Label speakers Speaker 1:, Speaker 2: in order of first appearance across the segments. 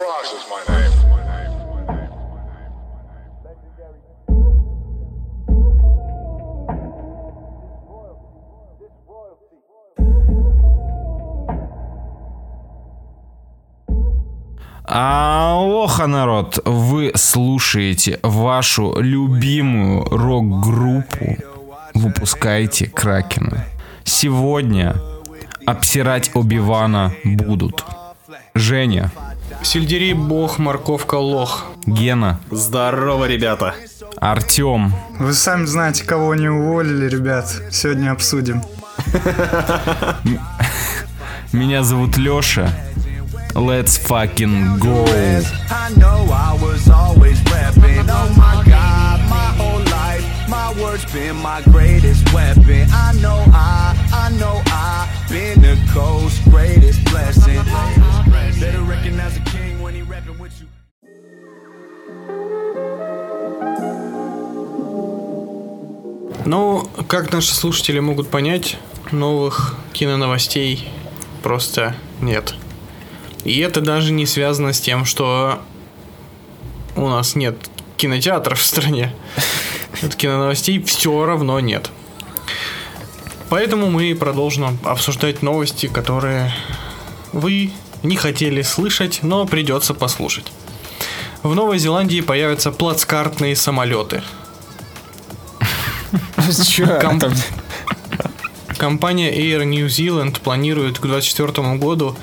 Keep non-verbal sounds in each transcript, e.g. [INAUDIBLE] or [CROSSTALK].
Speaker 1: Frost is. My name.
Speaker 2: Алоха, народ! Вы слушаете вашу любимую рок-группу «Выпускайте Кракена». Сегодня обсирать Оби-Вана будут Женя,
Speaker 3: Сельдерей бог, морковка лох.
Speaker 2: Гена,
Speaker 4: Здорово, ребята.
Speaker 2: Артем,
Speaker 5: Вы сами знаете, кого не уволили, ребят. Сегодня обсудим.
Speaker 2: меня зовут Лёша. Let's fucking go!
Speaker 6: I know I was always repping. Oh my god, my whole life, my words been my greatest weapon. I know I, I know I been the coast's greatest blessing.
Speaker 3: Ну, как наши слушатели могут понять, новых киноновостей просто нет. И это даже не связано с тем, что у нас нет кинотеатров в стране. [LAUGHS] От киноновостей все равно нет. Поэтому мы продолжим обсуждать новости, которые вы не хотели слышать, но придется послушать. В Новой Зеландии появятся плацкартные самолеты. Ком- Компания Air New Zealand планирует к 2024 году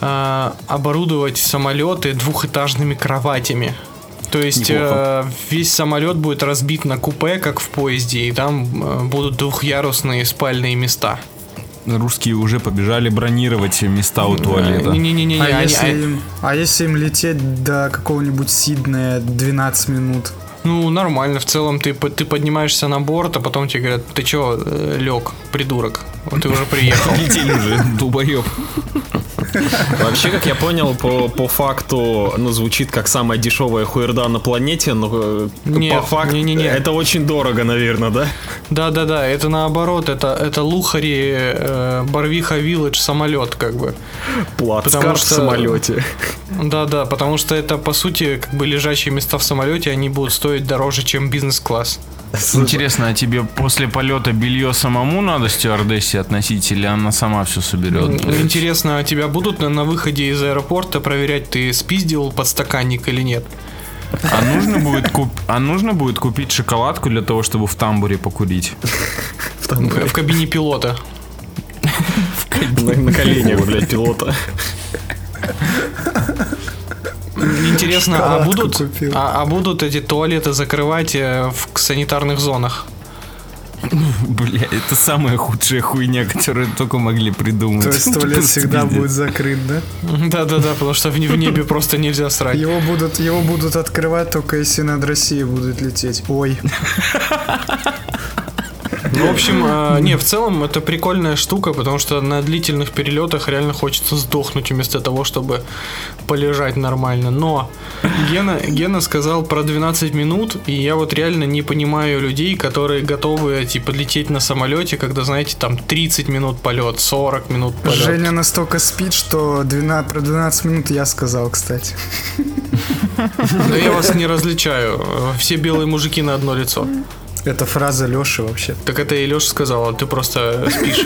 Speaker 3: а, оборудовать самолеты двухэтажными кроватями. То есть э, весь самолет будет разбит на купе, как в поезде, и там э, будут двухъярусные спальные места.
Speaker 2: Русские уже побежали бронировать места у туалета.
Speaker 3: Не-не-не,
Speaker 5: А, если им, а если им лететь до какого-нибудь Сиднея 12 минут?
Speaker 3: Ну нормально, в целом ты ты поднимаешься на борт, а потом тебе говорят, ты чё, лег, придурок, вот ты уже приехал. [LAUGHS]
Speaker 2: Летели уже, долбоёб.
Speaker 4: Вообще, как я понял, по, по факту, ну, звучит как самая дешевая хуерда на планете, но э,
Speaker 3: Нет,
Speaker 4: по факту
Speaker 3: не-не-не.
Speaker 4: это очень дорого, наверное, да?
Speaker 3: Да-да-да, это наоборот, это, это Лухари, э, Барвиха Вилледж самолет, как бы.
Speaker 4: Плацкарт
Speaker 3: Потому
Speaker 4: в
Speaker 3: что-
Speaker 4: самолете.
Speaker 3: Да-да, потому что это, по сути, как бы лежачие места в самолете, они будут стоить дороже, чем бизнес-класс.
Speaker 2: Интересно, а тебе после полета белье самому надо стюардессе относить, или она сама все соберет?
Speaker 3: Интересно, а тебя будут на, на выходе из аэропорта проверять, ты спиздил подстаканник или нет?
Speaker 2: А нужно будет куп... а нужно будет купить шоколадку для того, чтобы в тамбуре покурить? [LAUGHS]
Speaker 3: В кабине пилота. [LAUGHS]
Speaker 4: На, на коленях, блядь, пилота. [LAUGHS]
Speaker 3: Интересно, а будут, а, а будут эти туалеты закрывать э, в санитарных зонах?
Speaker 2: Бля, это самая худшая хуйня, которую только могли придумать.
Speaker 5: То есть [LAUGHS] туалет всегда будет закрыт, да?
Speaker 3: Да-да-да, потому что в, в небе просто нельзя срать.
Speaker 5: Его будут, его будут открывать только если над Россией будут лететь. Ой, [LAUGHS]
Speaker 3: Ну, в общем, э, не, в целом это прикольная штука, потому что на длительных перелетах реально хочется сдохнуть вместо того, чтобы полежать нормально. Но Гена, Гена сказал про 12 минут, и я вот реально не понимаю людей, которые готовы, типа, лететь на самолете, когда, знаете, там 30 минут полет, 40 минут полет.
Speaker 5: Женя настолько спит, что 12, про 12 минут я сказал, кстати.
Speaker 3: Да я вас не различаю. Все белые мужики на одно лицо.
Speaker 5: Это фраза Леши вообще.
Speaker 3: Так это и Леша сказал, а ты просто спишь.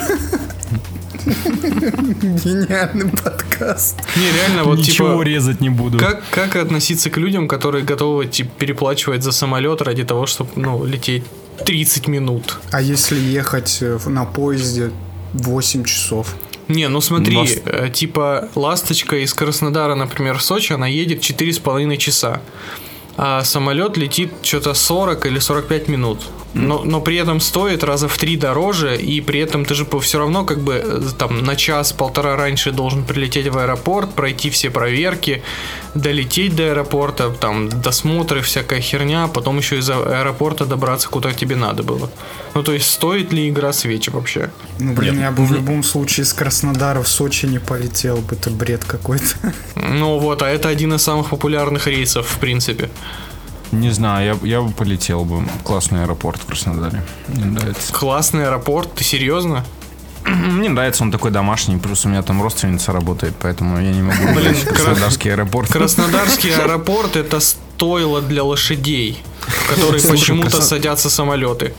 Speaker 5: Гениальный подкаст.
Speaker 3: Не, реально, вот
Speaker 2: Ничего
Speaker 3: типа...
Speaker 2: резать не буду.
Speaker 3: Как, как относиться к людям, которые готовы типа, переплачивать за самолет ради того, чтобы ну, лететь 30 минут?
Speaker 5: А если ехать э, на поезде 8 часов?
Speaker 3: Не, ну смотри,
Speaker 2: Вас-
Speaker 3: э, типа ласточка из Краснодара, например, в Сочи, она едет 4,5 часа. А самолет летит что-то 40 или 45 минут. Но, но при этом стоит раза в три дороже, и при этом ты же все равно как бы э, там на час-полтора раньше должен прилететь в аэропорт, пройти все проверки, долететь до аэропорта, там досмотры, всякая херня, а потом еще из аэропорта добраться куда тебе надо было. Ну то есть стоит ли игра свечи вообще?
Speaker 5: Ну, блин, я бы в любом случае из Краснодара в Сочи не полетел бы. Это бред какой-то.
Speaker 3: Ну вот, а это один из самых популярных рейсов, в принципе.
Speaker 2: Не знаю, я, я бы полетел бы. Классный аэропорт в Краснодаре. Мне нравится.
Speaker 3: Классный аэропорт, ты серьезно?
Speaker 2: Мне нравится, он такой домашний, плюс у меня там родственница работает, поэтому я не могу
Speaker 3: Блин,
Speaker 2: блин,
Speaker 3: Кра-
Speaker 2: Краснодарский аэропорт.
Speaker 3: Краснодарский аэропорт это стойло для лошадей, в которые почему-то садятся самолеты.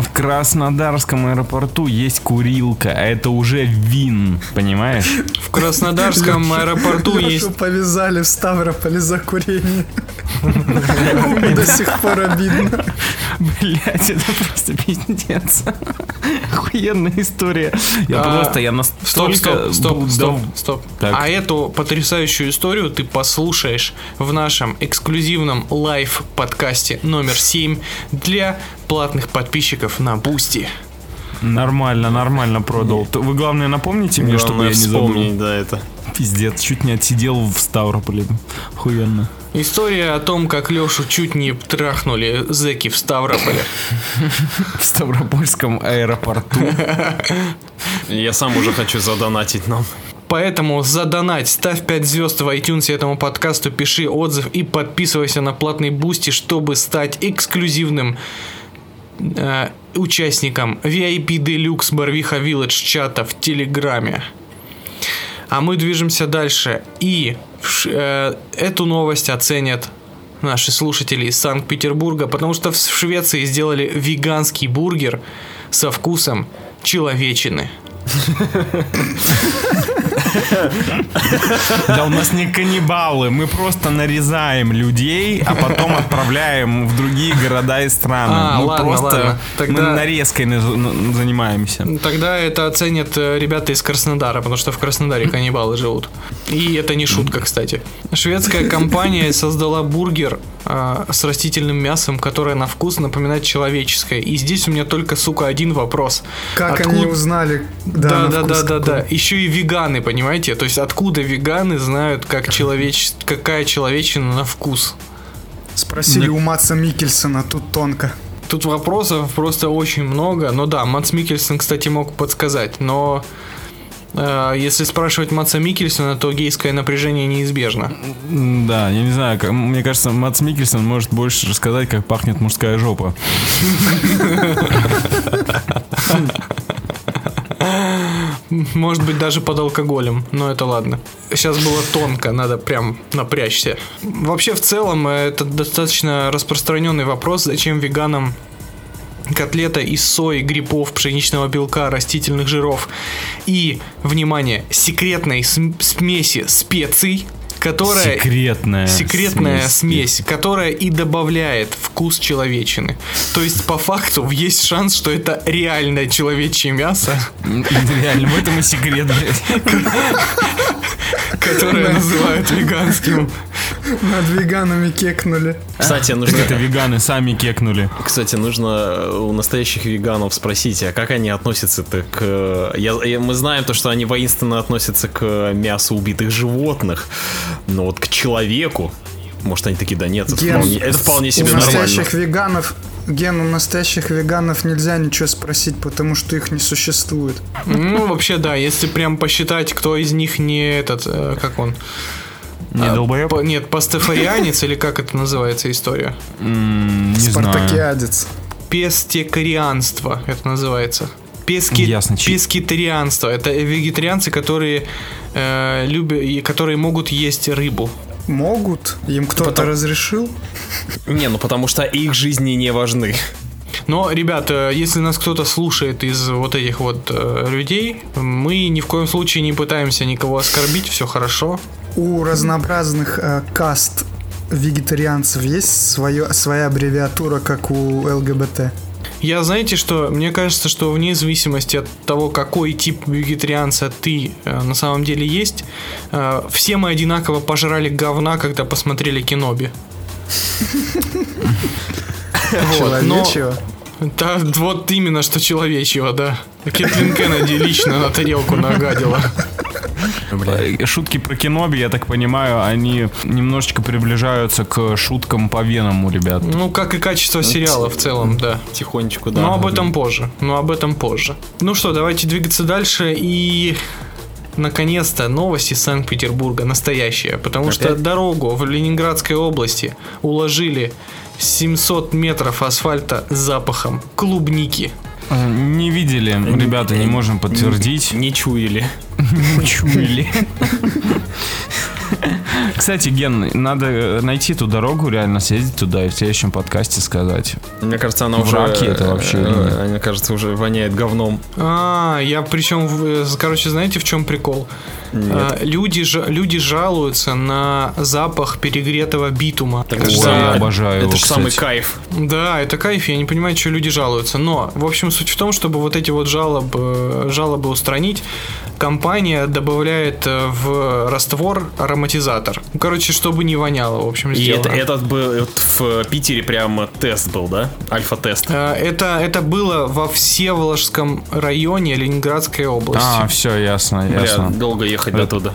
Speaker 2: В Краснодарском аэропорту есть курилка, а это уже вин, понимаешь?
Speaker 3: В Краснодарском аэропорту есть
Speaker 5: повязали в Ставрополе за курение. [LAUGHS] Мне До сих пор обидно.
Speaker 2: Блять, это просто пиздец. Охуенная история. Я
Speaker 3: А,
Speaker 2: просто, я
Speaker 3: Стоп,
Speaker 2: настолько...
Speaker 3: стоп, стоп, стоп. А эту потрясающую историю ты послушаешь в нашем эксклюзивном лайв-подкасте номер 7 для платных подписчиков на Boosty.
Speaker 2: Нормально, нормально продал. Вы, главное, напомните мне, чтобы я не забыл.
Speaker 4: да, это.
Speaker 2: Пиздец, чуть не отсидел в Ставрополе. Охуенно.
Speaker 3: История о том, как Лешу чуть не трахнули зэки в Ставрополе.
Speaker 2: В Ставропольском аэропорту.
Speaker 4: Я сам уже хочу задонатить нам.
Speaker 3: Поэтому задонать, ставь 5 звезд в iTunes этому подкасту, пиши отзыв и подписывайся на платный Boosty, чтобы стать эксклюзивным э, участником VIP Deluxe Барвиха Village чата в Телеграме. А мы движемся дальше. И э, эту новость оценят наши слушатели из Санкт-Петербурга, потому что в Швеции сделали веганский бургер со вкусом человечины. [LAUGHS]
Speaker 2: Да у нас не каннибалы, мы просто нарезаем людей, а потом отправляем в другие города и страны.
Speaker 3: А,
Speaker 2: мы
Speaker 3: ладно,
Speaker 2: просто
Speaker 3: ладно. Тогда-
Speaker 2: мы нарезкой занимаемся.
Speaker 3: Тогда это оценят э, ребята из Краснодара, потому что в Краснодаре каннибалы живут. И это не шутка, кстати. Шведская компания создала бургер а, с растительным мясом, которое на вкус напоминает человеческое. И здесь у меня только, сука, один вопрос.
Speaker 5: Как
Speaker 3: Откуда-
Speaker 5: они узнали?
Speaker 3: Да, да, да, да, да. Еще и веганы, понимаете? То есть откуда веганы знают, как человеч... какая человечина на вкус?
Speaker 5: Спросили у Матса Микельсона, тут тонко.
Speaker 3: Тут вопросов просто очень много. Но да, Мац Микельсон, кстати, мог подсказать. Но э, если спрашивать Маца Микельсона, то гейское напряжение неизбежно.
Speaker 2: Да, я не знаю, как- мне кажется, Мац Микельсон может больше рассказать, как пахнет мужская жопа. [LAUGHS]
Speaker 3: Может быть, даже под алкоголем. Но это ладно. Сейчас было тонко, надо прям напрячься. Вообще, в целом, это достаточно распространенный вопрос, зачем веганам котлета из сои, грибов, пшеничного белка, растительных жиров и, внимание, секретной см- смеси специй, которая...
Speaker 2: Секретная
Speaker 3: Секретная
Speaker 2: смесь.
Speaker 3: смесь, которая и добавляет вкус человечины. То есть, по факту, есть шанс, что это реальное человечье мясо,
Speaker 2: Реально, в этом и секрет, блядь.
Speaker 3: которое называют веганским.
Speaker 5: Над веганами кекнули.
Speaker 4: Кстати,
Speaker 2: Так
Speaker 4: нужно,
Speaker 2: это веганы сами кекнули.
Speaker 4: кстати, нужно у настоящих веганов спросить, а как они относятся-то к... э, Я, я- мы знаем то, что они воинственно относятся к мясу убитых животных, но вот к человеку, может, они такие, да нет, это
Speaker 5: Ген,
Speaker 4: вполне, это вполне себе
Speaker 5: у
Speaker 4: нормально.
Speaker 5: настоящих веганов Ген, у настоящих веганов нельзя ничего спросить, потому что их не существует.
Speaker 3: Ну, вообще, да, если прям посчитать, кто из них не этот, э, как он?
Speaker 2: Не
Speaker 3: А,
Speaker 2: долбоеб?
Speaker 3: по- Нет, пастефарианец или как это называется история?
Speaker 2: М, Не знаю.
Speaker 5: Спартакиадец.
Speaker 3: Пестекарианство это называется. Пески...
Speaker 2: Ясно,
Speaker 3: Пескитарианство. Это вегетарианцы, которые э, любят которые могут есть рыбу.
Speaker 5: Могут? Им кто-то
Speaker 4: Потом-
Speaker 5: разрешил?
Speaker 4: Не, ну потому что их жизни не важны.
Speaker 3: Но, ребята, если нас кто-то слушает из вот этих вот э, людей, мы ни в коем случае не пытаемся никого оскорбить, все хорошо.
Speaker 5: У разнообразных э, каст вегетарианцев есть свое, своя аббревиатура, как у ЛГБТ.
Speaker 3: Я, знаете, что мне кажется, что вне зависимости от того, какой тип вегетарианца ты э, на самом деле есть, э, все мы одинаково пожрали говна, когда посмотрели Киноби. [LAUGHS] Вот, но-. Да, вот именно что человечьего, да. Кэтлин Кеннеди лично на тарелку нагадила.
Speaker 2: Э, Шутки про Кеноби, я так понимаю, они немножечко приближаются к шуткам по Веному, ребят.
Speaker 3: Ну, как и качество сериала в целом, да.
Speaker 4: Тихонечку, да.
Speaker 3: Но об этом позже. Но об этом позже. Ну что, давайте двигаться дальше и наконец-то новости Санкт-Петербурга настоящие, потому что
Speaker 4: Опять?
Speaker 3: дорогу в Ленинградской области уложили 700 метров асфальта с запахом клубники.
Speaker 2: Не видели, ребята, не можем подтвердить.
Speaker 4: Не чуяли. [LAUGHS]
Speaker 2: Чули. [LAUGHS] [LAUGHS] Кстати, Ген, надо э, найти ту дорогу, реально съездить туда и в следующем подкасте сказать.
Speaker 4: Мне кажется, она уже...
Speaker 2: раке это вообще или нет?
Speaker 4: э, Мне кажется, уже воняет говном.
Speaker 3: А, я причем, в- короче, знаете, в чем прикол? А, люди, люди жалуются на запах перегретого битума.
Speaker 4: Так
Speaker 2: Ой, я обожаю
Speaker 4: Это
Speaker 2: его,
Speaker 4: же самый кайф.
Speaker 3: Да, это кайф, я не понимаю, что люди жалуются. Но, в общем, суть в том, чтобы вот эти вот жалобы, жалобы устранить, компания добавляет э, в раствор ароматизатор. Короче, чтобы не воняло, в общем,
Speaker 4: И
Speaker 3: сделано.
Speaker 4: это, этот был вот в Питере прям тест был, да? Альфа-тест.
Speaker 3: Э, Это, это было во Всеволожском районе Ленинградской области.
Speaker 2: А, все, ясно,
Speaker 4: Бля,
Speaker 2: ясно.
Speaker 4: долго ехать до туда.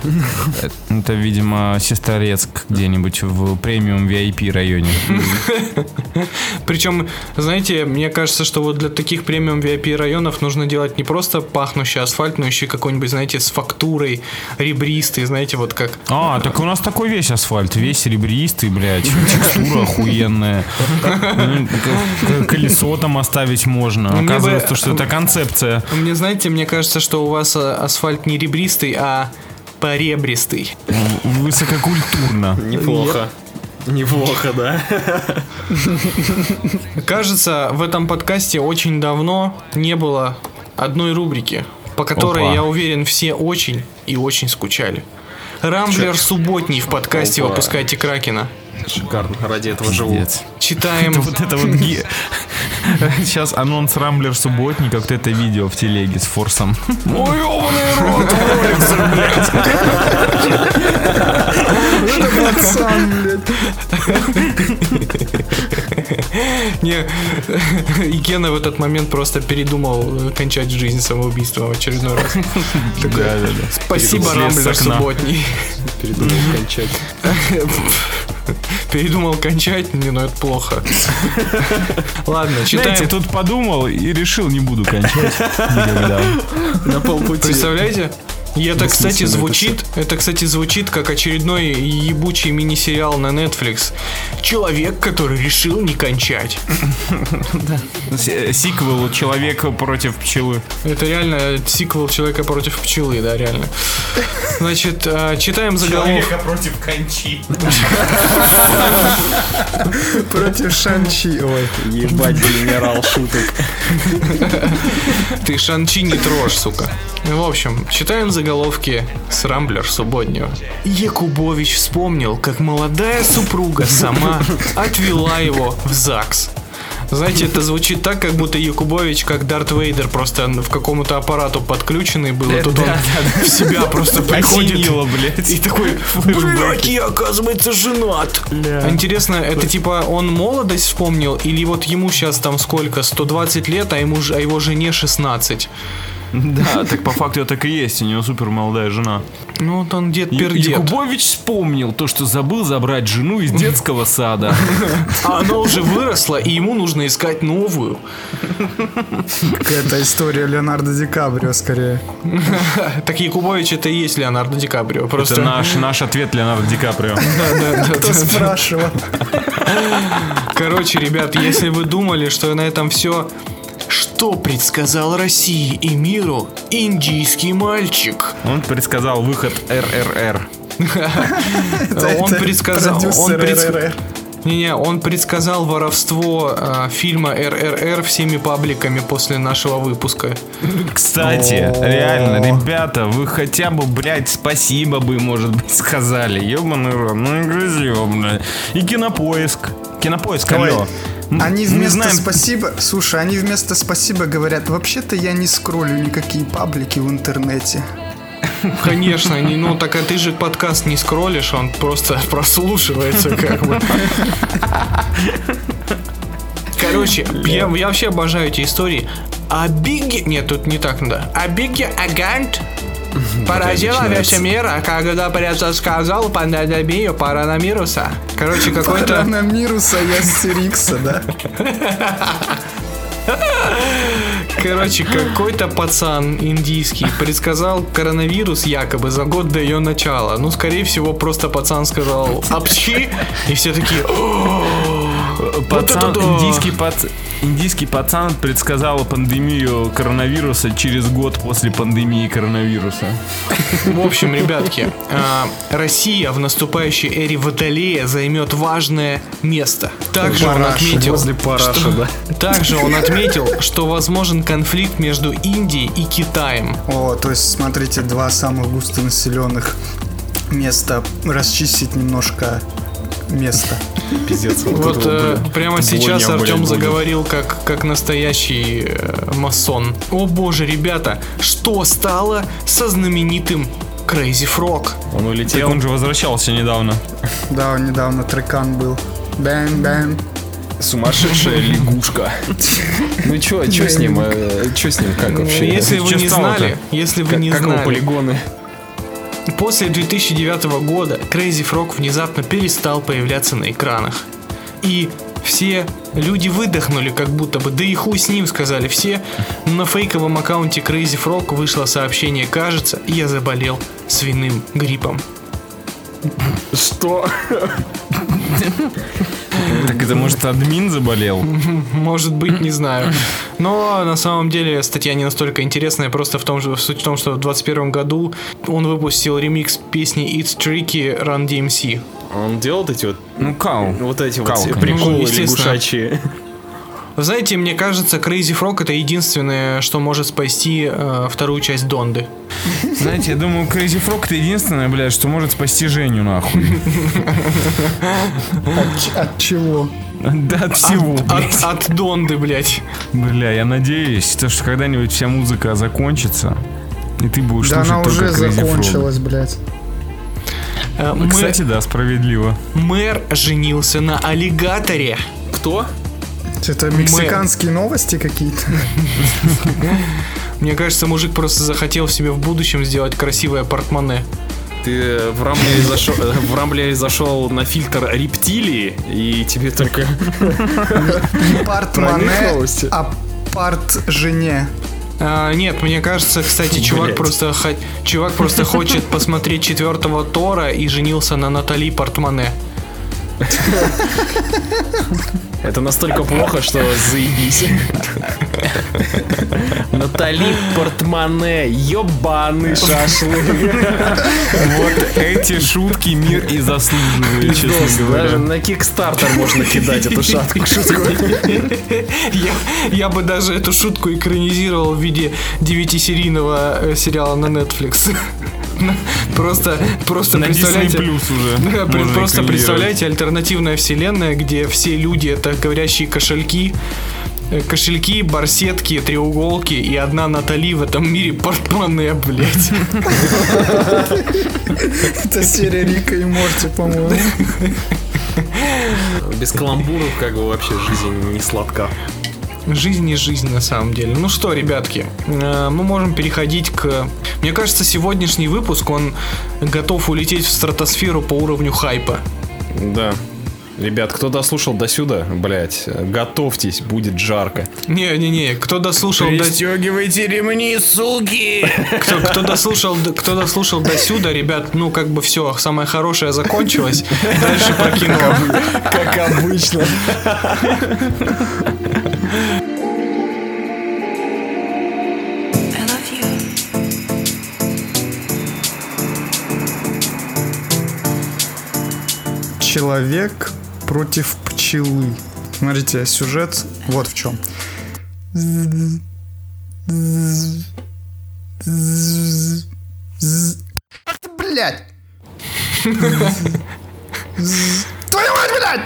Speaker 4: [LAUGHS]
Speaker 2: Это, видимо, Сестрорецк где-нибудь в премиум VIP районе.
Speaker 3: Причем, знаете, мне кажется, что вот для таких премиум VIP районов нужно делать не просто пахнущий асфальт, но еще и какой-нибудь, знаете, с фактурой, ребристый, знаете, вот как...
Speaker 2: А, так у нас такой весь асфальт, весь ребристый, блядь, [LAUGHS] текстура охуенная. Ну, Колесо там оставить можно. Оказывается, что это концепция.
Speaker 3: Мне, знаете, мне кажется, что у вас э, асфальт не ребристый, а поребристый.
Speaker 2: Высококультурно.
Speaker 4: Неплохо. Неплохо, да.
Speaker 3: Кажется, в этом подкасте очень давно не было одной рубрики, по которой,
Speaker 2: Опа.
Speaker 3: я уверен, все очень и очень скучали. Рамблер субботний в подкасте
Speaker 4: Опа.
Speaker 3: «Выпускайте Кракена».
Speaker 4: Шикарно. Ради этого живу.
Speaker 3: Читаем...
Speaker 2: Это вот это вот Сейчас анонс Рамблер субботника, вот это видео в телеге с форсом. Ой, ёбаный рот,
Speaker 5: Пацан, блядь.
Speaker 3: Не, и Гена в этот момент просто передумал э, кончать жизнь самоубийством в очередной раз.
Speaker 2: Да, да, да.
Speaker 3: Спасибо, Рамблер субботний.
Speaker 4: Передумал кончать.
Speaker 3: Передумал кончать? Не, ну это плохо. [LAUGHS] Ладно,
Speaker 2: Знаете,
Speaker 3: читаем.
Speaker 2: тут подумал и решил, не буду кончать никогда. [LAUGHS]
Speaker 4: На полпути.
Speaker 3: Представляете? И это, кстати, звучит, это, кстати, звучит как очередной ебучий мини-сериал на Netflix. Человек, который решил не кончать. [LAUGHS]
Speaker 2: С- Сиквел «Человек против пчелы».
Speaker 3: Это реально сиквел Человека против пчелы, да, реально. Значит, э, читаем заголовок.
Speaker 2: против кончи. [LAUGHS]
Speaker 5: Против Шанчи. Ой.
Speaker 4: Ебать, генерал шуток. [LAUGHS]
Speaker 3: Ты Шанчи не трожь, сука. В общем, читаем заголовки с Рамблер субботнего. Якубович вспомнил, как молодая супруга сама отвела его в ЗАГС. Знаете, это звучит так, как будто Якубович, как Дарт Вейдер, просто в какому-то аппарату подключенный был, и тут он в себя просто [LAUGHS] приходит.
Speaker 2: Осенило, блядь.
Speaker 3: И такой, блядь, я, оказывается, женат. Интересно, это типа он молодость вспомнил, или вот ему сейчас там сколько, 120 лет, а, ему, а его жене 16? [LAUGHS]
Speaker 2: Да, так по факту так и есть, у него супер молодая жена.
Speaker 3: Ну, вот он дед пердет.
Speaker 2: Якубович вспомнил то, что забыл забрать жену из [LAUGHS] детского сада.
Speaker 3: А она уже выросла, и ему нужно искать новую.
Speaker 5: Какая-то история Леонардо Ди Каприо скорее. [LAUGHS]
Speaker 3: Так Якубович это и есть Леонардо Ди Каприо. Просто...
Speaker 2: Это наш, наш ответ Леонардо Ди Каприо.
Speaker 5: Кто спрашивал?
Speaker 3: Короче, ребят, если вы думали, что на этом все, что предсказал России и миру индийский мальчик?
Speaker 2: Он предсказал выход РРР. [LAUGHS]
Speaker 3: Он предсказал... Не-не, он предсказал воровство э, фильма РРР всеми пабликами после нашего выпуска.
Speaker 2: Кстати, реально, ребята, вы хотя бы, блядь, спасибо бы, может быть, сказали. Ёбаный рот, ну красиво, блядь. И кинопоиск. Кинопоиск, алло.
Speaker 5: Они
Speaker 2: не
Speaker 5: вместо
Speaker 2: знаем-
Speaker 5: спасибо, слушай, они вместо спасибо говорят, вообще-то я не скроллю никакие паблики в интернете. [LAUGHS]
Speaker 3: Конечно, не, ну так а ты же подкаст не скроллишь, он просто [LAUGHS] прослушивается как бы. [LAUGHS] Короче, я, я вообще обожаю эти истории. А Бигги... Нет, тут не так надо. А Бигги Агант поразила весь мир, а когда предсказал пандемию коронавируса. Короче, какой-то...
Speaker 5: Коронавируса я Сирикса, да?
Speaker 3: Короче, какой-то пацан индийский предсказал коронавирус якобы за год до ее начала. Ну, скорее всего, просто пацан сказал «Апчхи!» И все такие «О, вот
Speaker 2: Пацан,
Speaker 3: это да!»
Speaker 2: индийский, пац... Индийский пацан предсказал пандемию коронавируса через год после пандемии коронавируса.
Speaker 3: В общем, ребятки, а, Россия в наступающей эре Водолея займет важное место. Также он
Speaker 5: Параши,
Speaker 3: отметил,
Speaker 4: возле Параши,
Speaker 3: что-
Speaker 4: да. [LAUGHS]
Speaker 3: также он отметил, что возможен конфликт между Индией и Китаем.
Speaker 5: О, то есть, смотрите, два самых густонаселенных места. Расчистить немножко место.
Speaker 4: Пиздец.
Speaker 3: Вот
Speaker 4: это,
Speaker 3: э, прямо сейчас Артем
Speaker 4: будет.
Speaker 3: заговорил как, как настоящий э, масон. О боже, ребята, что стало со знаменитым Crazy Frog?
Speaker 4: Он
Speaker 2: Так
Speaker 4: улетел.
Speaker 2: он же возвращался недавно.
Speaker 5: Да, недавно трекан был. Бэм, бэм.
Speaker 4: Сумасшедшая [LAUGHS] лягушка. Ну чё, чё с ним? э, Чё с ним? Как вообще?
Speaker 3: Если вы не знали, если вы
Speaker 4: Как
Speaker 3: не
Speaker 4: как его
Speaker 3: знали,
Speaker 4: полигоны?
Speaker 3: После 2009 года Crazy Frog внезапно перестал появляться на экранах. И все люди выдохнули, как будто бы, да и хуй с ним, сказали все. На фейковом аккаунте Crazy Frog вышло сообщение «Кажется, я заболел свиным гриппом».
Speaker 4: Что?
Speaker 2: Так это может админ заболел?
Speaker 3: Может быть, не знаю. Но на самом деле статья не настолько интересная, просто в том же суть в том, что в 2021 году он выпустил ремикс песни It's Tricky Run DMC.
Speaker 4: Он делал вот эти вот
Speaker 2: Ну, кау.
Speaker 4: вот эти вот
Speaker 2: Кау,
Speaker 4: все
Speaker 2: конечно.
Speaker 4: приколы
Speaker 3: Ну,
Speaker 4: лягушачьи.
Speaker 3: Вы знаете, мне кажется, Crazy Frog это единственное, что может спасти э, вторую часть Донды.
Speaker 2: Знаете, я думаю, Crazy Frog это единственное, блядь, что может спасти Женю, нахуй.
Speaker 5: От, от чего?
Speaker 2: Да от всего, блядь.
Speaker 3: От, от Донды, блядь.
Speaker 2: Бля, я надеюсь, то, что когда-нибудь вся музыка закончится, и ты будешь
Speaker 5: Да
Speaker 2: слушать
Speaker 5: она
Speaker 2: только
Speaker 5: уже
Speaker 2: Crazy Frog.
Speaker 5: закончилась, блядь.
Speaker 3: Э,
Speaker 2: Ну, Кстати, да, справедливо.
Speaker 3: мэр женился на аллигаторе.
Speaker 4: Кто?
Speaker 5: Это мексиканские новости какие-то.
Speaker 3: Мне кажется, мужик просто захотел себе в будущем сделать красивое портмоне.
Speaker 4: Ты в Рамблере зашел, в Рамблере зашел на фильтр рептилии, и тебе только...
Speaker 5: Парт Мане,
Speaker 4: Пронюхалось?
Speaker 5: а парт жене.
Speaker 3: А, нет, мне кажется, кстати, чувак
Speaker 4: Блядь.
Speaker 3: просто, чувак просто хочет посмотреть четвертого Тора и женился на Натали Портмоне.
Speaker 4: Это настолько плохо, что заебись. Натали Портмане, ёбаный шашлык.
Speaker 2: Вот эти шутки мир и заслуживает, честно
Speaker 4: Даже
Speaker 2: говоря.
Speaker 4: на Кикстартер можно кидать эту шатку. шутку.
Speaker 3: Я, я бы даже эту шутку экранизировал в виде девятисерийного э, сериала на Netflix. Просто, просто
Speaker 2: На
Speaker 3: представляете...
Speaker 2: Plus уже.
Speaker 3: Да, просто представляете альтернативная вселенная, где все люди это говорящие кошельки, э, кошельки, барсетки, треуголки и одна Натали в этом мире портмоне, блядь.
Speaker 5: Это серия Рика и Морти, по-моему.
Speaker 4: Без каламбуров как бы вообще жизнь не сладка.
Speaker 3: Жизнь не жизнь на самом деле. Ну что, ребятки, э, мы можем переходить к... Мне кажется, сегодняшний выпуск, он готов улететь в стратосферу по уровню хайпа.
Speaker 4: Да. Ребят, кто дослушал до сюда, блять, готовьтесь, будет жарко.
Speaker 3: Не-не-не, кто дослушал до...
Speaker 2: Пристегивайте ремни, суки!
Speaker 3: Кто, кто дослушал, кто дослушал до сюда, ребят, ну как бы все, самое хорошее закончилось. Дальше про кино.
Speaker 4: Как обычно.
Speaker 7: I love you.
Speaker 5: Человек против пчелы. Смотрите, сюжет вот в чем. Блять! [LAUGHS] Твою мать, блядь!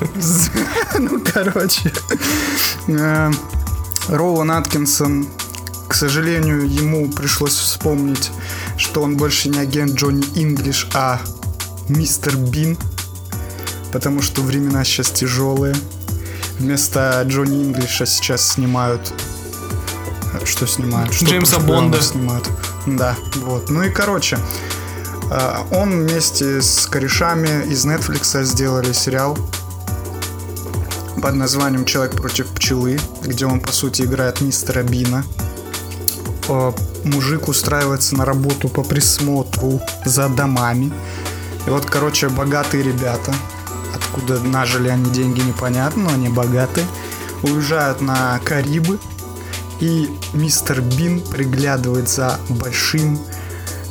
Speaker 5: [LAUGHS] Ну, короче. э, Роуэн Аткинсон, к сожалению, ему пришлось вспомнить, что он больше не агент Джонни Инглиш, а мистер Бин, потому что времена сейчас тяжелые. Вместо Джонни Инглиша сейчас снимают... Что снимают? Что
Speaker 3: Джеймса Бонда.
Speaker 5: снимают. Да, вот. Ну и короче, э, он вместе с корешами из Netflix сделали сериал под названием «Человек против пчелы», где он, по сути, играет мистера Бина. Э, Мужик устраивается на работу по присмотру за домами. И вот, короче, богатые ребята откуда нажили они деньги, непонятно, но они богаты. Уезжают на Карибы, и мистер Бин приглядывает за большим,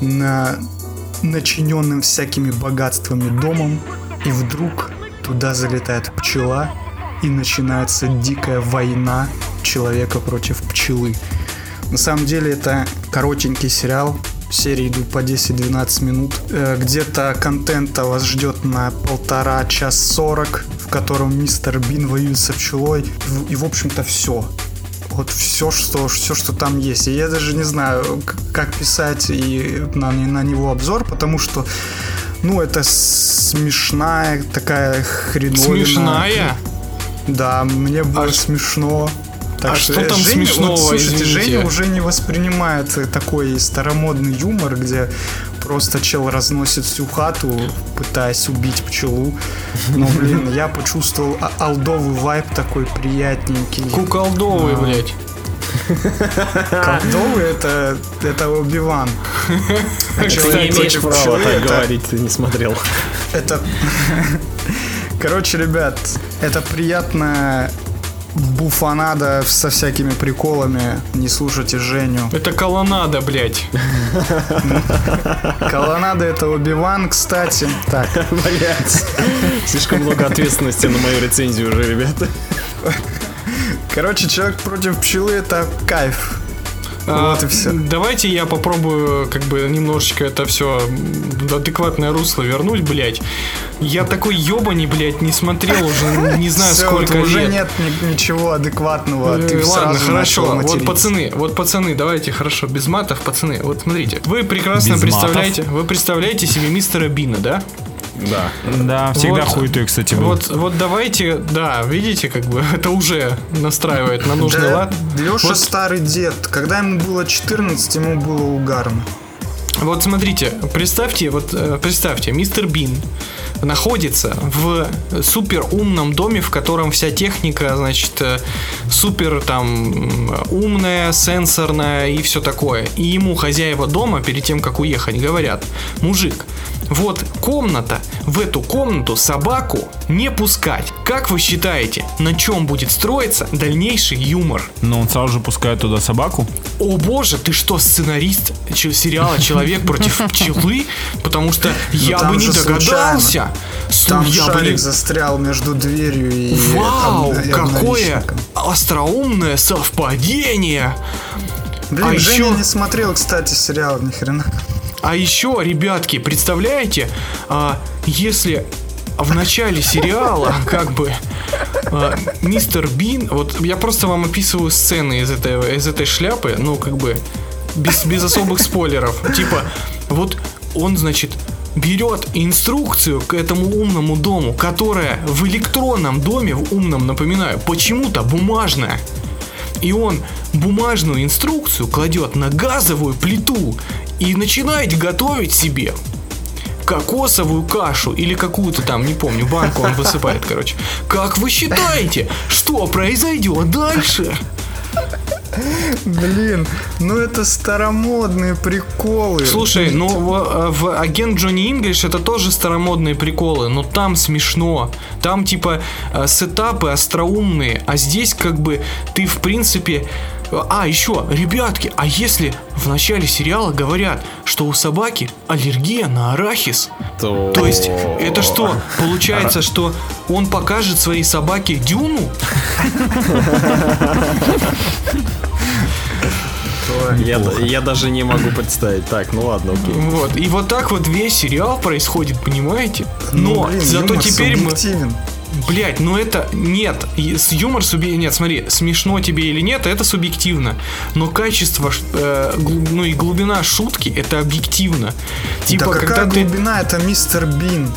Speaker 5: на начиненным всякими богатствами домом, и вдруг туда залетает пчела, и начинается дикая война человека против пчелы. На самом деле это коротенький сериал, серии идут по 10-12 минут. Э, Где-то контента вас ждет на полтора час сорок, в котором мистер Бин воюет со пчелой. И, в общем-то, все. Вот все, что, все, что там есть. И я даже не знаю, как писать и на, на него обзор, потому что, ну, это смешная такая хреновина.
Speaker 3: Смешная?
Speaker 5: Да, мне было
Speaker 3: ш-
Speaker 5: смешно. Так
Speaker 3: а что там
Speaker 5: Женя-
Speaker 3: смешного,
Speaker 5: вот, слушайте,
Speaker 3: извините?
Speaker 5: Женя уже не воспринимает э, такой старомодный юмор, где просто чел разносит всю хату, пытаясь убить пчелу. Но, блин, я почувствовал а- алдовый вайб такой приятненький.
Speaker 3: Куколдовый, блядь.
Speaker 5: Колдовый это, это Убиван. А
Speaker 4: Ты
Speaker 5: человек
Speaker 4: не имеешь права так
Speaker 5: это-
Speaker 4: говорить, ты не смотрел.
Speaker 5: Это... Короче, ребят, это приятная буфанада со всякими приколами. Не слушайте Женю.
Speaker 3: Это колоннада, блядь. [LAUGHS]
Speaker 5: Колоннада это Оби-Ван, кстати. Так,
Speaker 4: Блять. [LAUGHS] Слишком много ответственности на мою рецензию уже, ребята.
Speaker 5: короче, человек против пчелы это кайф.
Speaker 3: А,
Speaker 5: Вот и все.
Speaker 3: Давайте я попробую как бы немножечко это все адекватное русло вернуть, блядь. Я такой ебаный, блядь, не смотрел уже не [LAUGHS] знаю
Speaker 5: Всё,
Speaker 3: сколько
Speaker 5: вот уже
Speaker 3: лет.
Speaker 5: нет ни- ничего адекватного.
Speaker 3: Э,
Speaker 5: Ты
Speaker 3: Ладно,
Speaker 5: сразу
Speaker 3: хорошо.
Speaker 5: начал
Speaker 3: Вот пацаны, вот пацаны, давайте хорошо, без матов, пацаны. Вот смотрите, вы прекрасно
Speaker 2: Без
Speaker 3: представляете, вы представляете себе мистера Бина, да?
Speaker 4: Да.
Speaker 2: Да, всегда
Speaker 3: Вот.
Speaker 2: хуетой, кстати, был.
Speaker 3: Вот, вот давайте, да, видите, как бы [LAUGHS] это уже настраивает на нужный
Speaker 5: Да,
Speaker 3: лад.
Speaker 5: Леша
Speaker 3: Вот-
Speaker 5: старый дед. Когда ему было 14, ему было угарно.
Speaker 3: Вот смотрите, представьте, вот э, представьте, мистер Бин находится в супер умном доме, в котором вся техника, значит, э, супер там умная, сенсорная и все такое. И ему хозяева дома перед тем, как уехать, говорят, мужик, вот комната, в эту комнату собаку не пускать. Как вы считаете, на чем будет строиться дальнейший юмор?
Speaker 2: Но он сразу же пускает туда собаку.
Speaker 3: О боже, ты что, сценарист сериала «Человек против [LAUGHS] пчелы»? Потому что я
Speaker 5: Ну, там
Speaker 3: бы не догадался.
Speaker 5: Там
Speaker 3: я бы
Speaker 5: шарик застрял между дверью и...
Speaker 3: Вау, какое остроумное совпадение!
Speaker 5: Блин,
Speaker 3: А
Speaker 5: Женя
Speaker 3: ещё-
Speaker 5: не смотрел, кстати, сериал ни хрена.
Speaker 3: А еще, ребятки, представляете, а, если в начале сериала, [LAUGHS] как бы, а, мистер Бин, вот я просто вам описываю сцены из этой, из этой шляпы, ну, как бы, без, без особых спойлеров. Типа, вот он, значит, берет инструкцию к этому умному дому, которая в электронном доме, в умном, напоминаю, почему-то бумажная. И он бумажную инструкцию кладет на газовую плиту и начинает готовить себе кокосовую кашу или какую-то там, не помню, банку он высыпает, короче. Как вы считаете, что произойдет дальше?
Speaker 5: Блин, ну это старомодные приколы.
Speaker 3: Слушай, ну в, в агент Джонни Инглиш это тоже старомодные приколы, но там смешно. Там типа э, сетапы остроумные, а здесь как бы ты в принципе... А, еще, ребятки, а если в начале сериала говорят, что у собаки аллергия на арахис?
Speaker 4: То,
Speaker 3: То есть, это что? [LAUGHS] Получается, что он покажет своей собаке дюну?
Speaker 4: Я, я даже не могу представить. Так, ну ладно, окей.
Speaker 3: Вот. И вот так вот весь сериал происходит, понимаете?
Speaker 5: Ну,
Speaker 3: Но
Speaker 5: блин,
Speaker 3: зато теперь мы... Блять, ну это нет. С юмор суби... Нет, смотри, смешно тебе или нет, это субъективно. Но качество, э, гл- ну и глубина шутки это объективно. Типа,
Speaker 5: да
Speaker 3: когда
Speaker 5: какая
Speaker 3: ты.
Speaker 5: глубина, это мистер Бин.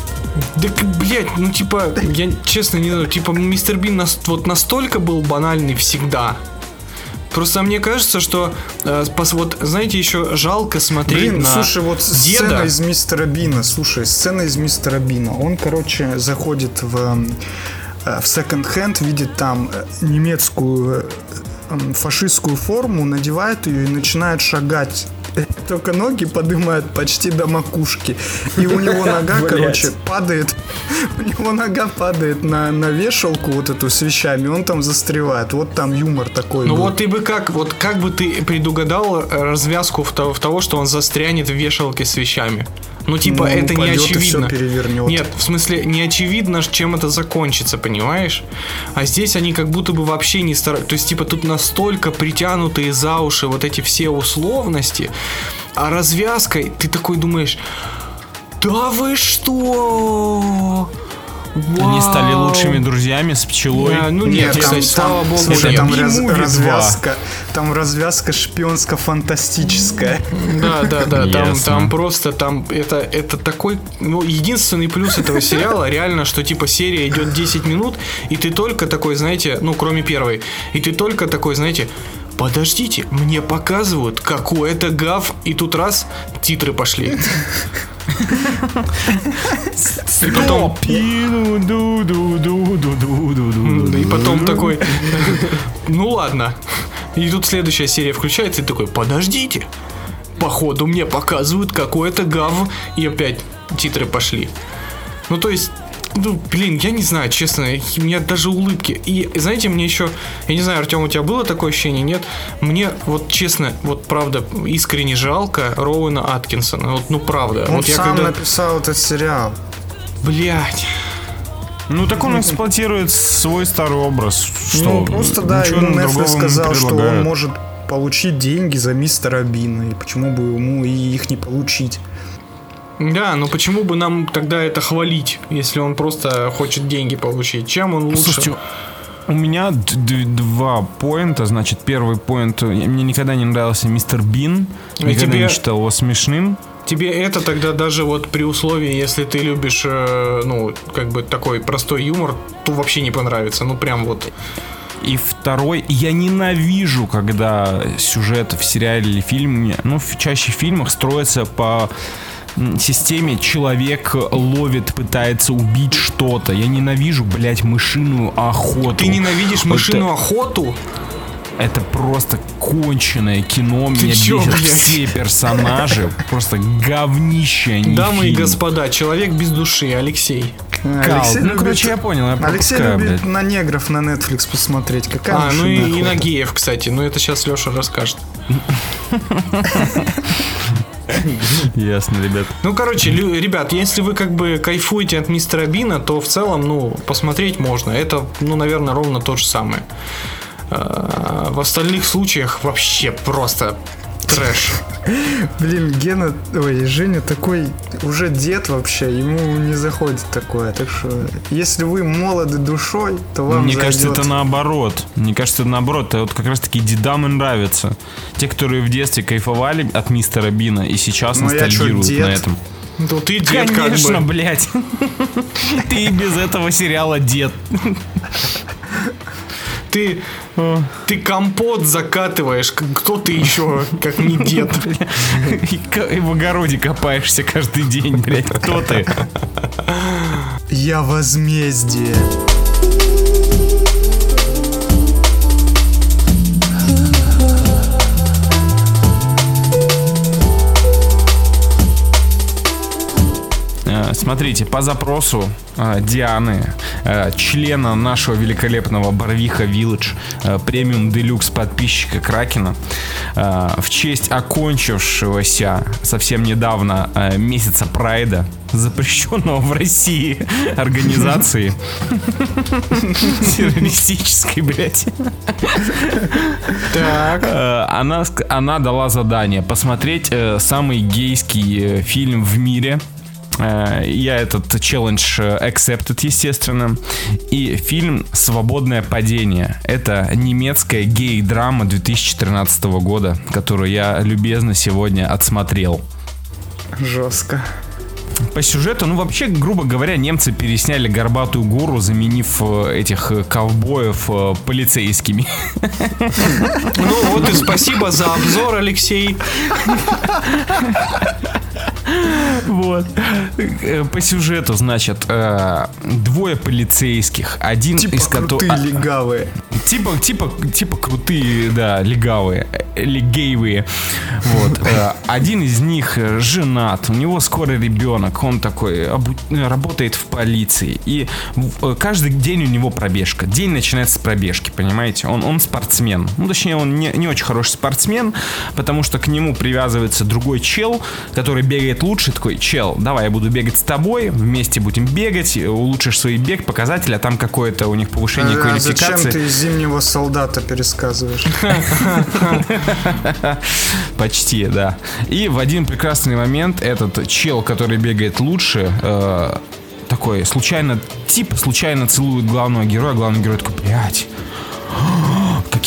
Speaker 3: Да, блять, ну типа, я честно не знаю, типа, мистер Бин нас, вот настолько был банальный всегда. Просто мне кажется, что э, пос- вот, знаете, еще жалко смотреть
Speaker 5: Блин,
Speaker 3: на
Speaker 5: слушай, вот сцена
Speaker 3: деда.
Speaker 5: из мистера Бина. Слушай, сцена из мистера Бина. Он, короче, заходит в, эм, э, в секонд-хенд, видит там э, немецкую э, эм, фашистскую форму, надевает ее и начинает шагать [LAUGHS] только ноги поднимает почти до макушки. И у него [LAUGHS] нога, короче, падает. [LAUGHS] У него нога падает на, на вешалку вот эту с вещами, он там застревает. Вот там юмор такой.
Speaker 3: Ну
Speaker 5: был.
Speaker 3: вот ты бы как, вот как бы ты предугадал э, развязку в того, в того, что он застрянет в вешалке с вещами? Ну, типа,
Speaker 5: Ну,
Speaker 3: это не очевидно. Нет, в смысле, не очевидно, чем это закончится, понимаешь? А здесь они как будто бы вообще не стараются. То есть, типа, тут настолько притянутые за уши вот эти все условности, а развязкой ты такой думаешь, да вы что?
Speaker 2: Они стали
Speaker 3: Вау!»
Speaker 2: лучшими друзьями с пчелой.
Speaker 3: Да, ну
Speaker 5: Нет,
Speaker 3: нет,
Speaker 5: там,
Speaker 3: кстати, слава богу,
Speaker 5: слушай, там раз- развязка, там развязка шпионско-фантастическая.
Speaker 3: Да, да, да, там,
Speaker 2: Ясно.
Speaker 3: там просто там это, это такой, ну, единственный плюс этого сериала реально, что типа серия идет 10 минут, и ты только такой, знаете, ну, кроме первой, и ты только такой, знаете, подождите, мне показывают какой-то гав, и тут раз, титры пошли. И потом, и потом такой, ну ладно. И тут следующая серия включается, и такой, подождите. Походу мне показывают какой-то гав, и опять титры пошли. Ну то есть, ну блин, я не знаю, честно, у меня даже улыбки. И знаете, мне еще, я не знаю, Артем, у тебя было такое ощущение, нет? Мне вот честно, вот правда, искренне жалко Роуэна Аткинсона. Вот, ну правда.
Speaker 5: Он
Speaker 3: вот я
Speaker 5: сам
Speaker 3: когда...
Speaker 5: написал этот сериал.
Speaker 3: Блять.
Speaker 2: Ну так он эксплуатирует свой старый образ. Что?
Speaker 5: ну, просто, да,
Speaker 2: Ничего
Speaker 5: ему
Speaker 2: другого
Speaker 5: Netflix
Speaker 2: не
Speaker 5: сказал, что он может получить деньги за мистера Бина. И почему бы ему и их не получить?
Speaker 3: Да, но почему бы нам тогда это хвалить, если он просто хочет деньги получить? Чем он лучше?
Speaker 2: Слушайте, у меня два поинта. Значит, первый поинт. э, Мне никогда не нравился мистер Бин.
Speaker 3: А
Speaker 2: Никогда
Speaker 3: тебе-
Speaker 2: не считал его смешным.
Speaker 3: Тебе это тогда даже вот при условии, если ты любишь, э, ну, как бы такой простой юмор, то вообще не понравится. Ну, прям вот.
Speaker 2: И второй, я ненавижу, когда сюжет в сериале или фильме, ну, чаще в фильмах строится по системе человек ловит, пытается убить что-то. Я ненавижу, блядь, мышиную охоту.
Speaker 3: Ты ненавидишь мышиную охоту?
Speaker 2: Это просто конченое кино. Меня
Speaker 3: чё,
Speaker 2: бесят
Speaker 3: блядь?
Speaker 2: все персонажи. Просто говнище они
Speaker 3: Дамы и
Speaker 2: фильм.
Speaker 3: господа, человек без души, Алексей.
Speaker 2: Кал. Ну, короче, я понял, я
Speaker 5: Алексей
Speaker 2: пропускаю,
Speaker 5: любит
Speaker 2: блядь.
Speaker 5: на негров на Netflix посмотреть. Какая
Speaker 3: А, ну и, и на геев, кстати. Ну это сейчас Леша расскажет.
Speaker 2: Ясно, ребят.
Speaker 3: Ну, короче, ребят, если вы как бы кайфуете от мистера Бина, то в целом, ну, посмотреть можно. Это, ну, наверное, ровно то же самое. А, В остальных случаях вообще просто трэш.
Speaker 5: Блин, Гена, ой, Женя такой уже дед вообще, ему не заходит такое. Так что, если вы молоды душой, то вам
Speaker 2: Мне кажется,
Speaker 5: зайдет.
Speaker 2: это наоборот. Мне кажется, это наоборот. Это вот как раз таки дедам и нравится. Те, которые в детстве кайфовали от мистера Бина и сейчас
Speaker 5: Ну, я чё,
Speaker 2: ностальгируют
Speaker 5: дед?
Speaker 2: на этом.
Speaker 3: Ну, ты дед
Speaker 2: Конечно,
Speaker 3: как бы.
Speaker 2: блядь. [LAUGHS] Ты без этого сериала дед. [LAUGHS]
Speaker 3: Ты, ты компот закатываешь. Кто ты еще, как не дед? [LAUGHS]
Speaker 2: И в огороде копаешься каждый день, блядь. Кто ты? [LAUGHS]
Speaker 5: Я возмездие.
Speaker 2: Смотрите, по запросу э, Дианы, э, члена нашего великолепного Барвиха Village, э, премиум делюкс подписчика Кракена, э, в честь окончившегося совсем недавно э, месяца Прайда, запрещенного в России организации террористической, блядь,
Speaker 3: Так.
Speaker 2: Э, она, она дала задание посмотреть э, самый гейский э, фильм в мире. Э, я этот челлендж э, accepted, естественно. И фильм «Свободное падение». Это немецкая гей-драма 2013 года, которую я любезно сегодня отсмотрел.
Speaker 5: Жестко.
Speaker 2: По сюжету, ну вообще, грубо говоря, немцы пересняли горбатую гору, заменив э, этих ковбоев полицейскими.
Speaker 3: Ну вот и спасибо за обзор, Алексей.
Speaker 2: Вот. Э, По сюжету, значит, э, двое полицейских. Один
Speaker 5: Типа
Speaker 2: из которых...
Speaker 5: крутые легавые.
Speaker 2: Типа, типа, типа крутые, да, легавые. легеевые. Вот. Э, Один из них э, женат, у него скоро ребенок, он такой э, работает в полиции. И э, каждый день у него пробежка. День начинается с пробежки, понимаете? Он, он спортсмен. Ну, точнее, он не, не очень хороший спортсмен, потому что к нему привязывается другой чел, который бегает лучше. Такой, чел, давай я буду бегать с тобой, вместе будем бегать, улучшишь свой бег, показатели, а там какое-то у них повышение
Speaker 5: А зачем
Speaker 2: квалификации.
Speaker 5: ты зимнего солдата пересказываешь? [LAUGHS]
Speaker 2: Почти, да. И в один прекрасный момент этот чел, который бегает лучше, э, такой случайно, типа случайно целует главного героя, главный герой такой, блядь,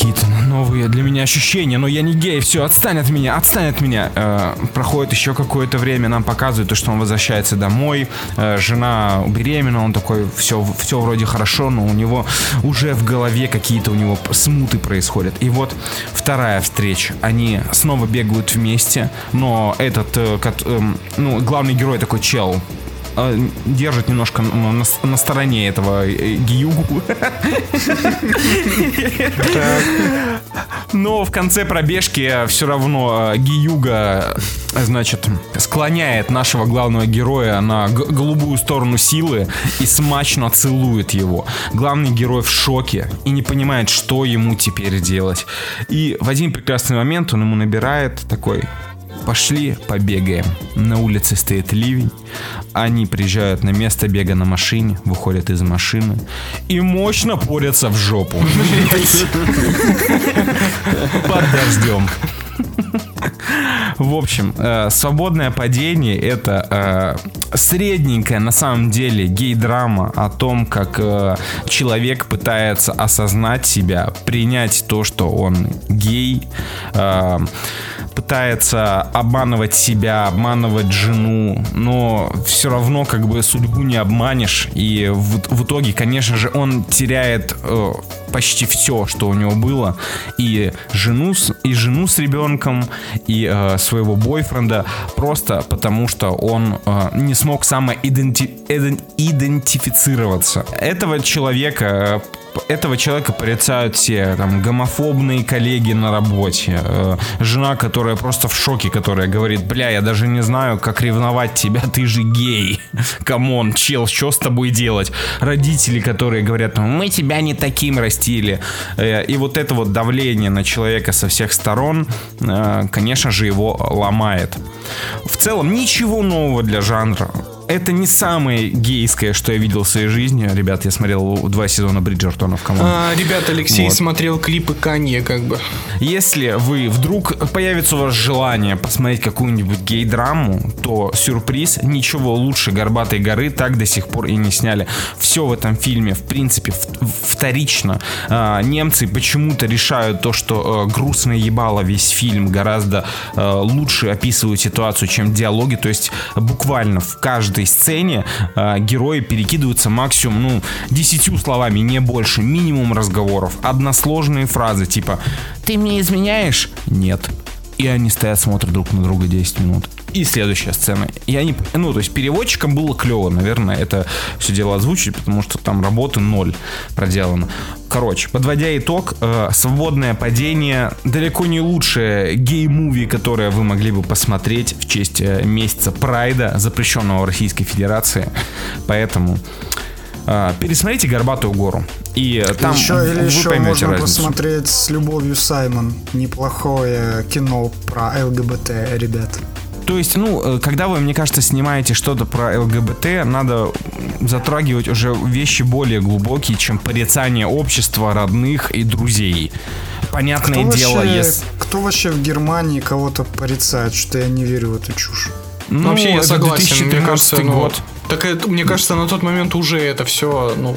Speaker 2: какие-то новые для меня ощущения, но я не гей, все, отстань от меня, отстань от меня. Э, проходит еще какое-то время, нам показывают то, что он возвращается домой, э, жена беременна, он такой, все, все вроде хорошо, но у него уже в голове какие-то у него смуты происходят. И вот вторая встреча, они снова бегают вместе, но этот, э, кот- эм, ну, главный герой такой чел, э, держит немножко на, на стороне этого э, Гиюгу. Но в конце пробежки все равно э, Гиюга, э, значит, склоняет нашего главного героя на голубую сторону силы и смачно целует его. Главный герой в шоке и не понимает, что ему теперь делать. И в один прекрасный момент он ему набирает такой Пошли побегаем. На улице стоит ливень. Они приезжают на место бега на машине, выходят из машины и мощно порятся в жопу. Под дождем. В общем, э, свободное падение это э, средненькая на самом деле гей-драма о том, как э, человек пытается осознать себя, принять то, что он гей, пытается обманывать себя, обманывать жену, но все равно как бы судьбу не обманешь. И в, в итоге, конечно же, он теряет э, почти все, что у него было. И жену, с- и жену с ребенком, и э, своего бойфренда, просто потому что он э, не смог самоидентифицироваться. Этого человека э, этого человека порицают все там гомофобные коллеги на работе, э, жена, которая просто в шоке, которая говорит, бля, я даже не знаю, как ревновать тебя, ты же гей, [LAUGHS] come on, чел, что с тобой делать? Родители, которые говорят, «Ну, мы тебя не таким растили, Э, и вот это вот давление на человека со всех сторон, э, конечно же, его ломает. В целом, ничего нового для жанра. Это не самое гейское, что я видел в своей жизни. Ребят, я смотрел два сезона Бриджертонов, кому.
Speaker 3: А, ребят, Алексей
Speaker 2: Вот.
Speaker 3: смотрел клипы Канье, как бы.
Speaker 2: Если вы вдруг появится у вас желание посмотреть какую-нибудь гей-драму, то сюрприз, ничего лучше «Горбатой горы» так до сих пор и не сняли. Все в этом фильме, в принципе, в- вторично. А, немцы почему-то решают то, что э, грустное ебало весь фильм гораздо э, лучше описывают ситуацию, чем диалоги. То есть буквально в каждой сцене э, герои перекидываются максимум, ну, десятью словами, не больше, минимум разговоров. Односложные фразы, типа «Ты мне изменяешь?» «Нет». И они стоят, смотрят друг на друга 10 минут. И следующая сцена. И они, ну, то есть переводчикам было клево, наверное, это все дело озвучить, потому что там работы ноль проделано. Короче, подводя итог, э, «Свободное падение» далеко не лучшее гей-муви, которое вы могли бы посмотреть в честь э, месяца Прайда, запрещенного в Российской Федерации. Поэтому э, пересмотрите «Горбатую гору». И э, там
Speaker 5: еще, или
Speaker 2: вы
Speaker 5: еще
Speaker 2: поймете
Speaker 5: можно
Speaker 2: разницу.
Speaker 5: посмотреть с любовью Саймон. Неплохое кино про ЛГБТ, ребят.
Speaker 2: То есть, ну, э, когда вы, мне кажется, снимаете что-то про ЛГБТ, надо затрагивать уже вещи более глубокие, чем порицание общества, родных и друзей. Понятное
Speaker 5: Кто
Speaker 2: дело,
Speaker 5: вообще,
Speaker 2: если...
Speaker 5: кто вообще в Германии кого-то порицает? Что я не верю в эту чушь.
Speaker 2: Ну,
Speaker 3: Вообще, я согласен.
Speaker 2: 2013
Speaker 3: мне кажется, ну,
Speaker 2: год.
Speaker 3: Так это, мне кажется, на тот момент уже это все, ну,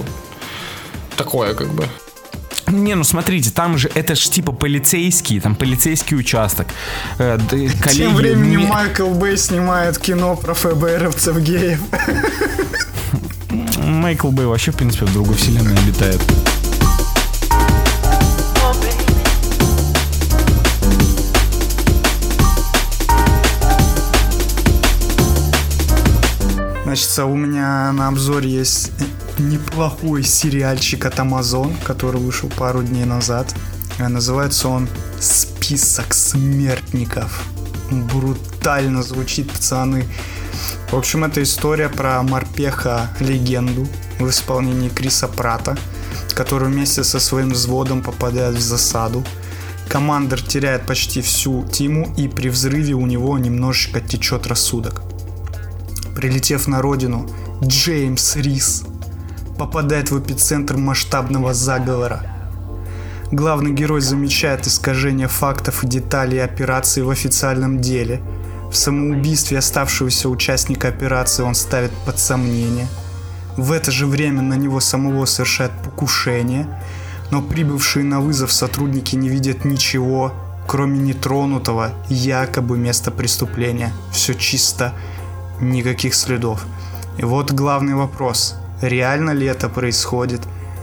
Speaker 3: такое, как бы.
Speaker 2: Не, ну смотрите, там же это ж типа полицейский, там полицейский участок. Э, да, коллеги
Speaker 5: Тем временем
Speaker 2: ме-
Speaker 5: Майкл Бэй снимает кино про ФБРовцев геев.
Speaker 2: Майкл Бэй вообще, в принципе, в другой вселенной обитает.
Speaker 5: Значит, у меня на обзоре есть неплохой сериальчик от Amazon, который вышел пару дней назад. Э, Называется он Список смертников. Брутально звучит, пацаны. В общем, это история про морпеха легенду в исполнении Криса Прата, который вместе со своим взводом попадает в засаду. Командир теряет почти всю тиму, и при взрыве у него немножечко течет рассудок. Прилетев на родину, Джеймс Рис попадает в эпицентр масштабного заговора. Главный герой замечает искажение фактов и деталей операции в официальном деле. В самоубийстве оставшегося участника операции он ставит под сомнение. В это же время на него самого совершает покушение, но прибывшие на вызов сотрудники не видят ничего, кроме нетронутого якобы места преступления. Все чисто, никаких следов. И вот главный вопрос. Реально ли это происходит?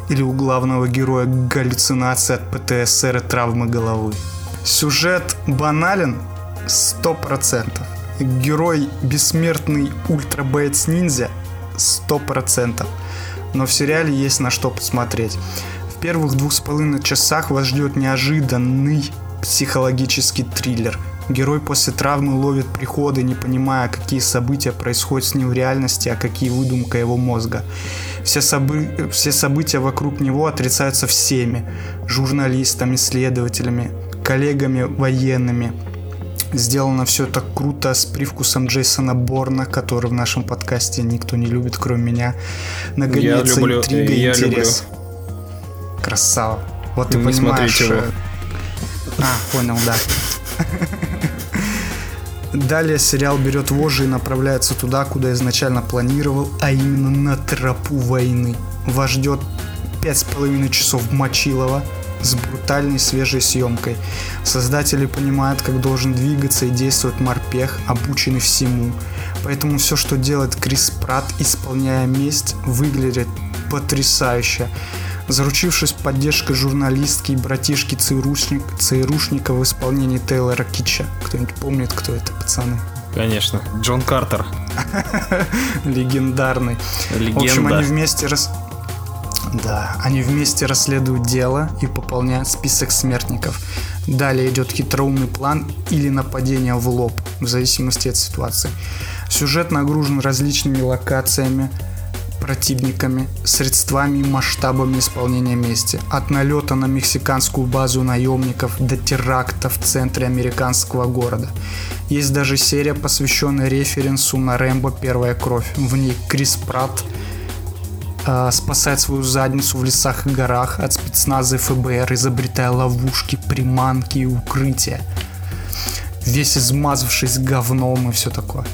Speaker 5: Или у главного героя галлюцинация от ПТСР и травмы головы? Сюжет банален 100%. Герой бессмертный ультра бейтс ниндзя 100%. Но в сериале есть на что посмотреть. В первых двух с половиной часах вас ждет неожиданный психологический триллер. Герой после травмы ловит приходы, не понимая, какие события происходят с ним в реальности, а какие выдумка его мозга. Все, собы- все события вокруг него отрицаются всеми. Журналистами, следователями, коллегами военными. Сделано все так круто, с привкусом Джейсона Борна, который в нашем подкасте никто не любит, кроме меня. Нагоняется
Speaker 4: люблю,
Speaker 5: интрига и
Speaker 4: я
Speaker 5: интерес. Красава. Вот ты
Speaker 4: Не
Speaker 5: понимаешь...
Speaker 4: смотрите его.
Speaker 5: э, А, понял, да. Далее сериал берет вожжи и направляется туда, куда изначально планировал, а именно на тропу войны. Вас ждет пять с половиной часов Мочилова с брутальной свежей съемкой. Создатели понимают, как должен двигаться и действовать морпех, обученный всему. Поэтому все, что делает Крис Пратт, исполняя месть, выглядит потрясающе. Заручившись поддержкой журналистки и братишки ЦРУшник, ЦРУшника в исполнении Тейлора Китча. Кто-нибудь помнит, кто это, пацаны?
Speaker 4: Конечно. Джон Картер. [LAUGHS]
Speaker 5: Легендарный. В общем,
Speaker 4: Легенда.
Speaker 5: они вместе рас... Да, они вместе расследуют дело и пополняют список смертников. Далее идет хитроумный план или нападение в лоб, в зависимости от ситуации. Сюжет нагружен различными локациями, противниками, средствами и масштабами исполнения мести. От налета на мексиканскую базу наемников до теракта в центре американского города. Есть даже серия, посвященная референсу на Рэмбо «Первая кровь». В ней Крис Пратт э, спасает свою задницу в лесах и горах от спецназа ФБР, изобретая ловушки, приманки и укрытия. Весь измазавшись говном и все такое.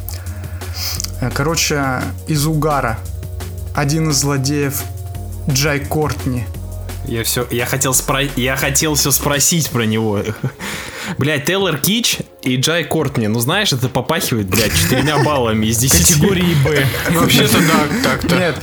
Speaker 5: Э, Короче, из угара. Один из злодеев Джай Кортни.
Speaker 4: Я все, я хотел спро... я хотел все спросить про него. Блять, Тейлор Кич и Джай Кортни. Ну знаешь, это попахивает, блядь, четырьмя баллами из 10.
Speaker 2: Категории Б. [LAUGHS]
Speaker 3: Вообще-то да, [LAUGHS] так-то.
Speaker 5: Нет,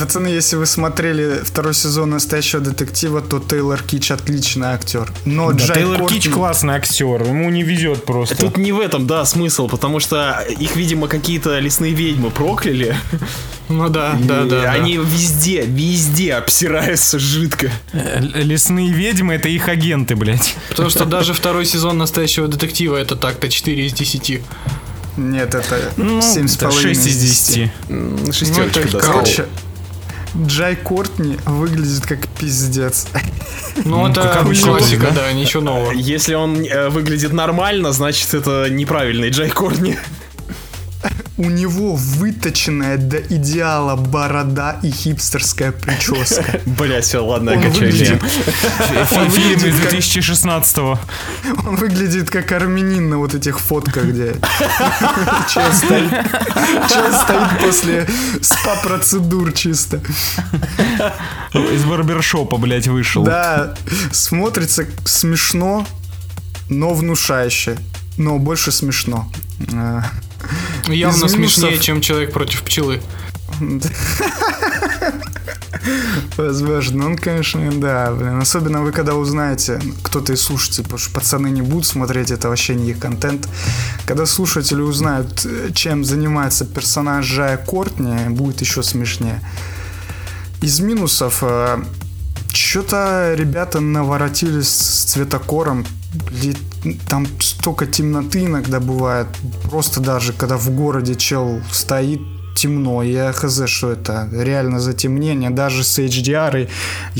Speaker 5: пацаны, если вы смотрели второй сезон настоящего детектива, то Тейлор Кич отличный актер. Но
Speaker 2: Да,
Speaker 5: Джай
Speaker 2: Тейлор
Speaker 5: Кортни-
Speaker 2: Кич классный актер, ему не везет просто.
Speaker 4: Тут не в этом, да, смысл, потому что их, видимо, какие-то лесные ведьмы прокляли. [LAUGHS]
Speaker 3: Ну да,
Speaker 4: и
Speaker 3: да, да. да.
Speaker 4: Они везде, везде обсираются жидко.
Speaker 2: Э, Лесные ведьмы это их агенты, блядь.
Speaker 3: Потому что даже второй сезон настоящего детектива это так-то 4 из 10.
Speaker 5: Нет, это
Speaker 2: Ну,
Speaker 5: 7,5
Speaker 2: 6 из 10.
Speaker 4: Шестерочка,
Speaker 3: это
Speaker 4: да,
Speaker 3: кал.
Speaker 4: скорее.
Speaker 5: Короче, Джай Кортни выглядит как пиздец.
Speaker 3: Ну, это
Speaker 2: как обычно,
Speaker 3: классика,
Speaker 2: да?
Speaker 3: да, ничего нового.
Speaker 4: Если он э, выглядит нормально, значит это неправильный Джай Кортни.
Speaker 5: У него выточенная до идеала борода и хипстерская прическа. [LAUGHS]
Speaker 4: Блять, все, ладно, я
Speaker 5: Он
Speaker 4: качаю
Speaker 5: выглядит-
Speaker 4: лем. [LAUGHS]
Speaker 2: Фильм из
Speaker 5: выглядит как-
Speaker 2: 2016-го.
Speaker 5: Он выглядит как армянин на вот этих фотках, где [LAUGHS] человек стоит, после спа-процедур чисто.
Speaker 2: Из барбершопа, блядь, вышел.
Speaker 5: Да, смотрится смешно, но внушающе. Но больше смешно.
Speaker 3: Явно
Speaker 5: Из минусов-
Speaker 3: смешнее, чем человек против пчелы.
Speaker 5: Возможно, он, конечно, да, блин. Особенно вы когда узнаете, кто-то из слушателей, потому что пацаны не будут смотреть, это вообще не их контент. Когда слушатели узнают, чем занимается персонаж Жая Кортни, будет еще смешнее. Из минусов, э, Что-то ребята наворотились с цветокором. Блин, Там столько темноты иногда бывает. Просто даже, когда в городе чел стоит, темно. Я хз, что это реально затемнение. Даже с HDR и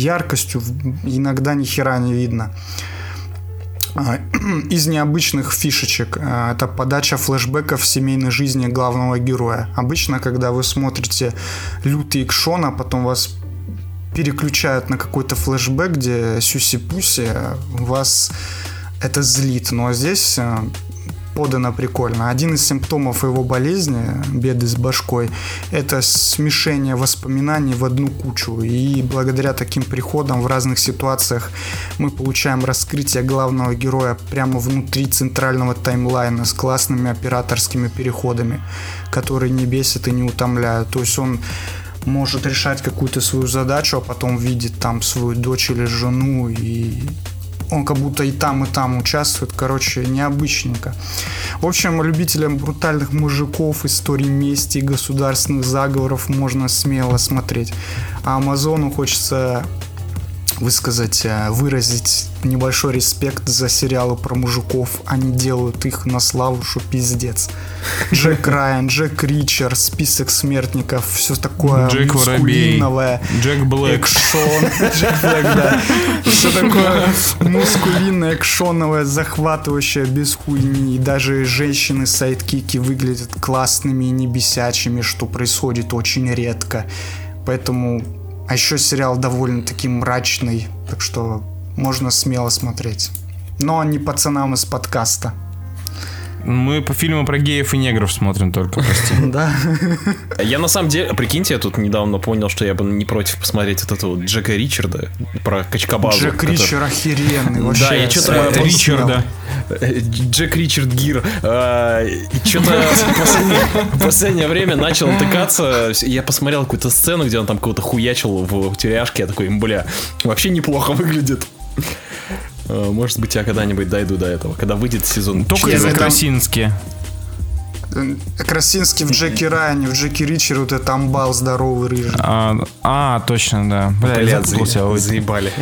Speaker 5: яркостью иногда ни хера не видно. А, [CLEARS THROAT] Из необычных фишечек а, это подача флешбеков семейной жизни главного героя. Обычно, когда вы смотрите лютый экшон, а потом вас переключают на какой-то флешбэк, где сюси-пуси, вас это злит. Но здесь а, подано прикольно. Один из симптомов его болезни, беды с башкой, это смешение воспоминаний в одну кучу. И благодаря таким приходам в разных ситуациях мы получаем раскрытие главного героя прямо внутри центрального таймлайна с классными операторскими переходами, которые не бесят и не утомляют. То есть он может решать какую-то свою задачу, а потом видит там свою дочь или жену и он как будто и там, и там участвует. Короче, необычненько. В общем, любителям брутальных мужиков, историй мести, государственных заговоров можно смело смотреть. А Амазону хочется высказать, э, выразить небольшой респект за сериалы про мужиков. Они делают их на славу, что пиздец. Джек [LAUGHS] Райан, Джек Ричер, список смертников, все такое
Speaker 2: Джек Воробей.
Speaker 5: мускулиновое.
Speaker 2: Джек Блэк.
Speaker 5: Экшон. [LAUGHS] Джек Блэк, да. Все такое мускулинное, экшоновое, захватывающее, без хуйни. И даже женщины-сайдкики выглядят классными и не бесячими, что происходит очень редко. Поэтому... А еще сериал довольно-таки мрачный, так что можно смело смотреть. Но не пацанам из подкаста.
Speaker 2: Мы по фильму про геев и негров смотрим только, прости. [LAUGHS]
Speaker 5: Да.
Speaker 4: Я на самом деле, прикиньте, я тут недавно понял, что я бы не против посмотреть вот этого Джека Ричарда про Качкабазу.
Speaker 5: Джек Ричер охеренный. Вообще,
Speaker 4: Да, я что-то
Speaker 2: Ричарда.
Speaker 4: Э, Джек Ричард Гир. А, что-то в последнее, время начал натыкаться. Я посмотрел какую-то сцену, где он там кого-то хуячил в тюряшке. Я такой, бля, вообще неплохо выглядит. А, Может быть, я когда-нибудь дойду до этого, когда выйдет сезон
Speaker 2: Только
Speaker 4: 4.
Speaker 2: из-за Красински.
Speaker 5: Красинский в Джеки Райане, в Джеки Ричер, вот это амбал здоровый рыжий.
Speaker 2: А, а, точно, да. Бля, я
Speaker 4: Блядь,
Speaker 2: запутался. Ой.
Speaker 4: заебали.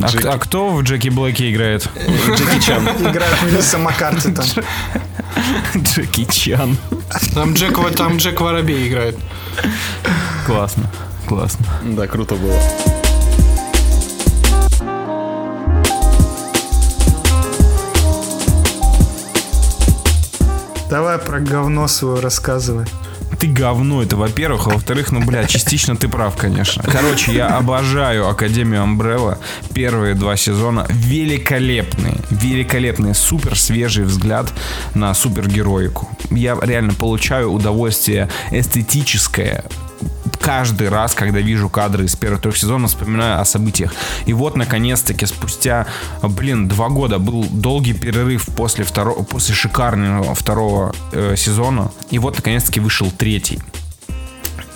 Speaker 2: А, а кто в Джеки Блэке играет?
Speaker 4: Джеки Чан.
Speaker 5: Играет Мелисса Маккарти там.
Speaker 2: Джеки Чан.
Speaker 3: Там Джек, там Джек Воробей играет.
Speaker 2: Классно, классно.
Speaker 4: Да, круто было.
Speaker 5: Давай про говно свое рассказывай.
Speaker 2: Ты говно, это во-первых, а во-вторых, ну, бля, частично ты прав, конечно. Короче, я обожаю Академию Амбрелла. Первые два сезона великолепные, великолепные, супер свежий взгляд на супергероику. Я реально получаю удовольствие эстетическое каждый раз, когда вижу кадры из первых трех сезонов, вспоминаю о событиях. И вот, наконец-таки, спустя, блин, два года был долгий перерыв после, второго, после шикарного второго э, сезона. И вот, наконец-таки, вышел третий.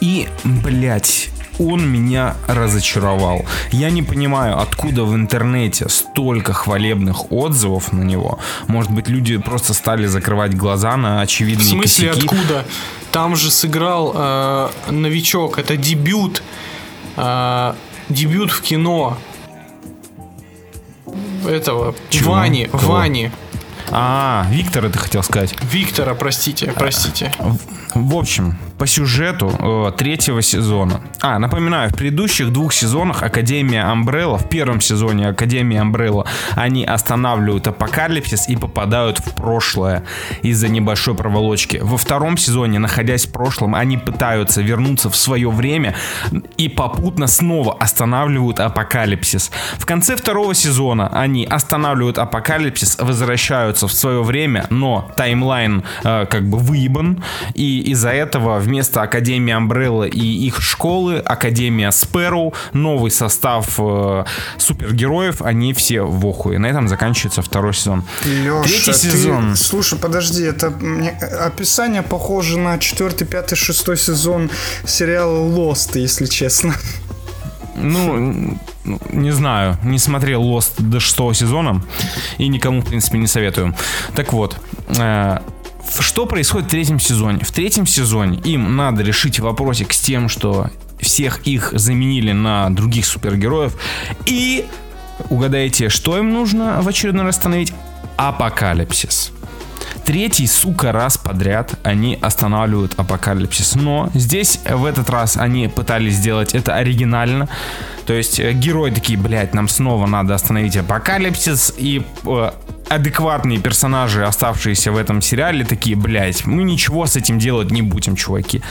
Speaker 2: И, блядь, он меня разочаровал. Я не понимаю, откуда в интернете столько хвалебных отзывов на него. Может быть, люди просто стали закрывать глаза на
Speaker 3: В
Speaker 2: очевидные
Speaker 3: смысле,
Speaker 2: косяки.
Speaker 3: откуда? Там же сыграл э, новичок. Это дебют. э, дебют в кино. Этого.
Speaker 2: Чего?
Speaker 3: Вани.
Speaker 2: Кого?
Speaker 3: Вани.
Speaker 2: А, Виктор, это хотел сказать.
Speaker 3: Виктора, простите, простите.
Speaker 2: В общем, по сюжету э, третьего сезона. А, напоминаю, в предыдущих двух сезонах Академия Амбрелла, в первом сезоне Академия Амбрелла, они останавливают апокалипсис и попадают в прошлое из-за небольшой проволочки. Во втором сезоне, находясь в прошлом, они пытаются вернуться в свое время и попутно снова останавливают апокалипсис. В конце второго сезона они останавливают апокалипсис, возвращаются в свое время, но таймлайн э, как бы выебан, и из-за этого вместо Академии Амбрелла и их школы, Академия Спэроу, новый состав э, супергероев, они все в охуе. На этом заканчивается второй сезон.
Speaker 5: Леша,
Speaker 2: Третий
Speaker 5: ты-
Speaker 2: сезон.
Speaker 5: Слушай, подожди, это мне- описание похоже на четвертый, пятый, шестой сезон сериала Lost, если честно.
Speaker 2: Ну, ну, не знаю, не смотрел Lost до шестого сезона и никому, в принципе, не советую. Так вот, э, что происходит в третьем сезоне? В третьем сезоне им надо решить вопросик с тем, что всех их заменили на других супергероев. И угадайте, что им нужно в очередной раз остановить? Апокалипсис. Третий, сука, раз подряд они останавливают апокалипсис. Но здесь в этот раз они пытались сделать это оригинально. То есть э, герои такие, блядь, нам снова надо остановить апокалипсис. И э, адекватные персонажи, оставшиеся в этом сериале, такие, блядь, мы ничего с этим делать не будем, чуваки.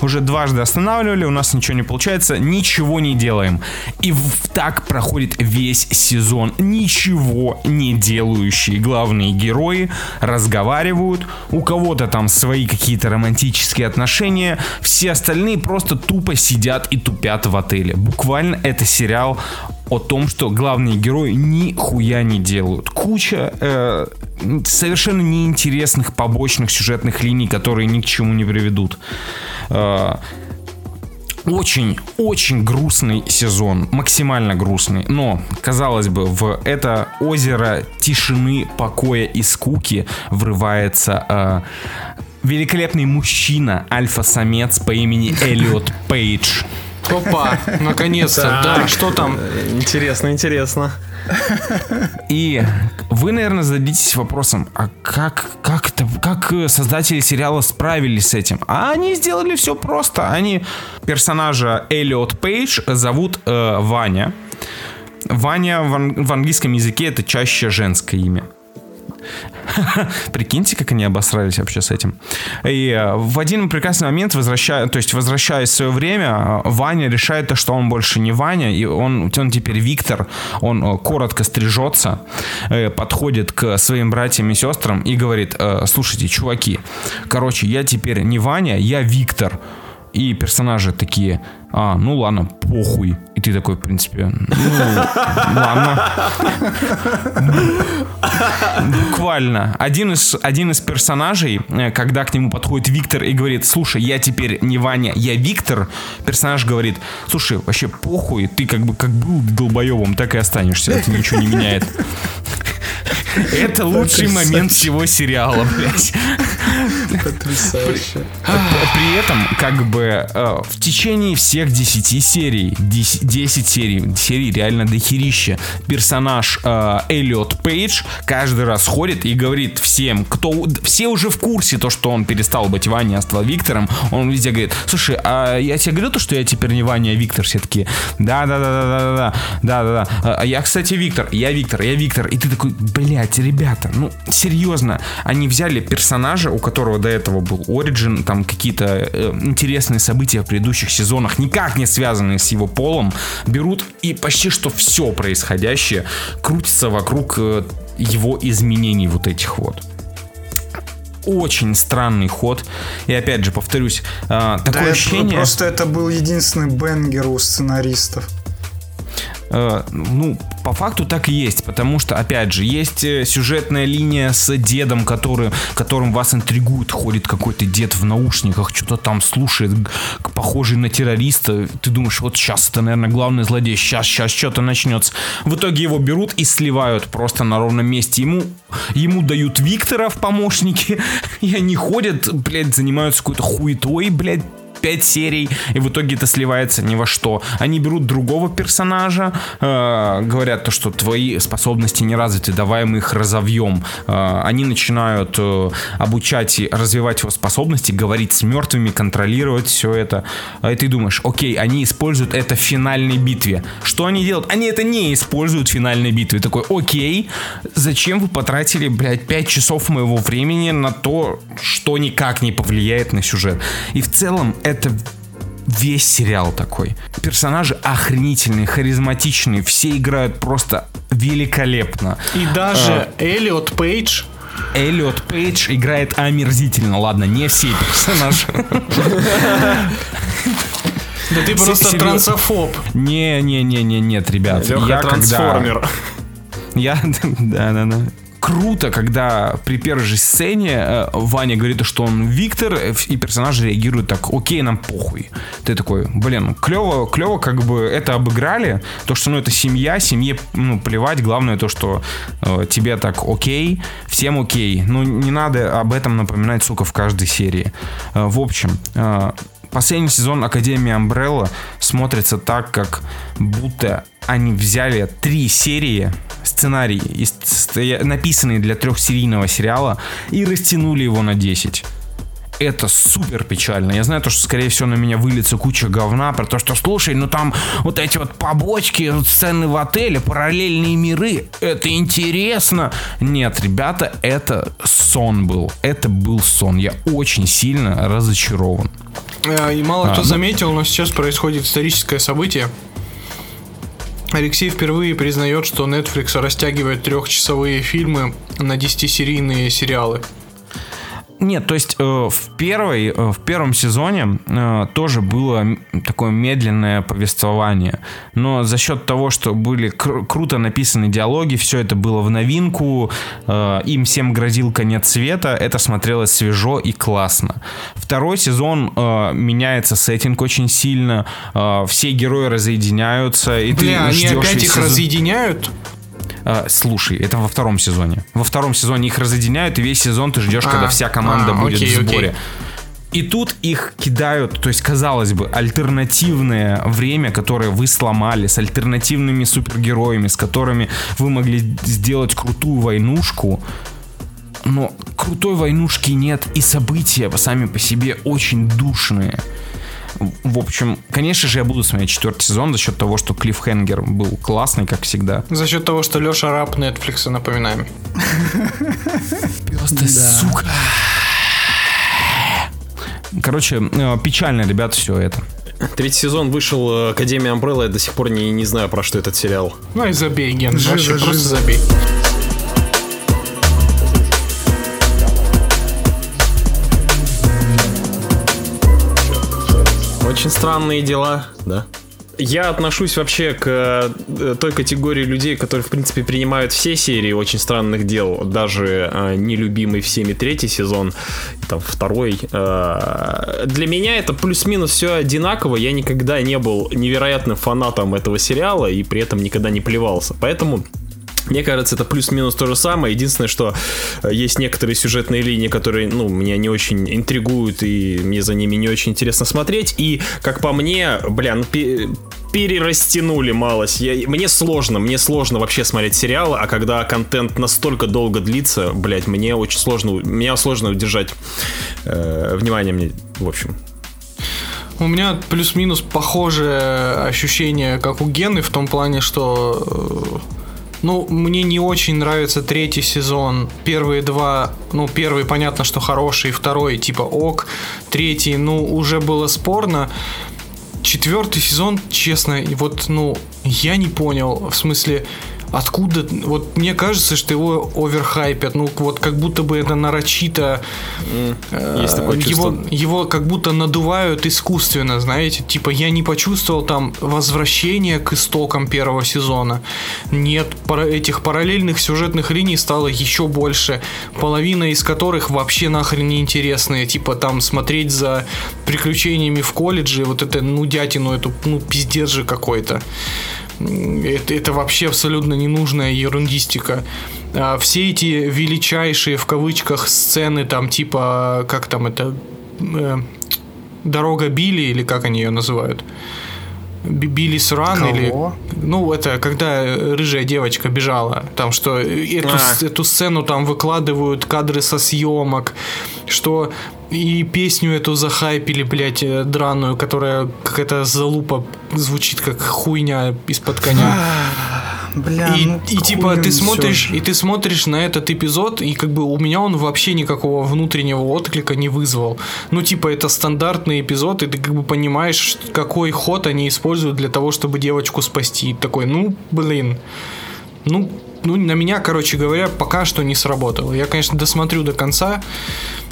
Speaker 2: Уже дважды останавливали, у нас ничего не получается, ничего не делаем. И так проходит весь сезон. Ничего не делающие главные герои разговаривают, у кого-то там свои какие-то романтические отношения, все остальные просто тупо сидят и тупят в отеле. Буквально это сериал о том, что главные герои нихуя не делают. Куча э, совершенно неинтересных побочных сюжетных линий, которые ни к чему не приведут. Э, очень, очень грустный сезон, максимально грустный. Но, казалось бы, в это озеро тишины, покоя и скуки врывается э, великолепный мужчина, альфа-самец по имени Эллиот Пейдж.
Speaker 3: Опа, наконец-то. Да, что там?
Speaker 4: Интересно, интересно.
Speaker 2: И вы, наверное, зададитесь вопросом, а как, как, это, как э, создатели сериала справились с этим? А они сделали все просто. Они персонажа Эллиот Пейдж зовут э, Ваня. Ваня в, ан- в английском языке это чаще женское имя. [LAUGHS] Прикиньте, как они обосрались вообще с этим. И э, в один прекрасный момент, возвращая, то есть возвращаясь в свое время, э, Ваня решает, то, что он больше не Ваня, и он, он теперь Виктор, он э, коротко стрижется, подходит к своим братьям и сестрам и говорит, слушайте, чуваки, короче, я теперь не Ваня, я Виктор. И персонажи такие, а, ну ладно, похуй. И ты такой, в принципе, ну, ладно. Буквально. Один из, один из персонажей, э, когда к нему подходит Виктор и говорит, слушай, я теперь не Ваня, я Виктор, персонаж говорит, слушай, вообще похуй, ты как бы как был долбоебом, так и останешься, это ничего не меняет. Это лучший момент всего сериала, блядь.
Speaker 5: Потрясающе.
Speaker 2: При этом, как бы, э, в течение всех 10 серий, 10, 10 серий, серий реально дохерища, персонаж э, Эллиот Пейдж каждый раз ходит и говорит всем, кто... Все уже в курсе то, что он перестал быть Ваней, а стал Виктором. Он везде говорит, слушай, а я тебе говорил то, что я теперь не Ваня, а Виктор все таки да-да-да-да-да-да, да-да-да. А я, кстати, Виктор, я Виктор, я Виктор. И ты такой, блядь, ребята, ну, серьезно, они взяли персонажа, у которого до этого был Origin, там какие-то э, интересные события в предыдущих сезонах, никак не связанные с его полом, берут и почти что все происходящее крутится вокруг э, его изменений вот этих вот. Очень странный ход. И опять же, повторюсь, э,
Speaker 5: Да,
Speaker 2: такое
Speaker 5: это
Speaker 2: ощущение...
Speaker 5: просто это был единственный бенгер у сценаристов.
Speaker 2: Э, ну, по факту так и есть, потому что, опять же, есть э, сюжетная линия с дедом, который, которым вас интригует, ходит какой-то дед в наушниках, что-то там слушает, похожий на террориста. Ты думаешь, вот сейчас это, наверное, главный злодей, сейчас, сейчас что-то начнется. В итоге его берут и сливают просто на ровном месте. Ему, ему дают Виктора в помощники, [LAUGHS] и они ходят, блядь, занимаются какой-то хуетой, блядь, 5 серий, и в итоге это сливается ни во что. Они берут другого персонажа, э, говорят то, что твои способности не развиты, давай мы их разовьем. Э, они начинают э, обучать и развивать его способности, говорить с мертвыми, контролировать все это. А И ты думаешь, окей, они используют это в финальной битве. Что они делают? Они это не используют в финальной битве. Такой, окей, зачем вы потратили, блядь, 5 часов моего времени на то, что никак не повлияет на сюжет? И в целом это весь сериал такой. Персонажи охренительные, харизматичные, все играют просто великолепно.
Speaker 3: И даже Эллиот Пейдж
Speaker 2: Эллиот Пейдж играет омерзительно. Ладно, не все [LAUGHS] персонажи.
Speaker 3: Да ты просто трансофоб.
Speaker 2: Не-не-не-не, нет, ребят. Я когда...
Speaker 4: трансформер.
Speaker 2: Я, [LAUGHS] да-да-да. Круто, когда при первой же сцене э, Ваня говорит, что он Виктор, э, и персонажи реагируют так, окей, нам похуй. Ты такой, блин, клево, клево, как бы это обыграли, то, что, ну, это семья, семье, ну, плевать, главное то, что э, тебе так окей, всем окей. Ну, не надо об этом напоминать, сука, в каждой серии. Э, в общем, э, Последний сезон Академии Umbrella смотрится так, как будто они взяли три серии сценарий, написанные для трехсерийного сериала, и растянули его на 10 это супер печально. Я знаю, то, что, скорее всего, на меня выльется куча говна про то, что, слушай, ну там вот эти вот побочки, вот сцены в отеле, параллельные миры, это интересно. Нет, ребята, это сон был. Это был сон. Я очень сильно разочарован.
Speaker 3: Э, И мало
Speaker 2: А,
Speaker 3: кто
Speaker 2: ну-
Speaker 3: заметил, но сейчас происходит историческое событие. Алексей впервые признает, что Netflix растягивает трехчасовые фильмы на 10-серийные сериалы.
Speaker 2: Нет, то есть э, в первой, э, в первом сезоне э, тоже было такое медленное повествование, но за счет того, что были кру- круто написаны диалоги, все это было в новинку, э, им всем грозил конец света, это смотрелось свежо и классно. Второй сезон э, меняется сеттинг очень сильно, э, все герои разъединяются, и ты
Speaker 3: Бля, они
Speaker 2: ждешь
Speaker 3: опять
Speaker 2: весь
Speaker 3: их
Speaker 2: сезон-
Speaker 3: разъединяют?
Speaker 2: А, слушай, это во втором сезоне. Во втором сезоне их разъединяют, и весь сезон ты ждешь,
Speaker 3: А,
Speaker 2: когда вся команда
Speaker 3: а,
Speaker 2: будет
Speaker 3: окей,
Speaker 2: в
Speaker 3: окей.
Speaker 2: сборе. И тут их кидают, то есть, казалось бы, альтернативное время, которое вы сломали, с альтернативными супергероями, с которыми вы могли сделать крутую войнушку. Но крутой войнушки нет, и события сами по себе очень душные. В общем, конечно же, я буду смотреть четвертый сезон за счет того, что Клиффхенгер был классный, как всегда.
Speaker 3: За счет того, что Леша раб Netflix, напоминаем.
Speaker 2: Просто сука. Короче, э, печально, ребят, все это.
Speaker 4: Третий сезон вышел э, Академия Umbrella, я до сих пор не, не знаю, про что этот сериал.
Speaker 3: Ну и забей, Ген.
Speaker 5: Жиза,
Speaker 3: Вообще просто
Speaker 5: жиза.
Speaker 3: забей.
Speaker 4: Очень странные дела, да. Я отношусь вообще к э, той категории людей, которые, в принципе, принимают все серии очень странных дел, даже э, нелюбимый всеми третий сезон, там второй. Э, для меня это плюс-минус все одинаково. Я никогда не был невероятным фанатом этого сериала и при этом никогда не плевался. Поэтому мне кажется, это плюс-минус то же самое. Единственное, что э, есть некоторые сюжетные линии, которые, ну, меня не очень интригуют, и мне за ними не очень интересно смотреть. И, как по мне, бля, ну, пе- перерастянули малость. Я, мне сложно, мне сложно вообще смотреть сериалы, а когда контент настолько долго длится, блядь, мне очень сложно, меня сложно удержать э, внимание мне, в общем.
Speaker 3: У меня плюс-минус похожее ощущение, как у Гены, в том плане, что... Ну, мне не очень нравится третий сезон. Первые два, ну, первый, понятно, что хороший, второй, типа, ок. Третий, ну, уже было спорно. Четвертый сезон, честно, вот, ну, я не понял, в смысле, откуда, вот мне кажется, что его оверхайпят, ну, вот как будто бы это нарочито
Speaker 4: Есть такое
Speaker 3: Э,
Speaker 4: чувство.
Speaker 3: Его, его как будто надувают искусственно, знаете. Типа я не почувствовал там возвращения к истокам первого сезона. Нет, этих параллельных сюжетных линий стало еще больше. Половина из которых вообще нахрен не интересные. Типа там смотреть за приключениями в колледже, вот это нудятину, эту, ну, пиздец же какой-то. Это, это вообще абсолютно ненужная ерундистика. А, все эти величайшие в кавычках сцены, там типа, как там это, э, дорога Билли или как они ее называют? Би- Билли Сран
Speaker 5: Кого?
Speaker 3: или... Ну, это когда рыжая девочка бежала. Там, что э, эту,
Speaker 4: А.
Speaker 3: эту сцену там выкладывают кадры со съемок, что и песню эту захайпили, блядь, э, драную, которая какая-то залупа звучит как хуйня из-под коня.
Speaker 5: Бля,
Speaker 3: И,
Speaker 5: ну,
Speaker 3: и типа ты смотришь,
Speaker 5: же.
Speaker 3: и ты смотришь на этот эпизод, и как бы у меня он вообще никакого внутреннего отклика не вызвал. Ну, типа, это стандартный эпизод, и ты как бы понимаешь, какой ход они используют для того, чтобы девочку спасти. И такой, ну, блин. Ну, ну, на меня, короче говоря, пока что не сработало. Я, конечно, досмотрю до конца,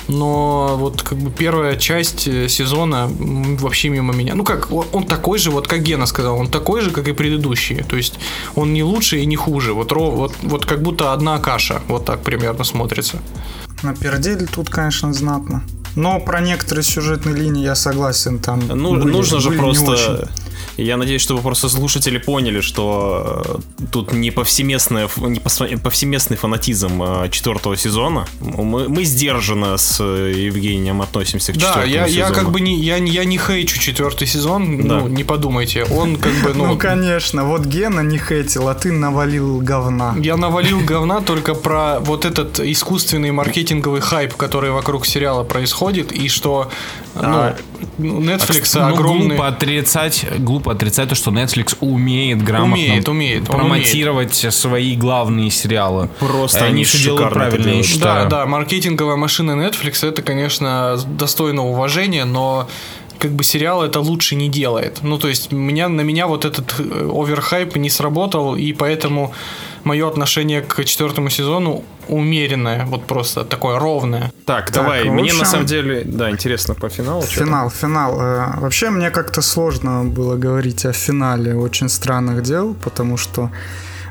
Speaker 3: но вот как бы первая часть э, сезона вообще мимо меня. Ну как, он, такой же, вот как Гена сказал, он такой же, как и предыдущие. То есть он не лучше и не хуже. Вот, вот, вот как будто одна каша, вот так примерно смотрится.
Speaker 5: Напердели тут, конечно, знатно. Но про некоторые сюжетные линии я согласен, там
Speaker 4: Ну,
Speaker 5: были-
Speaker 4: нужно же
Speaker 5: были не
Speaker 4: просто... Я надеюсь, что вы просто слушатели поняли, что э, тут не повсеместная, не посма- повсеместный фанатизм э, четвертого сезона. Мы, мы сдержанно с э, Евгением относимся к
Speaker 3: Да,
Speaker 4: четвертому
Speaker 3: я, я
Speaker 4: сезону.
Speaker 3: как бы не, я, не- я не хейчу четвертый сезон,
Speaker 4: Да.
Speaker 3: ну, не подумайте. Он как бы, ну,
Speaker 5: Ну, конечно, вот Гена не хейтил, а ты навалил говна.
Speaker 3: Я навалил говна только про вот этот искусственный маркетинговый хайп, который вокруг сериала происходит, и что
Speaker 5: А,
Speaker 3: ну, Netflix
Speaker 2: Ну,
Speaker 3: огромный...
Speaker 2: глупо отрицать, глупо отрицать то, что Netflix умеет грамотно
Speaker 3: Умеет, умеет,
Speaker 2: промотировать свои главные сериалы.
Speaker 4: Просто они
Speaker 2: все делают правильно, я считаю.
Speaker 3: Да, да, маркетинговая машина Netflix это, конечно, достойно уважения, но как бы сериал это лучше не делает. Ну, то есть меня, на меня вот этот э, оверхайп не сработал, и поэтому мое отношение к четвертому сезону умеренное, вот просто такое ровное.
Speaker 4: Так,
Speaker 5: Так,
Speaker 4: давай,
Speaker 5: в
Speaker 4: мне на самом деле, да, интересно по финалу.
Speaker 5: Финал, финал. Э, Вообще мне как-то сложно было говорить о финале очень странных дел, потому что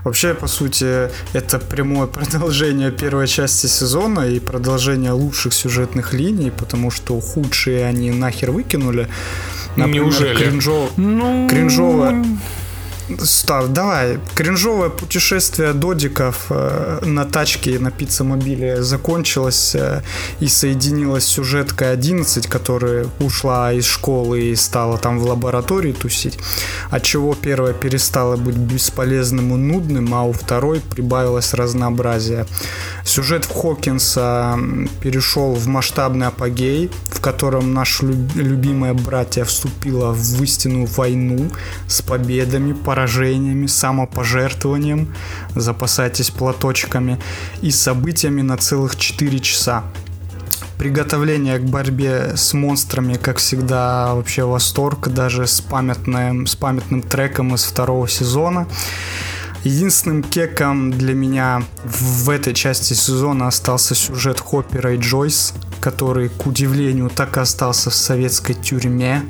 Speaker 5: вообще, по сути, это прямое [LAUGHS] продолжение первой части сезона и продолжение лучших сюжетных линий, потому что худшие они нахер выкинули. Например,
Speaker 3: Неужели?
Speaker 5: кринжо-
Speaker 2: Ну,
Speaker 5: кринжовое. Став, давай. Кринжовое путешествие додиков э, на тачке на пиццемобиле закончилось э, и соединилось с сюжеткой 11, которая ушла из школы и стала там в лаборатории тусить. От чего первая перестала быть бесполезным и нудным, а у второй прибавилось разнообразие. Сюжет в Хокинса перешел в масштабный апогей, в котором наша люб- любимая братья вступила в истинную войну с победами, поражениями, самопожертвованием, запасайтесь платочками, и событиями на целых 4 часа. Приготовление к борьбе с монстрами, как всегда, вообще восторг, даже с памятным, с памятным треком из второго сезона. Единственным кеком для меня в в этой части сезона остался сюжет Хоппера и Джойс, который, к удивлению, так и остался в советской тюрьме.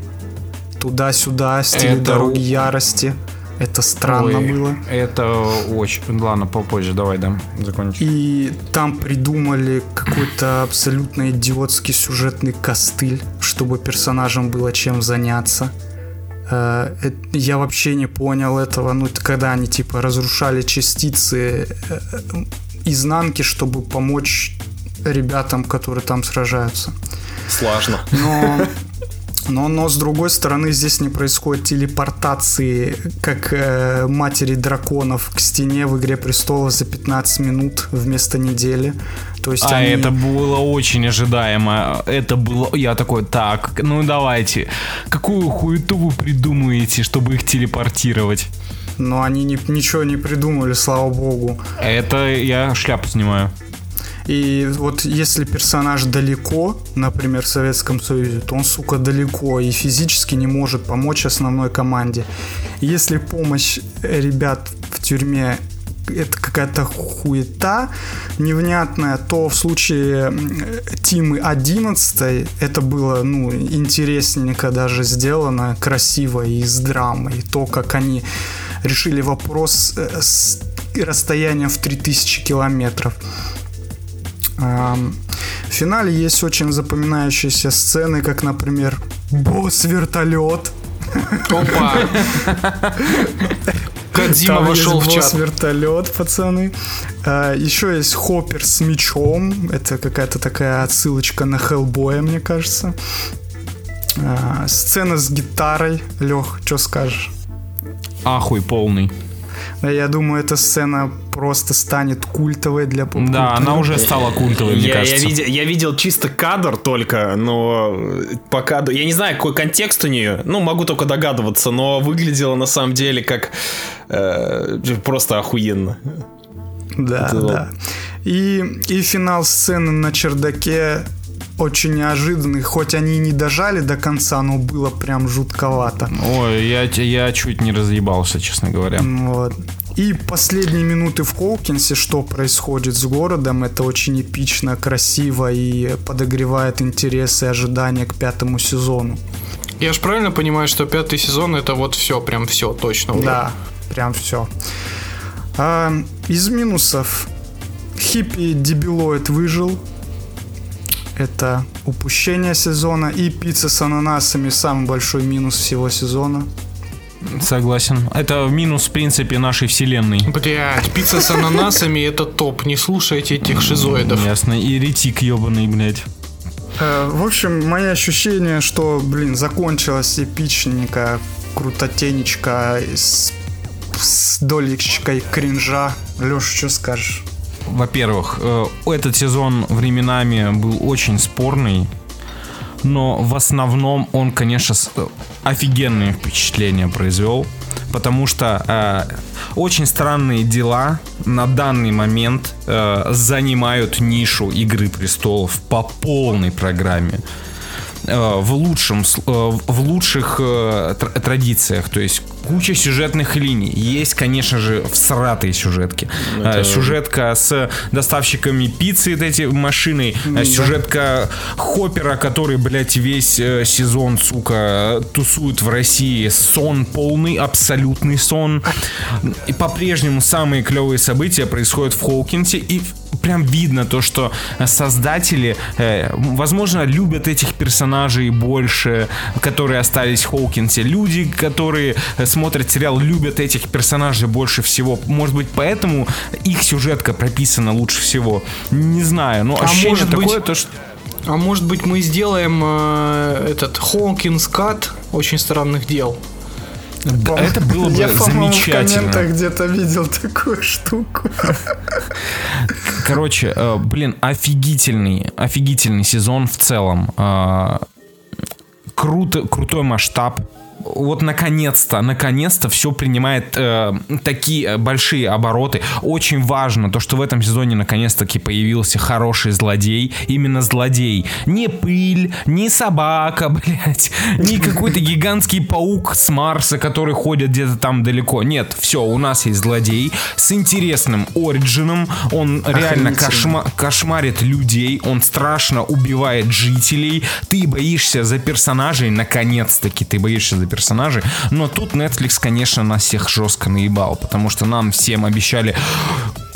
Speaker 5: Туда-сюда, стиле
Speaker 2: Это
Speaker 5: дороги ярости. Это странно
Speaker 2: Ой,
Speaker 5: было.
Speaker 2: Это очень... Ладно, попозже, давай, да, закончим.
Speaker 5: И там придумали какой-то абсолютно идиотский сюжетный костыль, чтобы персонажам было чем заняться. Э, Я вообще не понял этого. Ну, это когда они типа разрушали частицы э, э, изнанки, чтобы помочь ребятам, которые там сражаются.
Speaker 4: Сложно.
Speaker 5: Но, [LAUGHS] но, но с другой стороны, здесь не происходит телепортации, как э, матери драконов к стене в Игре престолов за 15 минут вместо недели. То есть
Speaker 2: А
Speaker 5: они,
Speaker 2: это было очень ожидаемо. Это было... Я такой, так, ну давайте. Какую хуету вы придумаете, чтобы их телепортировать?
Speaker 5: но они не- ничего не придумали, слава богу.
Speaker 2: Это я шляпу снимаю.
Speaker 5: И вот если персонаж далеко, например, в Советском Союзе, то он, сука, далеко и физически не может помочь основной команде. Если помощь ребят в тюрьме это какая-то хуета невнятная, то в случае Тимы 11 это было, ну, интересненько даже сделано, красиво и с драмой. То, как они решили вопрос э, с расстоянием в 3000 километров. В финале есть очень запоминающиеся сцены, как, например, босс-вертолет.
Speaker 3: Опа! Кадзима
Speaker 5: Там
Speaker 3: вошел в чат.
Speaker 5: босс-вертолет, пацаны. А, Еще есть Хоппер с мечом. Это какая-то такая отсылочка на Хеллбоя, мне кажется. А, Сцена с гитарой. Лех, что скажешь?
Speaker 2: Ахуй полный.
Speaker 5: Я думаю, эта сцена просто станет культовой для поп
Speaker 2: Да, она уже стала культовой, мне
Speaker 4: я, я
Speaker 2: кажется.
Speaker 4: видел, я видел чисто кадр только, но по кадру... Я не знаю, какой контекст у нее, ну, могу только догадываться, но выглядело на самом деле как э, просто охуенно.
Speaker 5: Да,
Speaker 4: Это
Speaker 5: да. И, и финал сцены на чердаке очень неожиданный, хоть они и не дожали до конца, но было прям жутковато.
Speaker 2: Ой, я, я чуть не разъебался, честно говоря.
Speaker 5: Вот. И последние минуты в Хоукинсе, что происходит с городом, это очень эпично, красиво и подогревает интересы и ожидания к пятому сезону.
Speaker 3: Я ж правильно понимаю, что пятый сезон это вот все, прям все, точно уже.
Speaker 5: Да, прям все. из минусов хиппи дебилоид выжил. Это упущение сезона. И пицца с ананасами самый большой минус всего сезона.
Speaker 2: Согласен. Это минус, в принципе, нашей вселенной.
Speaker 3: Блять, пицца с ананасами это топ. Не слушайте этих шизоидов.
Speaker 2: Ясно. И ретик ебаный, блядь.
Speaker 5: Э, В общем, мои ощущения, что, блин, закончилась эпичненько, крутотенечка с, с долечкой кринжа. Леша, что скажешь?
Speaker 2: Во-первых, э, этот сезон временами был очень спорный, но в основном он, конечно, э, офигенные впечатления произвел, потому что э, очень странные дела на данный момент э, занимают нишу Игры престолов по полной программе. Э, в лучшем, в лучших тр- традициях, то есть куча сюжетных линий. Есть, конечно же, всратые сюжетки. Э, Сюжетка с доставщиками пиццы эти машиной, э, сюжетка Хоппера, который, блядь, весь э, сезон, сука, тусует в России. Сон полный, абсолютный сон. И по-прежнему самые клевые события происходят в Хоукинсе, и прям видно то, что создатели, э, возможно, любят этих персонажей больше, которые остались в Хоукинсе. Люди, которые э, смотрят сериал, любят этих персонажей больше всего. Может быть, поэтому их сюжетка прописана лучше всего. Не знаю, но
Speaker 3: А
Speaker 2: ощущение
Speaker 3: может быть-
Speaker 2: такое, то, что...
Speaker 3: А может быть мы сделаем э, этот Хокинс Кат очень странных дел.
Speaker 2: Да, это было бы
Speaker 5: Я, по-моему, в
Speaker 2: замечательно.
Speaker 5: комментах где-то видел такую штуку.
Speaker 2: Короче, э, блин, офигительный, офигительный сезон в целом. Э, Круто, крутой масштаб. Вот наконец-то, наконец-то все принимает э, такие большие обороты. Очень важно то, что в этом сезоне наконец-таки появился хороший злодей. Именно злодей. Не пыль, не собака, [LAUGHS] блядь, не какой-то гигантский паук с Марса, который ходит где-то там далеко. Нет, все, у нас есть злодей с интересным ориджином. Он реально кошма- кошмарит людей, он страшно убивает жителей. Ты боишься за персонажей, наконец-таки ты боишься за персонажей. Но тут Netflix, конечно, нас всех жестко наебал, потому что нам всем обещали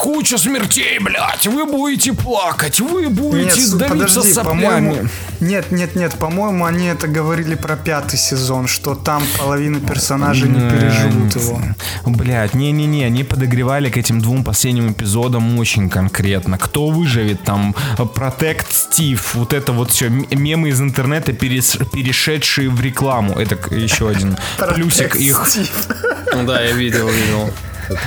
Speaker 2: куча смертей, блядь, вы будете плакать, вы
Speaker 5: Нет,
Speaker 2: будете
Speaker 5: су-
Speaker 2: давиться
Speaker 5: подожди,
Speaker 2: соплями.
Speaker 5: по-моему... Нет, нет, нет, по-моему, они это говорили про пятый сезон, что там половина персонажей не переживут его.
Speaker 2: Блять, не-не-не, они подогревали к этим двум последним эпизодам очень конкретно. Кто выживет там, Протект Стив, вот это вот все, мемы из интернета, перешедшие в рекламу. Это еще один плюсик их.
Speaker 4: Ну да, я видел, видел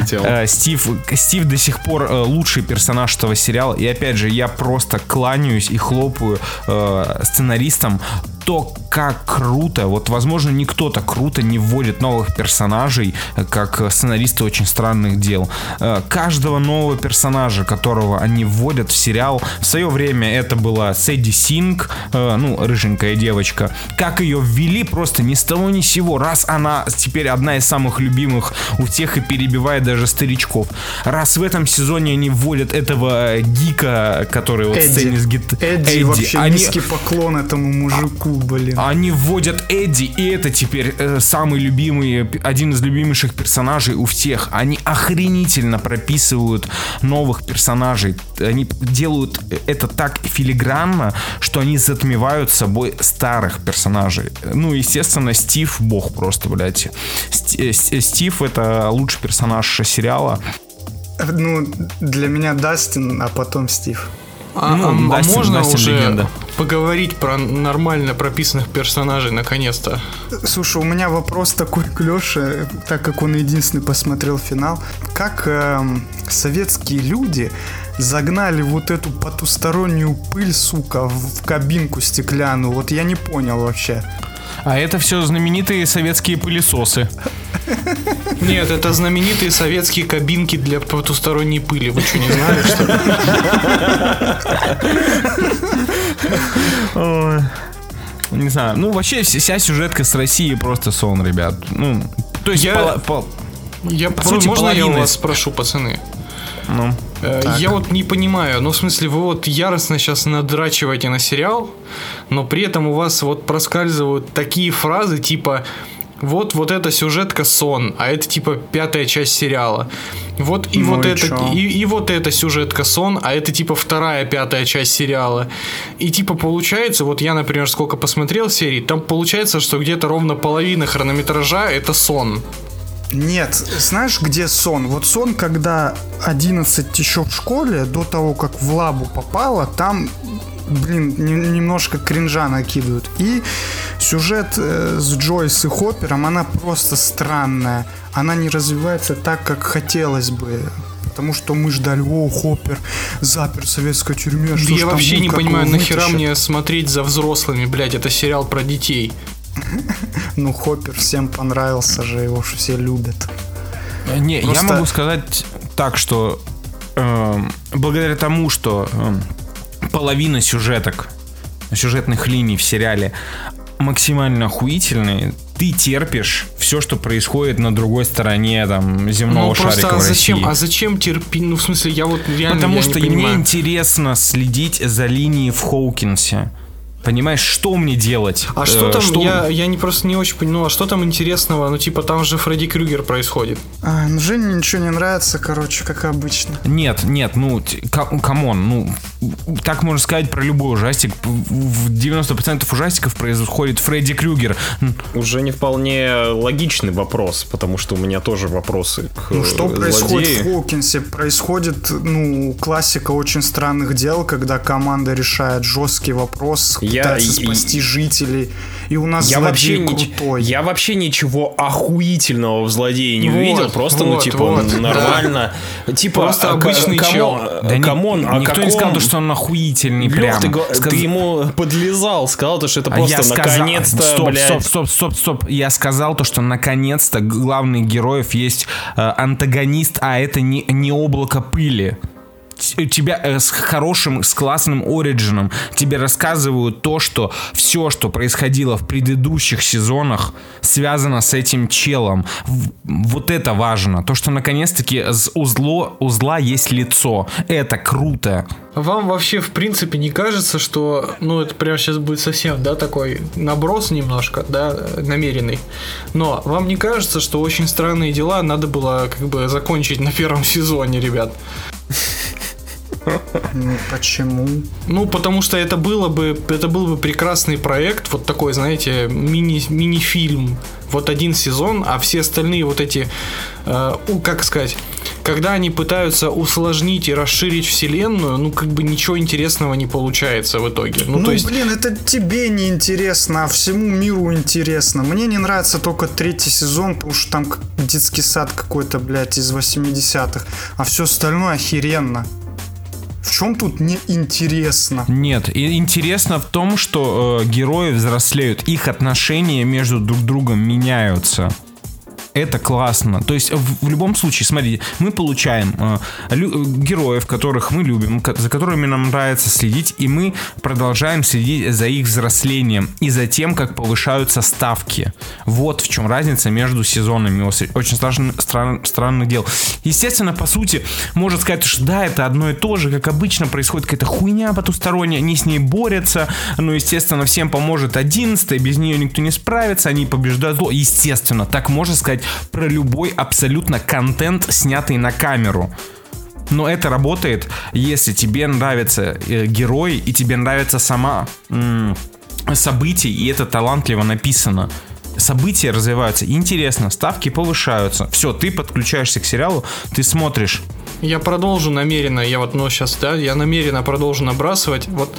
Speaker 4: тему.
Speaker 2: Э, Стив, Стив до сих пор э, лучший персонаж этого сериала. И опять же, я просто кланяюсь и хлопаю э, сценаристам. То, как круто, вот, возможно, никто так круто не вводит новых персонажей, э, как сценаристы очень странных дел. Э, каждого нового персонажа, которого они вводят в сериал, в свое время это была Сэдди Синг, э, ну, рыженькая девочка. Как ее ввели, просто ни с того ни с сего. Раз она теперь одна из самых любимых у всех и перебивает даже старичков. Раз в этом сезоне они вводят этого гика, который вот в сцене
Speaker 5: Эдди.
Speaker 2: с гит...
Speaker 5: Эдди, вообще
Speaker 2: они-
Speaker 5: низкий поклон этому мужику, блин.
Speaker 2: они вводят Эдди, и это теперь э, самый любимый, э, один из любимейших персонажей у всех. Они охренительно прописывают новых персонажей. Они делают это так филигранно, что они затмевают собой старых персонажей. Ну, естественно, Стив бог просто, блядь. Э, С- Стив это лучший персонаж сериала.
Speaker 5: Ну, для меня Дастин, а потом Стив.
Speaker 3: А,
Speaker 2: Ну,
Speaker 3: а- а
Speaker 2: Дастин-
Speaker 3: можно
Speaker 2: Дастин
Speaker 3: уже
Speaker 2: легенда.
Speaker 3: поговорить про нормально прописанных персонажей наконец-то?
Speaker 5: Слушай, у меня вопрос такой к Лёше, так как он единственный посмотрел финал. Как эм, советские люди загнали вот эту потустороннюю пыль, сука, в, в кабинку стеклянную? Вот я не понял вообще.
Speaker 2: А это все знаменитые советские пылесосы.
Speaker 3: Нет, это знаменитые советские кабинки для потусторонней пыли. Вы что, не знали, что ли?
Speaker 2: Не знаю. Ну, вообще, вся, сюжетка с Россией просто сон, ребят. Ну, то есть,
Speaker 3: Я-
Speaker 2: пола- пол-
Speaker 3: Я,
Speaker 2: По сути,
Speaker 3: можно я у
Speaker 2: половина
Speaker 3: вас спрошу, пацаны?
Speaker 2: Ну,
Speaker 3: Э, Я вот не понимаю, ну в смысле вы вот яростно сейчас надрачиваете на сериал, но при этом у вас вот проскальзывают такие фразы типа вот, вот эта сюжетка сон, а это типа пятая часть сериала. Вот и
Speaker 5: Ну
Speaker 3: вот
Speaker 5: и
Speaker 3: это,
Speaker 5: чё?
Speaker 3: и, и вот эта сюжетка сон, а это типа вторая, пятая часть сериала. И типа получается, вот я, например, сколько посмотрел серий, там получается, что где-то ровно половина хронометража это сон.
Speaker 5: Нет, знаешь, где сон? Вот сон, когда 11 еще в школе, до того, как в лабу попала, там, блин, не- немножко кринжа накидывают. И сюжет э, с Джойс и Хоппером, она просто странная. Она не развивается так, как хотелось бы. Потому что мы ждали, о, Хоппер запер в советской тюрьме. что ж
Speaker 3: я вообще не понимаю, нахера
Speaker 5: вытащат?»
Speaker 3: мне смотреть за взрослыми, блядь, это сериал про детей. [LAUGHS]
Speaker 5: Ну, Хоппер всем понравился же, его ж все любят.
Speaker 2: Не, я
Speaker 5: Просто-
Speaker 2: могу сказать так, что эм, благодаря тому, что эм, половина сюжеток, сюжетных линий в сериале максимально охуительные, ты терпишь все, что происходит на другой стороне там земного
Speaker 3: Ну просто
Speaker 2: шарика
Speaker 3: а
Speaker 2: в
Speaker 3: зачем,
Speaker 2: России.
Speaker 3: а зачем терпеть? Ну в смысле, я вот реально
Speaker 2: Потому
Speaker 3: я
Speaker 2: что
Speaker 3: не
Speaker 2: мне
Speaker 3: понимаю.
Speaker 2: интересно следить за линией в Хоукинсе. Понимаешь, что мне делать?
Speaker 3: А что
Speaker 2: Э,
Speaker 3: там, я, я не просто не очень понял, а что там интересного? Ну, типа, там же Фредди Крюгер происходит.
Speaker 5: А, ну, Жене ничего не нравится, короче, как обычно.
Speaker 2: Нет, нет, ну, come on, ну, так можно сказать про любой ужастик. В 90% ужастиков происходит Фредди Крюгер.
Speaker 4: Уже не вполне логичный вопрос, потому что у меня тоже вопросы к
Speaker 5: Ну, что
Speaker 4: э,
Speaker 5: происходит
Speaker 4: злодею.
Speaker 5: в Хокинсе? Происходит, ну, классика очень странных дел, когда команда решает жесткий вопрос,
Speaker 4: Я-
Speaker 5: пытается
Speaker 4: и-
Speaker 5: спасти жителей, и у нас
Speaker 4: Я вообще,
Speaker 5: крутой.
Speaker 4: я вообще ничего охуительного в злодее не
Speaker 3: Вот,
Speaker 4: увидел, просто, ну,
Speaker 3: вот,
Speaker 4: типа,
Speaker 3: вот, да.
Speaker 4: нормально. Типа,
Speaker 3: Просто
Speaker 4: а,
Speaker 3: обычный
Speaker 4: кому-
Speaker 3: чел.
Speaker 2: Да ни-
Speaker 4: come on, а
Speaker 2: никто не
Speaker 4: каком-
Speaker 2: сказал, то, что он охуительный
Speaker 4: Лёх,
Speaker 2: прям.
Speaker 4: ты,
Speaker 2: Сказ-
Speaker 4: ты ему подлезал, сказал, то, что это
Speaker 2: А
Speaker 4: просто
Speaker 2: я сказал-
Speaker 4: наконец-то,
Speaker 2: стоп,
Speaker 4: блядь.
Speaker 2: стоп, стоп, стоп, стоп. Я сказал то, что наконец-то главных героев есть э, антагонист, а это не, не облако пыли. Тебя э, с хорошим, с классным origin ом тебе рассказывают то, что все, что происходило в предыдущих сезонах, связано с этим челом. Вот это важно. То, что наконец-таки узло, узла есть лицо. Это круто.
Speaker 3: Вам вообще, в принципе, не кажется, что, ну, это прямо сейчас будет совсем, да, такой наброс немножко, да, намеренный. Но вам не кажется, что очень странные дела надо было, как бы, закончить на первом [LAUGHS] сезоне, ребят?
Speaker 5: Ну, почему?
Speaker 3: Ну, потому что это было бы, это был бы прекрасный проект, вот такой, знаете, мини, мини-фильм, вот один сезон, а все остальные вот эти, э, как сказать, когда они пытаются усложнить и расширить вселенную, ну, как бы ничего интересного не получается в итоге. Ну,
Speaker 5: Ну,
Speaker 3: то есть...
Speaker 5: блин, это тебе не интересно, а всему миру интересно. Мне не нравится только третий сезон, потому что там детский сад какой-то, блядь, из 80-х. А все остальное охеренно. В чем тут неинтересно?
Speaker 2: Нет, и интересно в том, что э, герои взрослеют, их отношения между друг другом меняются. Это классно. То есть в, в любом случае, смотри, мы получаем э, лю- э, героев, которых мы любим, ко- за которыми нам нравится следить, и мы продолжаем следить за их взрослением и за тем, как повышаются ставки. Вот в чем разница между сезонами. Очень страшно, стран- странное дело. Естественно, по сути, можно сказать, что да, это одно и то же, как обычно происходит какая-то хуйня потусторонняя, они с ней борются, но, естественно, всем поможет 11 без нее никто не справится, они побеждают зло. Естественно, так можно сказать про любой абсолютно контент, снятый на камеру. Но это работает, если тебе нравятся э, герои и тебе нравится сама событие, и это талантливо написано. События развиваются интересно, ставки повышаются. Все, ты подключаешься к сериалу, ты смотришь.
Speaker 3: Я продолжу намеренно, я вот, ну, сейчас, да, я намеренно продолжу набрасывать. Вот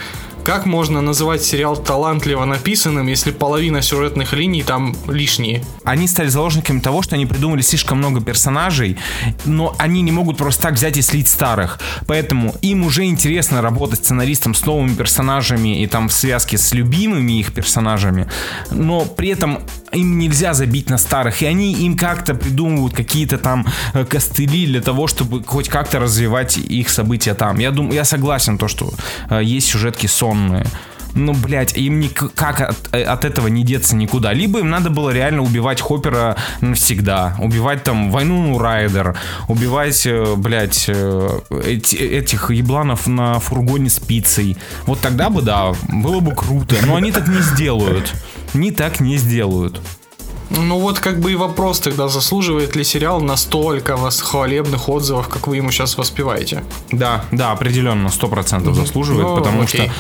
Speaker 3: как можно называть сериал талантливо написанным, если половина сюжетных линий там лишние?
Speaker 2: Они стали заложниками того, что они придумали слишком много персонажей, но они не могут просто так взять и слить старых. Поэтому им уже интересно работать сценаристом с новыми персонажами и там в связке с любимыми их персонажами, но при этом им нельзя забить на старых, и они им как-то придумывают какие-то там э, костыли для того, чтобы хоть как-то развивать их события там. Я думаю, я согласен то, что э, есть сюжетки сонные. Ну, блядь, им никак от, э, от этого не деться никуда. Либо им надо было реально убивать Хоппера навсегда. Убивать там Войну Райдер. Убивать, э, блядь, э, эти- этих ебланов на фургоне с пиццей. Вот тогда бы, да, было бы круто. Но они так не сделают. Они так не сделают.
Speaker 3: Ну вот как бы и вопрос тогда, заслуживает ли сериал настолько вас хвалебных отзывов, как вы ему сейчас воспеваете?
Speaker 2: Да, да, определенно, сто процентов заслуживает,
Speaker 3: Ну,
Speaker 2: потому
Speaker 3: окей.
Speaker 2: что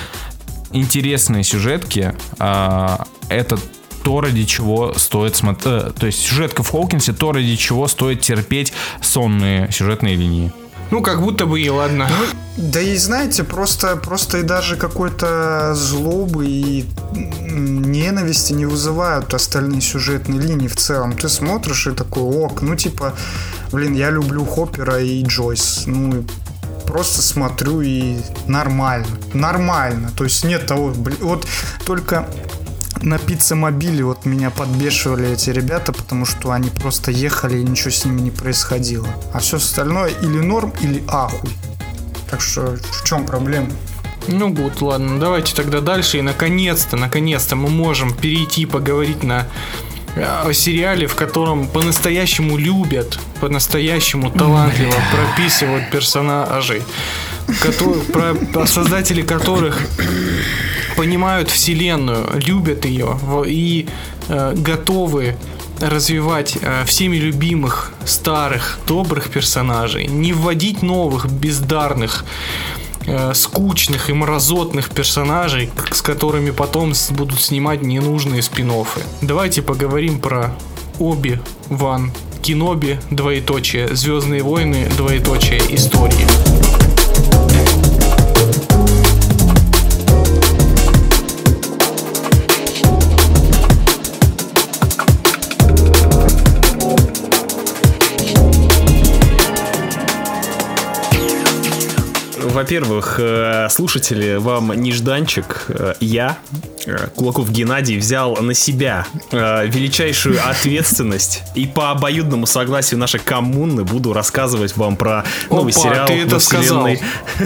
Speaker 2: интересные сюжетки а, это то, ради чего стоит смотреть. То есть сюжетка в Хоукинсе, то, ради чего стоит терпеть сонные сюжетные линии.
Speaker 3: Ну, как будто бы и ладно.
Speaker 5: Да и знаете, просто, просто и даже какой-то злобы и ненависти не вызывают остальные сюжетные линии в целом. Ты смотришь и такой, ок, ну типа, блин, я люблю Хоппера и Джойс. Ну, просто смотрю и нормально. Нормально. То есть нет того, блин, вот только на пиццемобиле вот меня подбешивали эти ребята, потому что они просто ехали и ничего с ними не происходило. А все остальное или норм, или ахуй. Так что в чем проблема?
Speaker 3: Ну, гуд, ладно, давайте тогда дальше. И наконец-то, наконец-то мы можем перейти поговорить на о сериале, в котором по-настоящему любят, по-настоящему [LAUGHS] талантливо прописывают персонажей, про, создатели которых понимают вселенную, любят ее и э, готовы развивать э, всеми любимых старых добрых персонажей, не вводить новых бездарных э, скучных и мразотных персонажей, с которыми потом будут снимать ненужные спин -оффы. Давайте поговорим про Оби Ван Киноби, двоеточие, Звездные войны, двоеточие, истории.
Speaker 4: Во-первых, э, слушатели, вам нежданчик. Э, Я, э, Кулаков Геннадий, взял на себя величайшую ответственность и по обоюдному согласию нашей коммуны буду рассказывать вам про новый
Speaker 3: Опа,
Speaker 4: сериал
Speaker 3: ты это
Speaker 4: вселенной.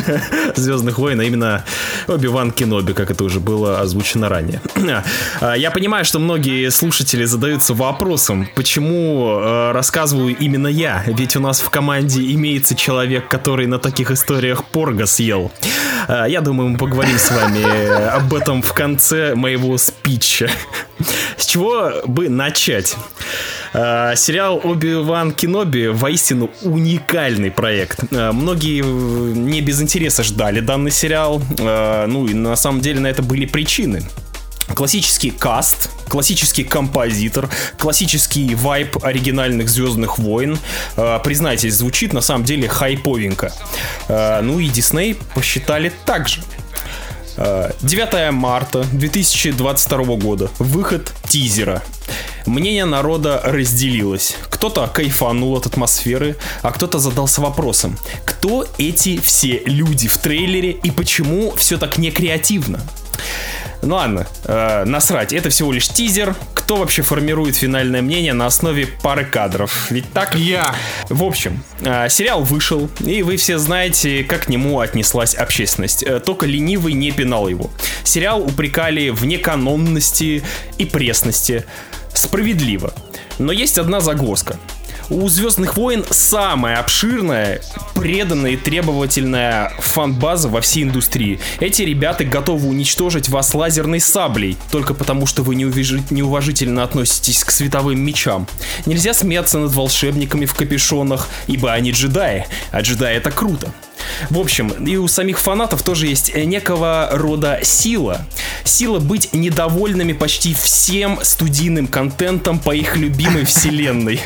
Speaker 4: [LAUGHS] Звездных войн, а именно Оби-Ван Кеноби, как это уже было озвучено ранее. [CLEARS THROAT] А, Я понимаю, что многие слушатели задаются вопросом, почему рассказываю именно я, ведь у нас в команде имеется человек, который на таких историях порго съел. А, Я думаю, мы поговорим с вами э, об этом в конце моего спича. С чего бы начать? А, Сериал Оби-Ван Кеноби воистину уникальный проект. А, Многие э, не без интереса ждали данный сериал. Ну и на самом деле на это были причины. Классический каст, классический композитор, классический вайп оригинальных Звездных войн. Э, признайтесь, звучит на самом деле хайповенько. Э, ну и Дисней посчитали так же. Э, 9 марта 2022 года. Выход тизера. Мнение народа разделилось. Кто-то кайфанул от атмосферы, а кто-то задался вопросом, кто эти все люди в трейлере и почему все так некреативно? Ну ладно, э, насрать, это всего лишь тизер. Кто вообще формирует финальное мнение на основе пары кадров? Ведь так?
Speaker 3: Я.
Speaker 4: В общем, э, сериал вышел, и вы все знаете, как к нему отнеслась общественность. Э, Только ленивый не пинал его. Сериал упрекали в неканонности и пресности. Справедливо. Но есть одна загвоздка. У Звездных войн самая обширная, преданная и требовательная фан-база во всей индустрии. Эти ребята готовы уничтожить вас лазерной саблей, только потому что вы неуважи- неуважительно относитесь к световым мечам. Нельзя смеяться над волшебниками в капюшонах, ибо они джедаи, а джедаи это круто. В общем, и у самих фанатов тоже есть э, некого рода сила. Сила быть недовольными почти всем студийным контентом по их любимой вселенной.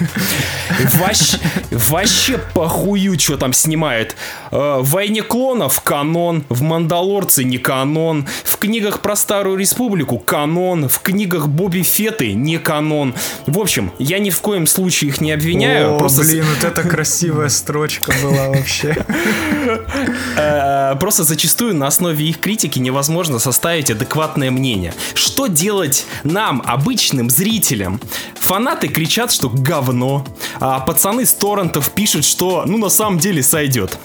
Speaker 4: Вообще, вообще похую, что там снимают. Э, В «Войне клонов» канон, в «Мандалорце» не канон, в книгах про Старую Республику канон, в книгах Бобби Феты не канон. В общем, я ни в коем случае их не обвиняю.
Speaker 5: О,
Speaker 4: просто
Speaker 5: блин, вот это красивая строчка была вообще. [LAUGHS]
Speaker 4: Э, Просто зачастую на основе их критики невозможно составить адекватное мнение. Что делать нам, обычным зрителям? Фанаты кричат, что говно, а пацаны с торрентов пишут, что ну на самом деле сойдет.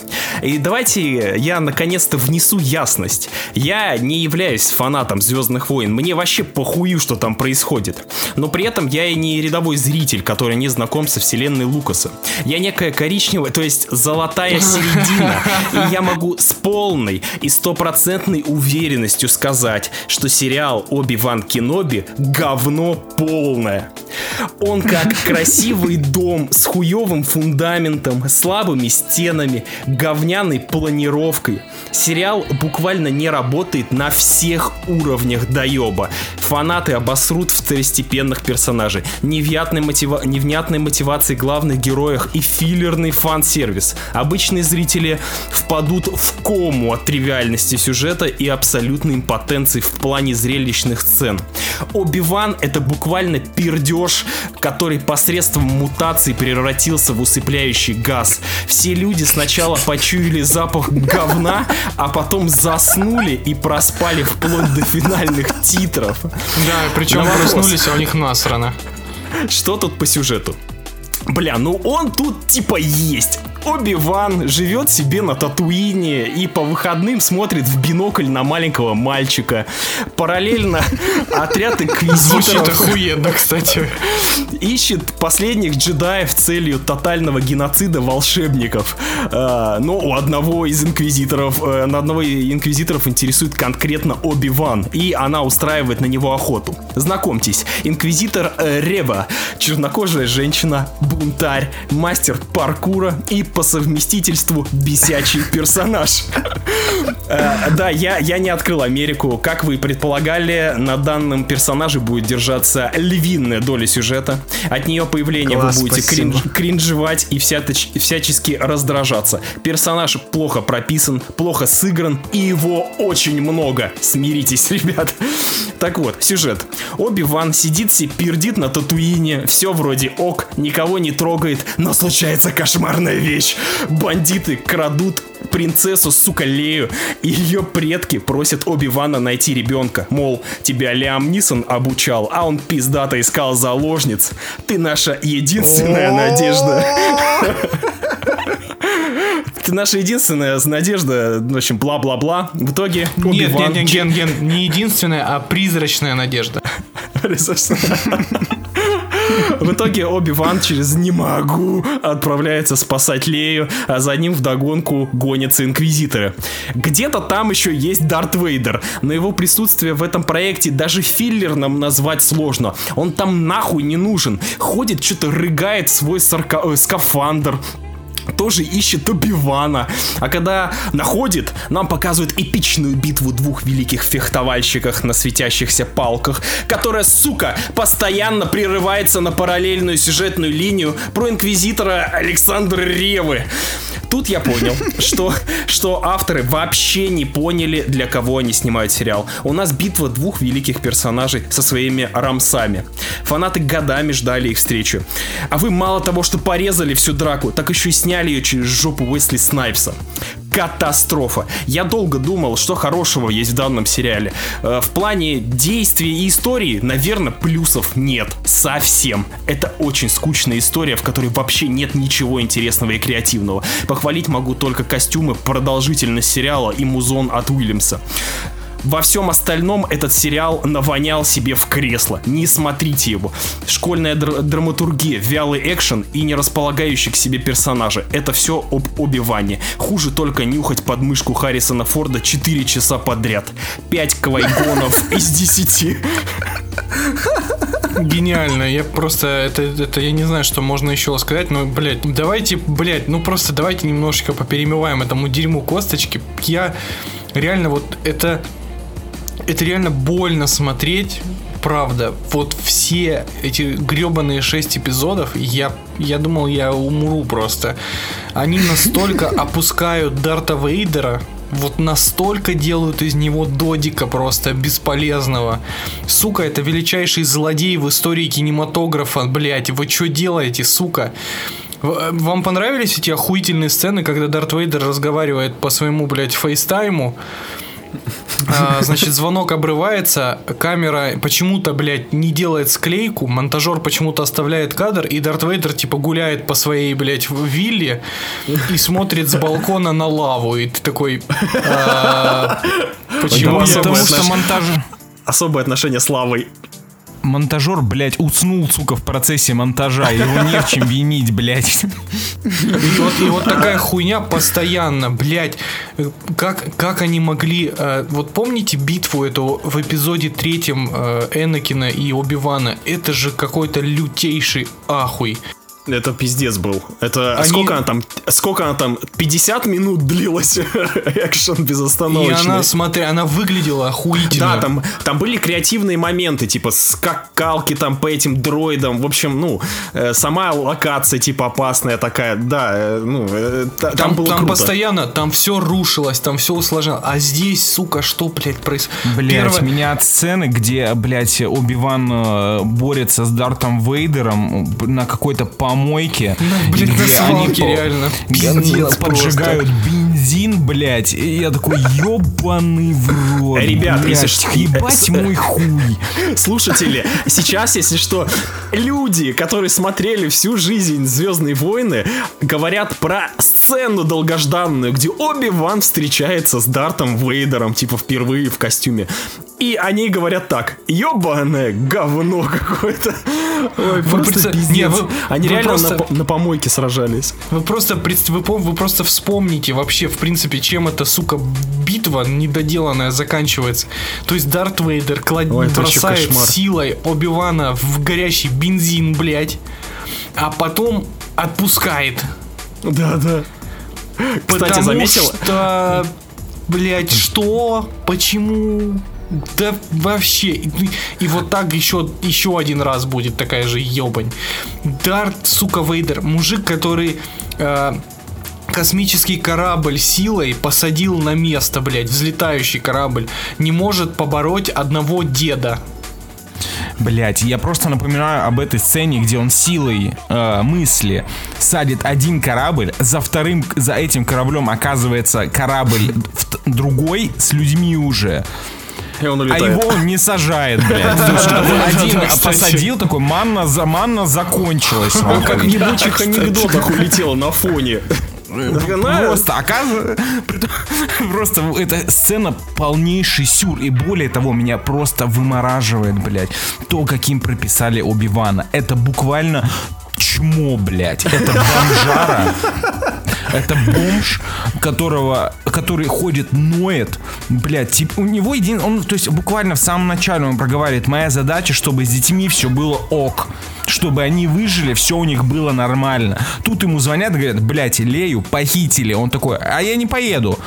Speaker 4: И давайте я наконец-то внесу ясность. Я не являюсь фанатом Звездных войн. Мне вообще похую, что там происходит. Но при этом я и не рядовой зритель, который не знаком со вселенной Лукаса. Я некая коричневая, то есть золотая [LAUGHS] середина. И я могу с полной и стопроцентной уверенностью сказать, что сериал Оби-Ван Кеноби говно полное. Он как красивый дом с хуевым фундаментом, слабыми стенами, говняной планировкой. Сериал буквально не работает на всех уровнях доеба. Фанаты обосрут второстепенных персонажей, невнятной, мотива... невнятной мотивации главных героев и филлерный фан-сервис. Обычные зрители впадут в кому от тривиальности сюжета и абсолютной импотенции в плане зрелищных сцен. Оби-Ван это буквально пердеж, который посредством мутаций превратился в усыпляющий газ. Все люди сначала почуяли запах говна, а потом заснули и проспали вплоть до финальных титров.
Speaker 3: Да, причем проснулись, а у них насрано.
Speaker 4: Что тут по сюжету? Бля, ну он тут типа есть. Оби-Ван живет себе на Татуине и по выходным смотрит в бинокль на маленького мальчика. Параллельно [LAUGHS] отряд
Speaker 3: Звучит
Speaker 4: инквизиторов
Speaker 3: охуенно, кстати.
Speaker 4: ищет последних джедаев целью тотального геноцида волшебников. А, но у одного из инквизиторов, э, на одного из инквизиторов интересует конкретно Оби-Ван, и она устраивает на него охоту. Знакомьтесь, инквизитор э, Рева, чернокожая женщина, бунтарь, мастер паркура и по совместительству бесячий персонаж. Э, Да, я, я не открыл Америку. Как вы и предполагали, на данном персонаже будет держаться львиная доля сюжета. От нее появления вы будете кринж- кринжевать и всяточ- всячески раздражаться. Персонаж плохо прописан, плохо сыгран, и его очень много. Смиритесь, [LAUGHS] ребят. Так вот, сюжет. Оби-Ван сидит себе, пердит на Татуине, все вроде ок, никого не трогает, но случается кошмарная вещь. Бандиты крадут принцессу, сука, Лею, и ее предки просят Оби-Вана найти ребенка. Мол, тебя Лиам Нисон обучал, а он пиздато искал заложниц. Ты наша единственная надежда. [LAUGHS] Ты наша единственная надежда, в общем, бла-бла-бла. В итоге
Speaker 3: Нет, нет, нет, Ген, [LAUGHS] не единственная, а призрачная надежда. [LAUGHS] [LAUGHS]
Speaker 4: В итоге Оби-Ван через «не могу» отправляется спасать Лею, а за ним вдогонку гонятся инквизиторы. Где-то там еще есть Дарт Вейдер, но его присутствие в этом проекте даже филлерным назвать сложно. Он там нахуй не нужен. Ходит, что-то рыгает свой сарка- э, скафандр, тоже ищет Оби-Вана. А когда находит, нам показывают эпичную битву двух великих фехтовальщиков на светящихся палках, которая, сука, постоянно прерывается на параллельную сюжетную линию про инквизитора Александра Ревы. Тут я понял, [LAUGHS] что, что авторы вообще не поняли, для кого они снимают сериал. У нас битва двух великих персонажей со своими рамсами. Фанаты годами ждали их встречу. А вы мало того, что порезали всю драку, так еще и сняли ее через жопу Уэсли Снайпса. Катастрофа. Я долго думал, что хорошего есть в данном сериале. Э, В плане действий и истории, наверное, плюсов нет. Совсем. Это очень скучная история, в которой вообще нет ничего интересного и креативного. Похвалить могу только костюмы, продолжительность сериала и музон от Уильямса. Во всем остальном этот сериал навонял себе в кресло. Не смотрите его. Школьная др- драматургия, вялый экшен и не располагающий к себе персонажи. Это все об Оби-Ване. Хуже только нюхать подмышку Харрисона Форда 4 часа подряд. 5 квайгонов [LAUGHS] из 10.
Speaker 3: Гениально. Я просто, это, это я не знаю, что можно еще сказать, но, блядь, давайте, блядь, ну просто давайте немножечко поперемываем этому дерьму косточки. Я реально вот это, это реально больно смотреть. Правда, вот все эти гребаные шесть эпизодов, я, я думал, я умру просто. Они настолько [LAUGHS] опускают Дарта Вейдера, вот настолько делают из него додика просто бесполезного. Сука, это величайший злодей в истории кинематографа, блять. Вы что делаете, сука? В- Вам понравились эти охуительные сцены, когда Дарт Вейдер разговаривает по своему, блядь, фейстайму? А, значит, звонок обрывается, камера почему-то, блядь, не делает склейку, монтажер почему-то оставляет кадр, и Дарт Вейдер, типа, гуляет по своей, блядь, вилле и смотрит с балкона на лаву, и ты такой... а, Почему
Speaker 4: Потому
Speaker 2: что монтажер...
Speaker 4: Особое отношение с лавой.
Speaker 2: Монтажер, блядь, уснул, сука, в процессе монтажа. Его не в чем винить, блядь.
Speaker 3: И вот, и вот такая хуйня постоянно, блядь. Как, как они могли... э, вот помните битву эту в эпизоде третьем э, Энакина и Оби-Вана? Это же какой-то лютейший ахуй.
Speaker 4: Это пиздец был. Это
Speaker 3: Они-
Speaker 4: сколько она там? Сколько она там? 50 минут длилась [LAUGHS] экшен
Speaker 3: И
Speaker 4: безостановочный.
Speaker 3: она, смотри, она выглядела охуительно.
Speaker 4: Да, там, там были креативные моменты, типа скакалки там по этим дроидам. В общем, ну, э, сама локация, типа, опасная такая. Да, э, ну, э, та- там,
Speaker 3: Там,
Speaker 4: было
Speaker 3: там
Speaker 4: круто.
Speaker 3: постоянно, там все рушилось, там все усложнялось. А здесь, сука, что, блядь, происходит?
Speaker 2: Блять, меня от сцены, где, блядь, Оби-Ван э, борется с Дартом Вейдером на какой-то помойке.
Speaker 3: Ну, блядь, на
Speaker 2: где
Speaker 3: свалке, реально.
Speaker 2: где
Speaker 3: Пиздец
Speaker 2: поджигают бензин, блядь. И я такой, ебаный в рот.
Speaker 4: Ребят,
Speaker 2: блядь,
Speaker 4: если что,
Speaker 2: ебать мой хуй.
Speaker 4: Слушатели, сейчас, если что, люди, которые смотрели всю жизнь Звездные войны, говорят про сцену долгожданную, где Оби-Ван встречается с Дартом Вейдером, типа впервые в костюме. И они говорят так, ебаное говно какое-то. Ой,
Speaker 3: Вы
Speaker 4: просто пиздец.
Speaker 3: Не, вы-
Speaker 4: Они
Speaker 3: вы
Speaker 4: реально
Speaker 3: просто-
Speaker 4: на, на помойке сражались.
Speaker 3: Вы просто, вы, вы просто вспомните вообще, в принципе, чем эта, сука, битва недоделанная заканчивается. То есть Дарт Вейдер клад...
Speaker 4: Ой,
Speaker 3: бросает силой Оби-Вана в горящий бензин, блядь, а потом отпускает.
Speaker 4: Да-да. Кстати,
Speaker 3: Потому
Speaker 4: заметил?
Speaker 3: что, блядь, что? Почему? Да вообще. И, и вот так еще, еще один раз будет такая же ебань. Дарт, сука, Вейдер. Мужик, который э, космический корабль силой посадил на место, блядь, взлетающий корабль, не может побороть одного деда.
Speaker 2: Блять, я просто напоминаю об этой сцене, где он силой э, мысли садит один корабль, за вторым, за этим кораблем оказывается корабль другой с людьми уже. [LAUGHS]
Speaker 4: И он
Speaker 2: А
Speaker 4: улетает.
Speaker 2: его он не сажает, блядь. [LAUGHS] Один посадил, такой, манна, за, манна закончилась.
Speaker 4: Он как в ебучих анекдотах улетел на фоне.
Speaker 2: Просто, оказывается, [LAUGHS] просто эта сцена полнейший сюр. И более того, меня просто вымораживает, блядь, то, каким прописали Оби-Вана. Это буквально чмо, блядь. Это бомжара. Это бомж, которого, который ходит, ноет, блядь, типа, у него един, он, то есть буквально в самом начале он проговаривает, моя задача, чтобы с детьми все было ок, чтобы они выжили, все у них было нормально. Тут ему звонят говорят, блядь, Лею похитили. Он такой, а я не поеду.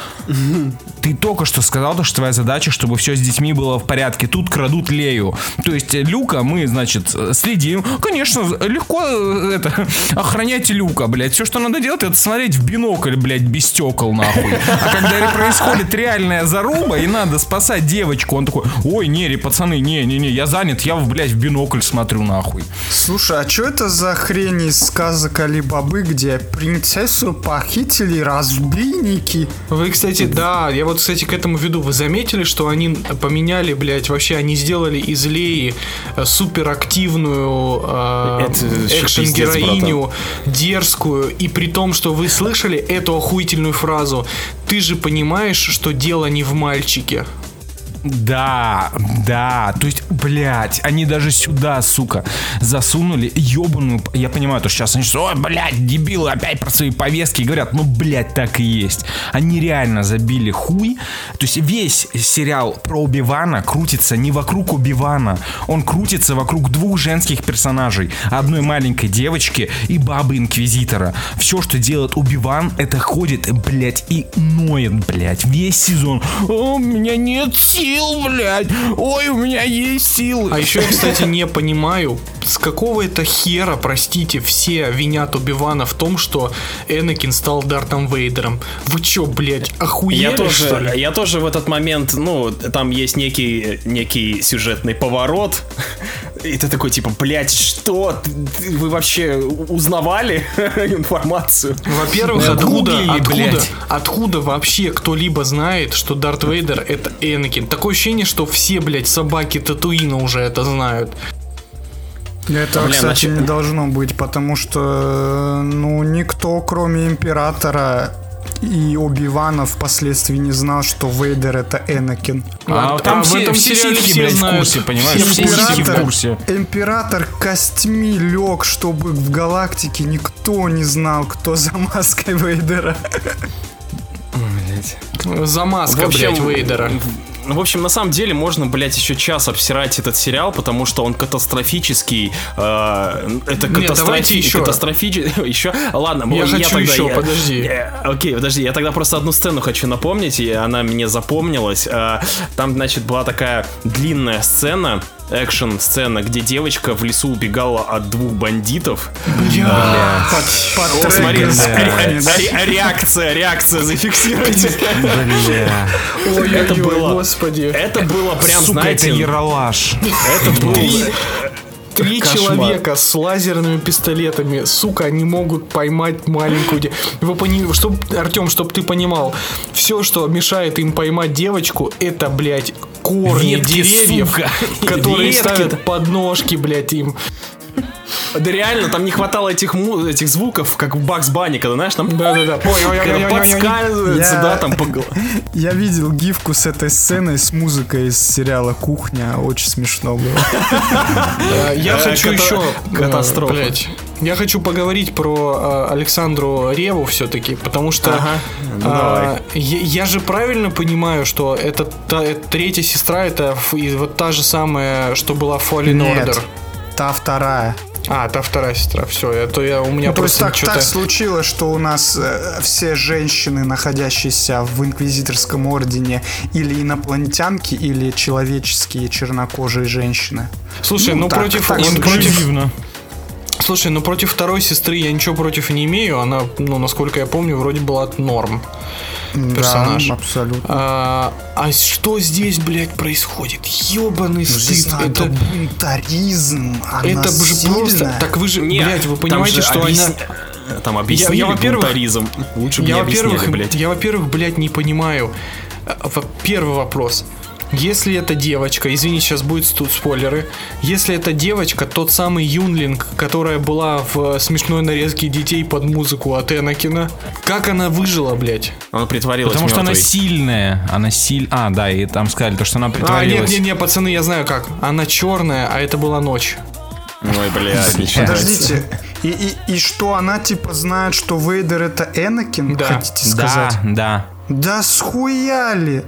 Speaker 2: Ты только что сказал, то, что твоя задача, чтобы все с детьми было в порядке. Тут крадут Лею. То есть э, Люка мы, значит, э, следим. Конечно, легко э, это охранять Люка, блядь. Все, что надо делать, это смотреть в бинокль, блядь, без стекол, нахуй. А когда происходит реальная заруба, и надо спасать девочку, он такой, ой, не, пацаны, не-не-не, я занят, я, блядь, в бинокль смотрю, нахуй.
Speaker 5: Слушай, а что это за хрень из сказок Али Бабы, где принцессу похитили разбийники?
Speaker 3: Вы, кстати, да, я вот, кстати, к этому веду. Вы заметили, что они поменяли, блядь, вообще они сделали из Леи э, суперактивную э, экшен-героиню, дерзкую, и при том, что вы слышали эту охуительную фразу «Ты же понимаешь, что дело не в мальчике».
Speaker 2: Да, да, то есть, блядь, они даже сюда, сука, засунули ебаную... Я понимаю, то что сейчас они что, ой, блядь, дебилы опять про свои повестки говорят, ну, блядь, так и есть. Они реально забили хуй. То есть весь сериал про Убивана крутится не вокруг Убивана, он крутится вокруг двух женских персонажей. Одной маленькой девочки и бабы-инквизитора. Все, что делает Убиван, это ходит, блядь, и ноет, блядь, весь сезон. О, у меня нет сил, блядь. Ой, у меня есть силы.
Speaker 3: А еще я, кстати, не понимаю, с какого это хера, простите, все винят Убивана в том, что Энакин стал Дартом Вейдером. Вы чё, блядь, охуели,
Speaker 4: Я
Speaker 3: что
Speaker 4: тоже,
Speaker 3: ли?
Speaker 4: я тоже в этот момент, ну, там есть некий, некий сюжетный поворот. И ты такой, типа, блядь, что? Вы вообще узнавали [LAUGHS] информацию?
Speaker 3: Во-первых,
Speaker 2: Да
Speaker 3: откуда,
Speaker 2: гуглили,
Speaker 3: откуда,
Speaker 2: блядь.
Speaker 3: откуда вообще кто-либо знает, что Дарт Вейдер это Энакин? Такое ощущение, что все, блядь, собаки Татуина уже это знают.
Speaker 5: Это,
Speaker 4: Бля,
Speaker 5: кстати,
Speaker 4: значит-
Speaker 5: не должно быть, потому что, ну, никто, кроме Императора и Оби-Вана впоследствии не знал, что Вейдер это Энакин.
Speaker 2: А,
Speaker 3: А
Speaker 2: там
Speaker 3: в
Speaker 2: все,
Speaker 3: этом
Speaker 2: все
Speaker 3: сериале
Speaker 2: ситхи,
Speaker 3: все
Speaker 2: блядь, в
Speaker 3: знают.
Speaker 2: курсе, понимаешь?
Speaker 3: Все
Speaker 2: Все
Speaker 3: в
Speaker 2: в
Speaker 5: Император,
Speaker 2: курсе.
Speaker 5: император костьми лег, чтобы в галактике никто не знал, кто за маской Вейдера.
Speaker 3: Замазка,
Speaker 4: В общем,
Speaker 3: блядь, Вейдера.
Speaker 4: Ну, в общем, на самом деле можно, блядь, еще час обсирать этот сериал, потому что он катастрофический. э, это
Speaker 3: Нет,
Speaker 4: катастрофи...
Speaker 3: давайте еще.
Speaker 4: катастрофический. [LAUGHS] еще? Ладно,
Speaker 3: Я
Speaker 4: вот
Speaker 3: хочу
Speaker 4: тогда-
Speaker 3: еще,
Speaker 4: я-
Speaker 3: подожди.
Speaker 4: Э, Окей, подожди, я тогда просто одну сцену хочу напомнить, и она мне запомнилась. Э, Там, значит, была такая длинная сцена, экшн-сцена, где девочка в лесу убегала от двух бандитов.
Speaker 5: Под
Speaker 4: смотри, ре-
Speaker 5: кухни, да?
Speaker 4: ре- реакция, реакция, зафиксируйте.
Speaker 2: Бля.
Speaker 3: Ой,
Speaker 4: Это было-
Speaker 3: господи.
Speaker 4: Это было прям,
Speaker 2: Сука, это
Speaker 4: знаете,
Speaker 2: Ералаш.
Speaker 4: это было...
Speaker 3: Три
Speaker 4: Кошмар.
Speaker 3: человека с лазерными пистолетами, сука, они могут поймать маленькую девочку. Вы пони... чтоб, Артем, чтоб ты понимал, все, что мешает им поймать девочку, это, блядь, корни
Speaker 4: Ветки,
Speaker 3: деревьев,
Speaker 4: сука. [LAUGHS]
Speaker 3: которые
Speaker 4: Ветки.
Speaker 3: ставят подножки, блядь, им.
Speaker 4: Да реально, там не хватало этих, му- этих звуков, как в Бакс Банни, когда, знаешь, там [LAUGHS]
Speaker 3: я- я- я-
Speaker 4: подскальзывается, да, там по [LAUGHS]
Speaker 5: Я видел гифку с этой сценой с музыкой из сериала «Кухня». Очень смешно было.
Speaker 3: Я
Speaker 4: Э,
Speaker 3: хочу еще...
Speaker 4: катастрофа.
Speaker 3: Э, я хочу поговорить про э, Александру Реву все-таки, потому что
Speaker 4: Ага, ну
Speaker 3: э, я, я же правильно понимаю, что это, та- это третья сестра, это и вот та же самая, что была в Fallen
Speaker 5: Нет,
Speaker 3: Order.
Speaker 5: та вторая.
Speaker 3: А, та вторая сестра, все, это я, у меня
Speaker 5: Ну,
Speaker 3: просто
Speaker 5: так, так случилось, что у нас э, все женщины, находящиеся в инквизиторском ордене, или инопланетянки, или человеческие чернокожие женщины.
Speaker 3: Слушай, ну,
Speaker 5: так,
Speaker 3: против...
Speaker 5: так
Speaker 3: против... Слушай, ну против второй сестры я ничего против не имею. Она, ну, насколько я помню, вроде была норм. персонаж.
Speaker 5: Да, абсолютно.
Speaker 3: А, а что здесь, блядь, происходит? Ёбаный
Speaker 5: Ну,
Speaker 3: стыд. Это,
Speaker 5: бунтаризм,
Speaker 3: это же просто... Так вы же,
Speaker 4: Нет,
Speaker 3: блядь, вы понимаете, что
Speaker 4: объясни-
Speaker 3: она...
Speaker 4: Там объяснили
Speaker 3: я, во-первых,
Speaker 4: бунтаризм. Лучше бы
Speaker 3: Я,
Speaker 4: не объясняли, блядь.
Speaker 3: я, во-первых, блядь, не понимаю. Э, Первый вопрос. Если это девочка, извини, сейчас будет тут спойлеры. Если это девочка, тот самый Юнлинг, которая была в смешной нарезке детей под музыку от Энакина, как она выжила, блядь?
Speaker 4: Она притворилась
Speaker 2: Потому что она
Speaker 4: мертвой.
Speaker 2: сильная. Она силь... А, да, и там сказали, то, что она
Speaker 3: А, нет,
Speaker 2: притворилась.
Speaker 3: нет, нет, пацаны, я знаю как. Она черная, а это была ночь.
Speaker 4: Ой, блядь, ничего.
Speaker 5: Подождите, и, и, и что она типа знает, что Вейдер это Энакин,
Speaker 3: Да.
Speaker 5: хотите сказать?
Speaker 2: Да, да.
Speaker 5: Да схуяли!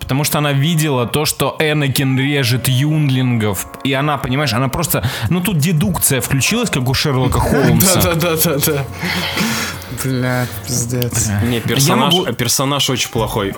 Speaker 2: Потому что она видела то, что Энакин режет юнглингов. И она, понимаешь, она просто... Ну, тут дедукция включилась, как у Шерлока [LAUGHS] Холмса.
Speaker 3: Да-да-да-да-да.
Speaker 5: Бля, пиздец.
Speaker 4: Не, персонаж,
Speaker 2: могу-
Speaker 4: персонаж очень плохой.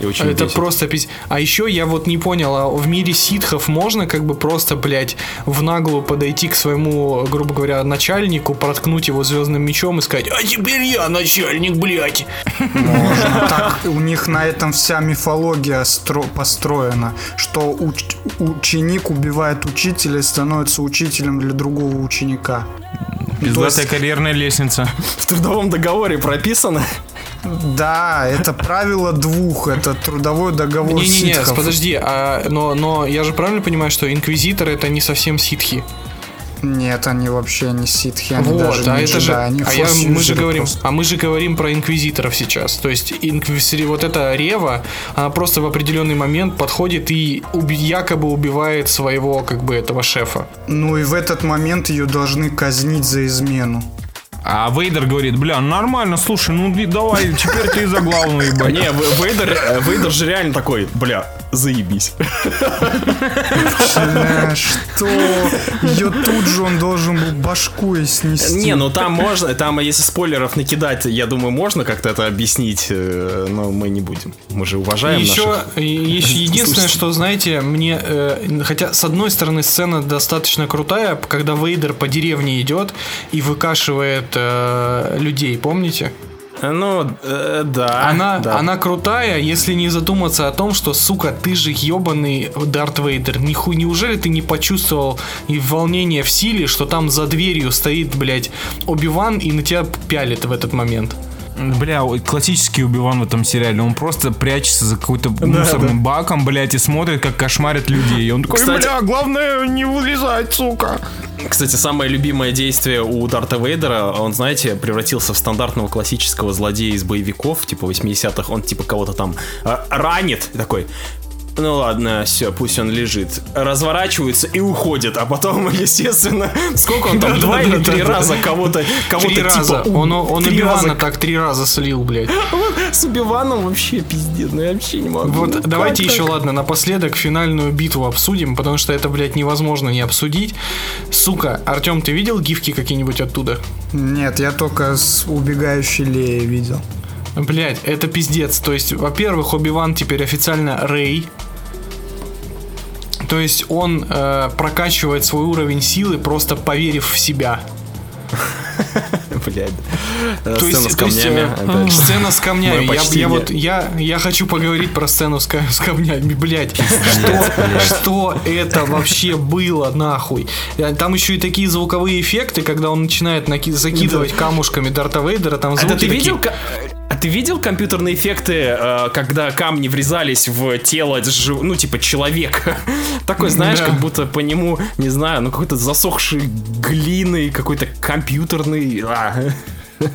Speaker 4: И очень
Speaker 3: Это
Speaker 4: бесит.
Speaker 3: просто пиздец. А еще я вот не понял, а в мире ситхов можно как бы просто, блядь, в наглую подойти к своему, грубо говоря, начальнику, проткнуть его звездным мечом и сказать, а теперь я начальник, блядь.
Speaker 5: Можно. Так у них на этом вся мифология стро- построена, что уч- ученик убивает учителя и становится учителем для другого ученика.
Speaker 2: Пиздатая карьерная лестница.
Speaker 4: В трудовом договоре прописано.
Speaker 5: Да, это правило двух, это трудовой договор
Speaker 3: Не-не-не,
Speaker 5: ситхов.
Speaker 3: подожди, а, но, но я же правильно понимаю, что инквизитор это не совсем ситхи.
Speaker 5: Нет, они вообще не ситхи, они
Speaker 3: вот,
Speaker 5: даже
Speaker 3: а
Speaker 5: не
Speaker 3: это же,
Speaker 5: они
Speaker 3: а я, мы же говорим,
Speaker 5: просто.
Speaker 3: а мы же говорим про инквизиторов сейчас. То есть инквизитор, вот эта Рева, она просто в определенный момент подходит и уби- якобы убивает своего как бы этого шефа.
Speaker 5: Ну и в этот момент ее должны казнить за измену.
Speaker 2: А Вейдер говорит, бля, нормально, слушай, ну давай, теперь ты за главную ебать.
Speaker 4: Не, Вейдер, э, Вейдер же реально такой, бля, заебись.
Speaker 5: Что? Ее тут же он должен был башку и снести.
Speaker 4: Не, ну там можно, там если спойлеров накидать, я думаю, можно как-то это объяснить, э, но мы не будем. Мы же уважаем
Speaker 3: еще, еще [LAUGHS] единственное, что, знаете, мне, э, хотя с одной стороны сцена достаточно крутая, когда Вейдер по деревне идет и выкашивает э, людей, помните?
Speaker 4: Ну, э, да.
Speaker 3: Она,
Speaker 4: да.
Speaker 3: она крутая, если не задуматься о том, что, сука, ты же ебаный Дарт Вейдер. Ниху, неужели ты не почувствовал и волнение в силе, что там за дверью стоит, блядь, Оби-Ван и на тебя пялит в этот момент?
Speaker 2: Бля, классический Убиван в этом сериале. Он просто прячется за какой-то мусорным баком, блядь, и смотрит, как кошмарят людей. И он такой,
Speaker 4: Кстати-
Speaker 2: бля, главное не вылезать, сука.
Speaker 4: Кстати, самое любимое действие у Дарта Вейдера, он, знаете, превратился в стандартного классического злодея из боевиков, типа 80-х. Он типа кого-то там э, ранит, такой... Ну ладно, все, пусть он лежит. Разворачивается и уходит, а потом, [LAUGHS] естественно, сколько он там, два или три раза кого-то, кого-то
Speaker 3: Три
Speaker 4: типа...
Speaker 3: раза. Он, он
Speaker 4: три
Speaker 3: Оби-Вана
Speaker 4: раза
Speaker 3: так три раза слил, блядь. [LAUGHS]
Speaker 4: С Убиваном вообще пиздец, ну я вообще не могу.
Speaker 3: Вот
Speaker 4: Ну,
Speaker 3: давайте еще, ладно, напоследок финальную битву обсудим, потому что это, блядь, невозможно не обсудить. Сука, Артем, ты видел гифки какие-нибудь оттуда?
Speaker 5: Нет, я только с убегающей Леей видел.
Speaker 3: Блять, это пиздец. То есть, во-первых, Оби-Ван теперь официально Рэй. То есть он э, прокачивает свой уровень силы, просто поверив в себя. [LAUGHS]
Speaker 4: Блядь.
Speaker 3: То
Speaker 4: Сцена
Speaker 3: есть,
Speaker 4: с
Speaker 3: то есть,
Speaker 4: камнями.
Speaker 3: э,
Speaker 4: опять же.
Speaker 3: сцена с камнями.
Speaker 4: Мое
Speaker 3: Я, я вот я, я хочу поговорить про сцену с, с камнями, блять. Что, что это вообще было, нахуй? Э, Там еще и такие звуковые эффекты, когда он начинает наки- закидывать камушками Дарта Вейдера. Там
Speaker 4: А
Speaker 3: звуки
Speaker 4: ты
Speaker 3: такие-
Speaker 4: видел, ка- а ты видел компьютерные эффекты, э, когда камни врезались в тело, ну, типа, человека? [LAUGHS] Такой, знаешь,
Speaker 3: Да.
Speaker 4: как будто по нему, не знаю, ну, какой-то засохший глиной, какой-то компьютерный... а. [LAUGHS]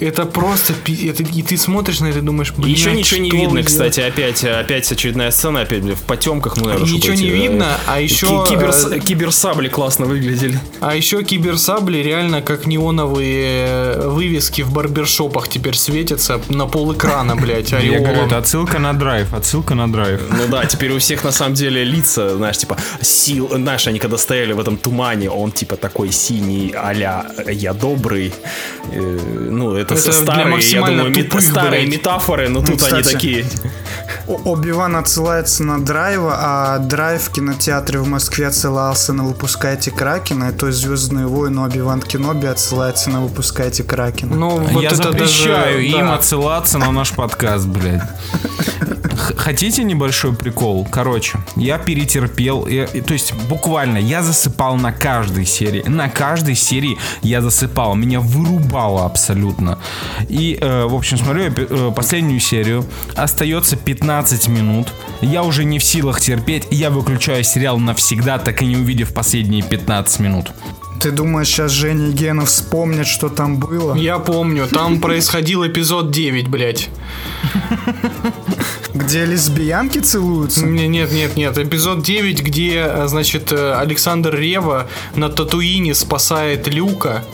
Speaker 3: Это просто это, и ты смотришь на это и думаешь, блядь,
Speaker 4: Еще ничего не видно,
Speaker 3: вы
Speaker 4: кстати, опять, опять очередная сцена, опять, бля, в потемках, ну, наверное,
Speaker 3: Ничего не
Speaker 4: эти, э,
Speaker 3: видно, а еще,
Speaker 4: ки- киберс-
Speaker 3: э,
Speaker 4: Киберсабли классно выглядели.
Speaker 3: А еще киберсабли реально как неоновые э, вывески в барбершопах теперь светятся на пол экрана, блядь, [LAUGHS]
Speaker 2: Я говорю, это отсылка на драйв, отсылка на драйв.
Speaker 4: Ну да, теперь у всех на самом деле лица, знаешь, типа сил, знаешь, они когда стояли в этом тумане, он типа такой синий, а-ля я добрый. Э, ну, это,
Speaker 3: Это для
Speaker 4: старые, я
Speaker 3: максимально
Speaker 4: думаю, мет- старые
Speaker 3: блядь.
Speaker 4: метафоры, но тут они
Speaker 5: кстати.
Speaker 4: такие.
Speaker 5: О- Оби-Ван отсылается на драйва, а драйв в кинотеатре в Москве отсылался на «Выпускайте Кракена», и то есть «Звездные войны» Оби-Ван Кеноби отсылается на «Выпускайте Кракена».
Speaker 3: Ну, вот
Speaker 2: Я
Speaker 3: это
Speaker 2: запрещаю
Speaker 3: даже,
Speaker 2: им
Speaker 3: да.
Speaker 2: отсылаться на наш подкаст, блядь. Хотите небольшой прикол? Короче, я перетерпел, и- то есть буквально я засыпал на каждой серии. На каждой серии я засыпал, меня вырубало абсолютно. И, э, в общем, смотрю я э, последнюю серию, остается 15 минут, я уже не в силах терпеть, я выключаю сериал навсегда, так и не увидев последние 15 минут.
Speaker 5: Ты думаешь, сейчас Женя и Гена вспомнят, что там было?
Speaker 3: Я помню, там происходил эпизод 9, блядь.
Speaker 5: Где лесбиянки целуются?
Speaker 3: Не- Нет, нет, нет. Эпизод 9, где, э, значит, э, Александр Рева на Татуине спасает Люка.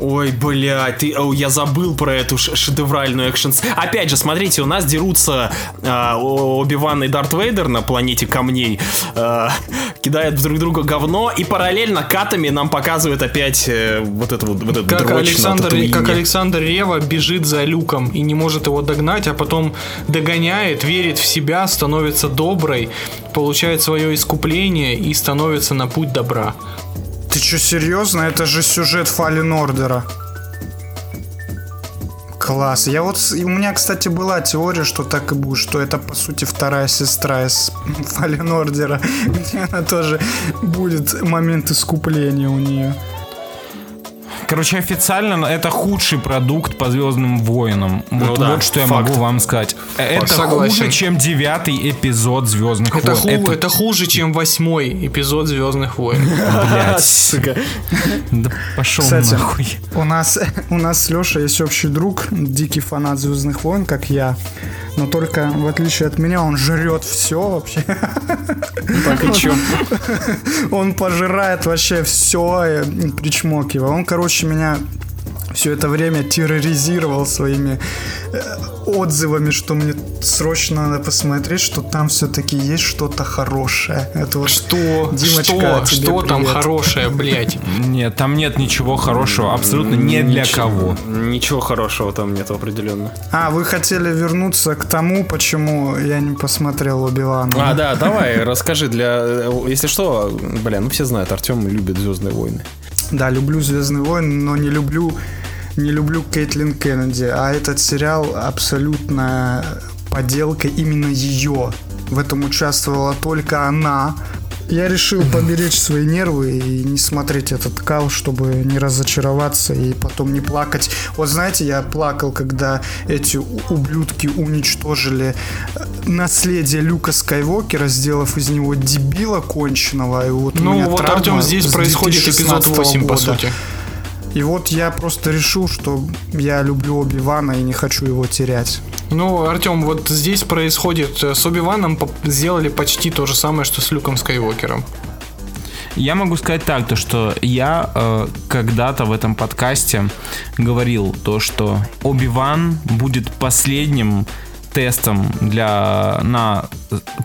Speaker 4: Ой, блядь, ты, о, я забыл про эту ш- шедевральную экшн. Опять же, смотрите, у нас дерутся О- Оби-Ван и Дарт Вейдер на планете камней, а, кидают друг друга говно, и параллельно катами нам показывают опять э, вот это вот, вот этот
Speaker 3: Как Александр, как Александр Рева бежит за Люком и не может его догнать, а потом догоняет, верит в себя, становится доброй, получает свое искупление и становится на путь добра.
Speaker 5: Ты что, серьезно? Это же сюжет Fallen Ордера. Класс. Я вот, у меня, кстати, была теория, что так и будет, что это, по сути, вторая сестра из [LAUGHS] Fallen Ордера, [LAUGHS] где она тоже будет момент искупления у нее.
Speaker 2: Короче, официально это худший продукт по Звездным войнам. Вот,
Speaker 4: Ну да,
Speaker 2: вот что я
Speaker 4: факт.
Speaker 2: могу вам сказать. Это
Speaker 3: согласен.
Speaker 2: хуже, чем девятый эпизод Звездных
Speaker 3: Это,
Speaker 2: войн.
Speaker 3: ху- это хуже, чем восьмой эпизод Звездных войн. [LAUGHS]
Speaker 4: Сука.
Speaker 2: Да пошел
Speaker 5: Кстати,
Speaker 2: нахуй.
Speaker 5: У нас, у нас с Лешей есть общий друг, дикий фанат Звездных войн, как я. Но только, в отличие от меня, он жрет все вообще.
Speaker 4: Так и чё? [LAUGHS]
Speaker 5: Он пожирает вообще все, причмокивая. Он, короче, меня все это время терроризировал своими э, отзывами, что мне срочно надо посмотреть, что там все-таки есть что-то хорошее. Это вот
Speaker 3: Что?
Speaker 5: Димочка,
Speaker 3: что?
Speaker 5: тебе
Speaker 3: Что там
Speaker 5: привет.
Speaker 3: хорошее, блядь?
Speaker 2: Нет, там нет ничего хорошего, абсолютно не для кого.
Speaker 4: Ничего хорошего там нет определенно.
Speaker 5: А, вы хотели вернуться к тому, почему я не посмотрел Оби-Вана.
Speaker 4: А, да, давай, [LAUGHS] расскажи для... э, Если что, бля, ну все знают, Артем любит Звездные войны.
Speaker 5: Да, люблю Звездные войны, но не люблю не люблю Кейтлин Кеннеди, а этот сериал абсолютно подделка именно ее. В этом участвовала только она. Я решил поберечь свои нервы и не смотреть этот кал, чтобы не разочароваться и потом не плакать. Вот знаете, я плакал, когда эти ублюдки уничтожили э, наследие Люка Скайуокера, сделав из него дебила конченого. И вот
Speaker 3: Ну вот, Артем, здесь происходит эпизод
Speaker 5: 2016
Speaker 3: 8, по
Speaker 5: года.
Speaker 3: сути.
Speaker 5: И вот я просто решил, что я люблю Оби-Вана и не хочу его терять.
Speaker 3: Ну, Артем, вот здесь происходит э, с Оби-Ваном поп- сделали почти то же самое, что с Люком Скайуокером.
Speaker 2: Я могу сказать так, то что я э, когда-то в этом подкасте говорил то, что Оби-Ван будет последним тестом для на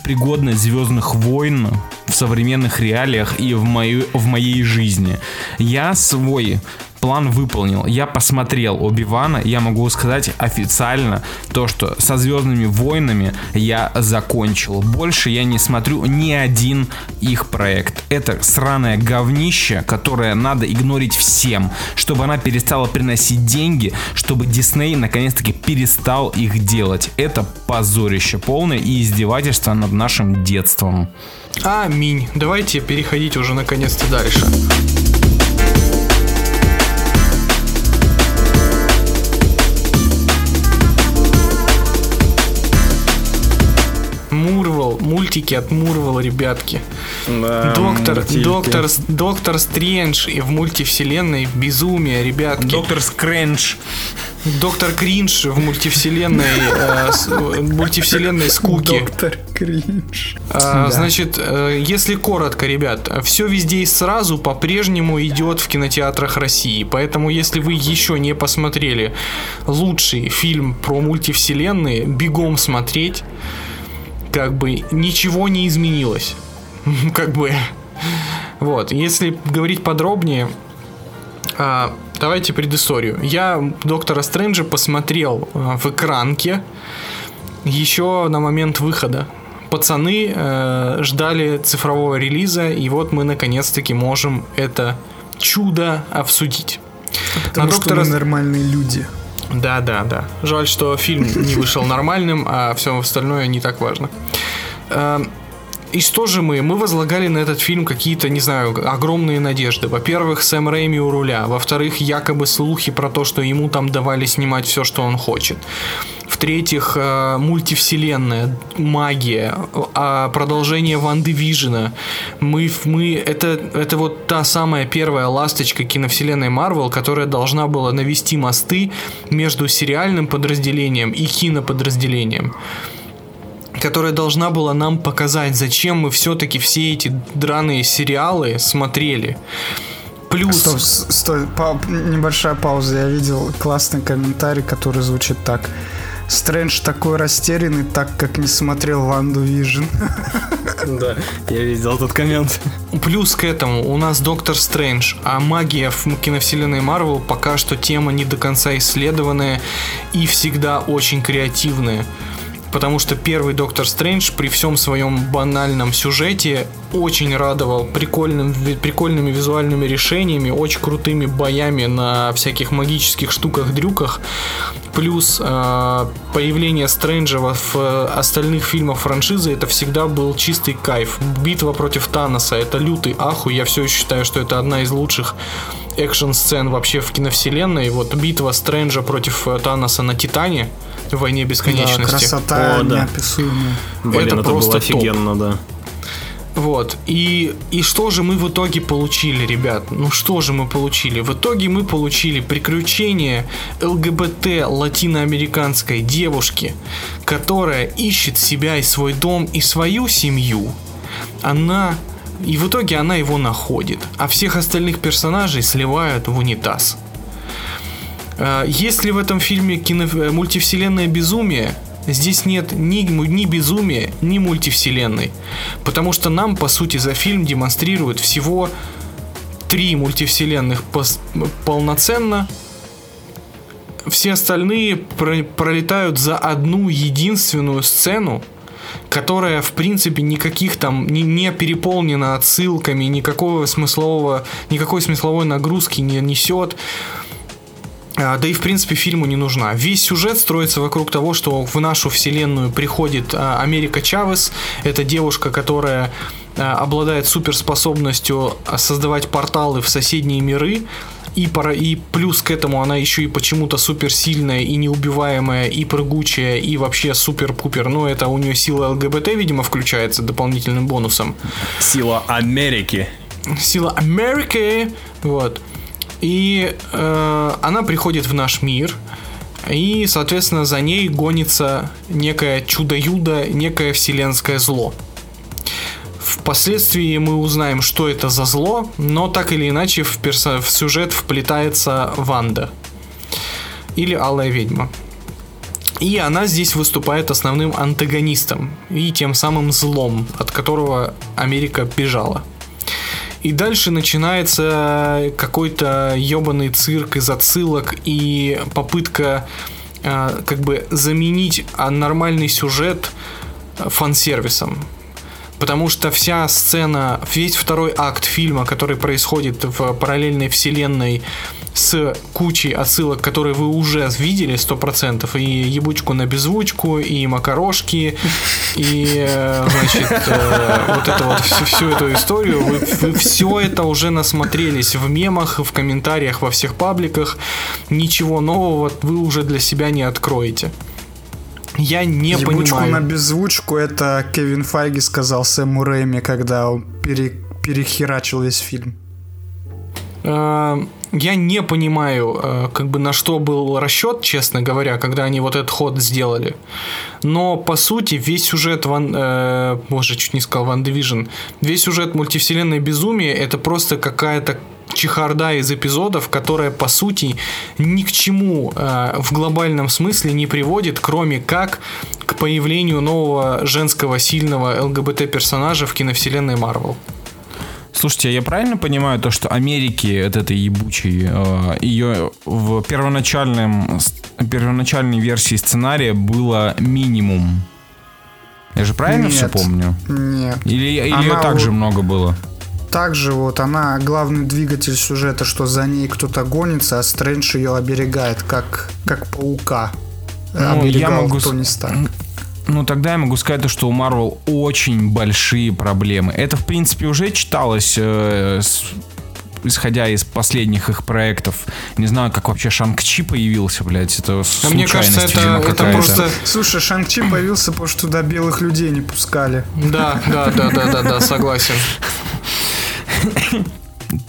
Speaker 2: пригодность Звездных войн в современных реалиях и в, мою, в моей жизни. Я свой план выполнил. Я посмотрел Оби-Вана, я могу сказать официально то, что со Звездными войнами я закончил. Больше я не смотрю ни один их проект. Это сраное говнище, которое надо игнорить всем, чтобы она перестала приносить деньги, чтобы Дисней наконец-таки перестал их делать. Это позорище полное и издевательство над нашим детством.
Speaker 3: Аминь. Давайте переходить уже наконец-то дальше. Мультики от Мурвал, ребятки. доктор, доктор, доктор Стрэндж и в мультивселенной безумие, ребятки.
Speaker 2: Доктор Скрэндж.
Speaker 3: Доктор Кринж в мультивселенной, э, с- мультивселенной скуки.
Speaker 5: Доктор Кринж.
Speaker 3: А,
Speaker 5: Да.
Speaker 3: Значит, э, если коротко, ребят, все везде и сразу по-прежнему идет в кинотеатрах России. Поэтому, если вы еще не посмотрели лучший фильм про мультивселенные, бегом смотреть. Как бы ничего не изменилось. [LAUGHS] Как бы. Вот, если говорить подробнее, а, давайте предысторию. Я доктора Стрэнджа посмотрел а, в экранке еще на момент выхода. Пацаны э, ждали цифрового релиза, и вот мы наконец-таки можем это чудо обсудить.
Speaker 5: Потому
Speaker 3: На
Speaker 5: что
Speaker 3: доктора
Speaker 5: мы нормальные люди.
Speaker 3: Да, да, да. Жаль, что фильм не вышел нормальным, а все остальное не так важно. Эм, И что мы? Мы возлагали на этот фильм какие-то, не знаю, огромные надежды. Во-первых, Сэм Рэйми у руля. Во-вторых, якобы слухи про то, что ему там давали снимать все, что он хочет. В-третьих, э, мультивселенная, магия, а продолжение Ванды Вижена. Мы, мы, это, это вот та самая первая ласточка киновселенной Марвел, которая должна была навести мосты между сериальным подразделением и киноподразделением которая должна была нам показать, зачем мы все-таки все эти драные сериалы смотрели. Плюс...
Speaker 5: Стоп, с- стой, па- небольшая пауза. Я видел классный комментарий, который звучит так. Стрэндж такой растерянный, так как не смотрел Ванду Вижн. [LAUGHS]
Speaker 4: Да, я видел этот коммент.
Speaker 3: Плюс к этому у нас Доктор Стрэндж, а магия в киновселенной Марвел пока что тема не до конца исследованная и всегда очень креативная. Потому что первый Доктор Стрэндж при всем своем банальном сюжете очень радовал прикольным, прикольными визуальными решениями, очень крутыми боями на всяких магических штуках-дрюках. Плюс э, появление Стрэнджа в э, остальных фильмах франшизы это всегда был чистый кайф. Битва против Таноса это лютый ахуй. Я все еще считаю, что это одна из лучших экшн-сцен вообще в киновселенной. Вот битва Стрэнджа против э, Таноса на Титане в войне
Speaker 5: Да,
Speaker 3: бесконечности.
Speaker 5: красота
Speaker 4: О, да.
Speaker 5: неописуемая.
Speaker 4: Блин,
Speaker 3: Это
Speaker 4: это,
Speaker 3: просто
Speaker 4: было
Speaker 3: топ.
Speaker 4: офигенно, да.
Speaker 3: Вот. И, и что же мы в итоге получили, ребят? Ну что же мы получили? В итоге мы получили приключение ЛГБТ латиноамериканской девушки, которая ищет себя и свой дом и свою семью. Она... И в итоге она его находит, а всех остальных персонажей сливают в унитаз. Э, Есть ли в этом фильме кино... э, мультивселенная безумие? Здесь нет ни, ни безумия, ни мультивселенной. Потому что нам, по сути, за фильм демонстрируют всего три мультивселенных пос- полноценно. Все остальные про- пролетают за одну единственную сцену, которая, в принципе, никаких там не, не переполнена отсылками, никакого смыслового, никакой смысловой нагрузки не несет. А, Да и, в принципе, фильму не нужна. Весь сюжет строится вокруг того, что в нашу вселенную приходит а, Америка Чавес. Это девушка, которая а, обладает суперспособностью создавать порталы в соседние миры. И, пора- и плюс к этому она еще и почему-то суперсильная и неубиваемая, и прыгучая, и вообще супер-пупер. Ну, это у нее сила ЛГБТ, видимо, включается дополнительным бонусом
Speaker 4: Сила Америки.
Speaker 3: сила Америки, вот. И э, она приходит в наш мир, и, соответственно, за ней гонится некое чудо-юдо, некое вселенское зло. Впоследствии мы узнаем, что это за зло, но так или иначе в, перса- в сюжет вплетается Ванда. Или Алая Ведьма. И она здесь выступает основным антагонистом и тем самым злом, от которого Америка бежала. И дальше начинается какой-то ебаный цирк из отсылок и попытка э, как бы заменить нормальный сюжет фан-сервисом. Потому что вся сцена, весь второй акт фильма, который происходит в параллельной вселенной с кучей отсылок, которые вы уже видели 100%, и ебучку на беззвучку, и макарошки, и, э, значит, э, вот это вот, всю, всю эту историю, вы, вы все это уже насмотрелись в мемах, в комментариях, во всех пабликах, ничего нового вы уже для себя не откроете. Я не
Speaker 5: Ебучку
Speaker 3: понимаю.
Speaker 5: на беззвучку это Кевин Файги сказал Сэму Рэйми, когда он пере- перехерачил весь фильм.
Speaker 3: Э, Я не понимаю, э, как бы на что был расчет, честно говоря, когда они вот этот ход сделали. Но по сути весь сюжет Ван, э, боже, чуть не сказал Ван Division, весь сюжет мультивселенной безумия это просто какая-то чехарда из эпизодов, которая по сути ни к чему э, в глобальном смысле не приводит, кроме как к появлению нового женского сильного ЛГБТ персонажа в киновселенной Марвел.
Speaker 2: Слушайте, я правильно понимаю то, что Америки, от этой ебучей, э, ее в первоначальном, первоначальной версии сценария было минимум? Я же правильно все
Speaker 5: Нет.
Speaker 2: помню?
Speaker 5: Нет.
Speaker 2: Или, или ее так
Speaker 5: вот-
Speaker 2: много было?
Speaker 5: Также вот она главный двигатель сюжета, что за ней кто-то гонится, а Стрэндж ее оберегает, как, как паука.
Speaker 2: Ну, я могу
Speaker 5: Тони Старк.
Speaker 2: Ну, тогда я могу сказать, то, что у Marvel очень большие проблемы. Это, в принципе, уже читалось, э, с- исходя из последних их проектов. Не знаю, как вообще Шанг-Чи появился, блядь. Это
Speaker 3: А мне кажется, это-
Speaker 2: видимо,
Speaker 3: это просто-
Speaker 5: Слушай, Шанг-Чи появился, потому что туда белых людей не пускали.
Speaker 3: Да, да, да, да, да, да, согласен.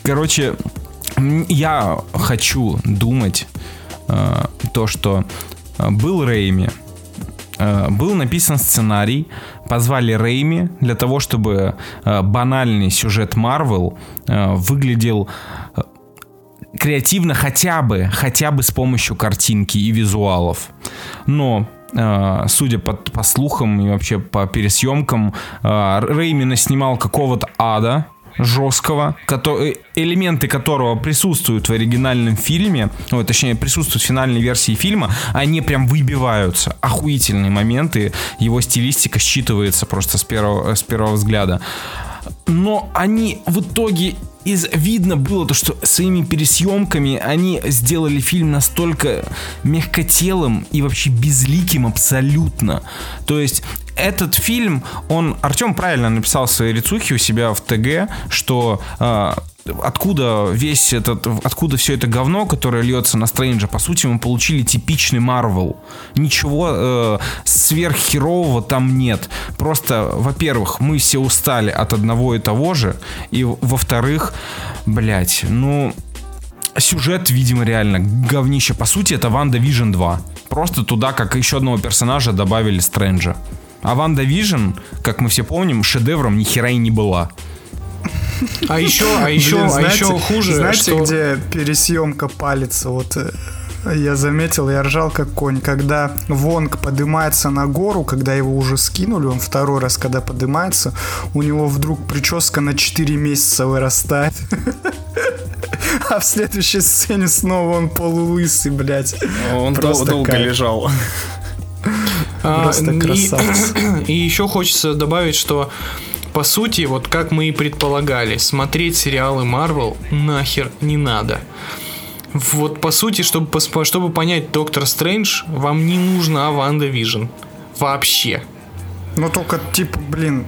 Speaker 2: Короче, я хочу думать э, то, что э, был Рейми, был написан сценарий, позвали Рейми для того, чтобы э, банальный сюжет Марвел э, выглядел э, креативно хотя бы, хотя бы с помощью картинки и визуалов. Но э, судя по, по слухам и вообще по пересъемкам, э, Рейми снимал какого-то ада жесткого, кото- э, элементы которого присутствуют в оригинальном фильме, ой, точнее присутствуют в финальной версии фильма, они прям выбиваются. Охуительные моменты, его стилистика считывается просто с первого, с первого взгляда. Но они в итоге из видно было то, что своими пересъемками они сделали фильм настолько мягкотелым и вообще безликим абсолютно. То есть этот фильм, он, Артем правильно написал в своей рецухе у себя в ТГ, что э, откуда весь этот, откуда все это говно, которое льется на Стрэнджа, по сути, мы получили типичный Марвел. Ничего э, сверххерового там нет. Просто, во-первых, мы все устали от одного и того же, и во-вторых, блять, ну сюжет, видимо, реально говнище. По сути, это Ванда Vision 2. Просто туда, как еще одного персонажа, добавили Стрэнджа. А Ванда Vision, как мы все помним, шедевром ни хера и не была.
Speaker 3: А еще, а еще,
Speaker 5: Блин,
Speaker 3: а
Speaker 5: знаете-
Speaker 3: еще хуже,
Speaker 5: Знаете,
Speaker 3: что...
Speaker 5: где пересъемка палится? Вот э, я заметил, я ржал как конь. Когда Вонг поднимается на гору, когда его уже скинули, он второй раз, когда поднимается, у него вдруг прическа на 4 месяца вырастает. [LAUGHS] А в следующей сцене снова он полулысый, блядь.
Speaker 4: Он дол-
Speaker 5: Просто
Speaker 4: долго
Speaker 5: кайф.
Speaker 4: лежал.
Speaker 3: А,
Speaker 5: Просто
Speaker 3: и-
Speaker 5: красавец. [CLEARS THROAT]
Speaker 3: И, еще хочется добавить, что по сути, вот как мы и предполагали, смотреть сериалы Marvel нахер не надо. Вот по сути, чтобы, чтобы понять Доктор Стрэндж, вам не нужна Ванда Вижн. Вообще.
Speaker 5: Ну только, типа, блин,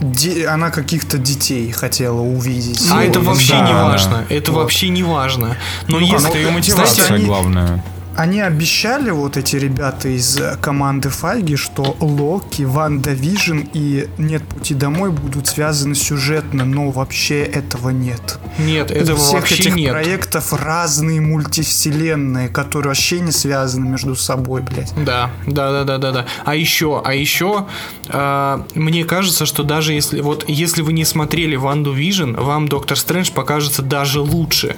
Speaker 5: де- она каких-то детей хотела увидеть.
Speaker 3: а это
Speaker 5: Ну,
Speaker 3: вообще
Speaker 2: да,
Speaker 3: не
Speaker 2: да.
Speaker 3: важно. Это вообще не важно. Но
Speaker 2: Ну,
Speaker 3: если...
Speaker 2: это мотивация
Speaker 5: они-
Speaker 2: главная.
Speaker 5: Они обещали, вот эти ребята из э, команды Файги, что Локи, Ванда Вижн и Нет пути домой будут связаны сюжетно, но вообще этого нет.
Speaker 3: Нет,
Speaker 5: У
Speaker 3: этого
Speaker 5: всех
Speaker 3: вообще
Speaker 5: этих
Speaker 3: нет.
Speaker 5: проектов разные мультивселенные, которые вообще не связаны между собой, блядь.
Speaker 3: Да, да, да, да, да, да. А еще, а еще, э, мне кажется, что даже если вот если вы не смотрели Ванду Вижн, вам Доктор Стрэндж покажется даже лучше,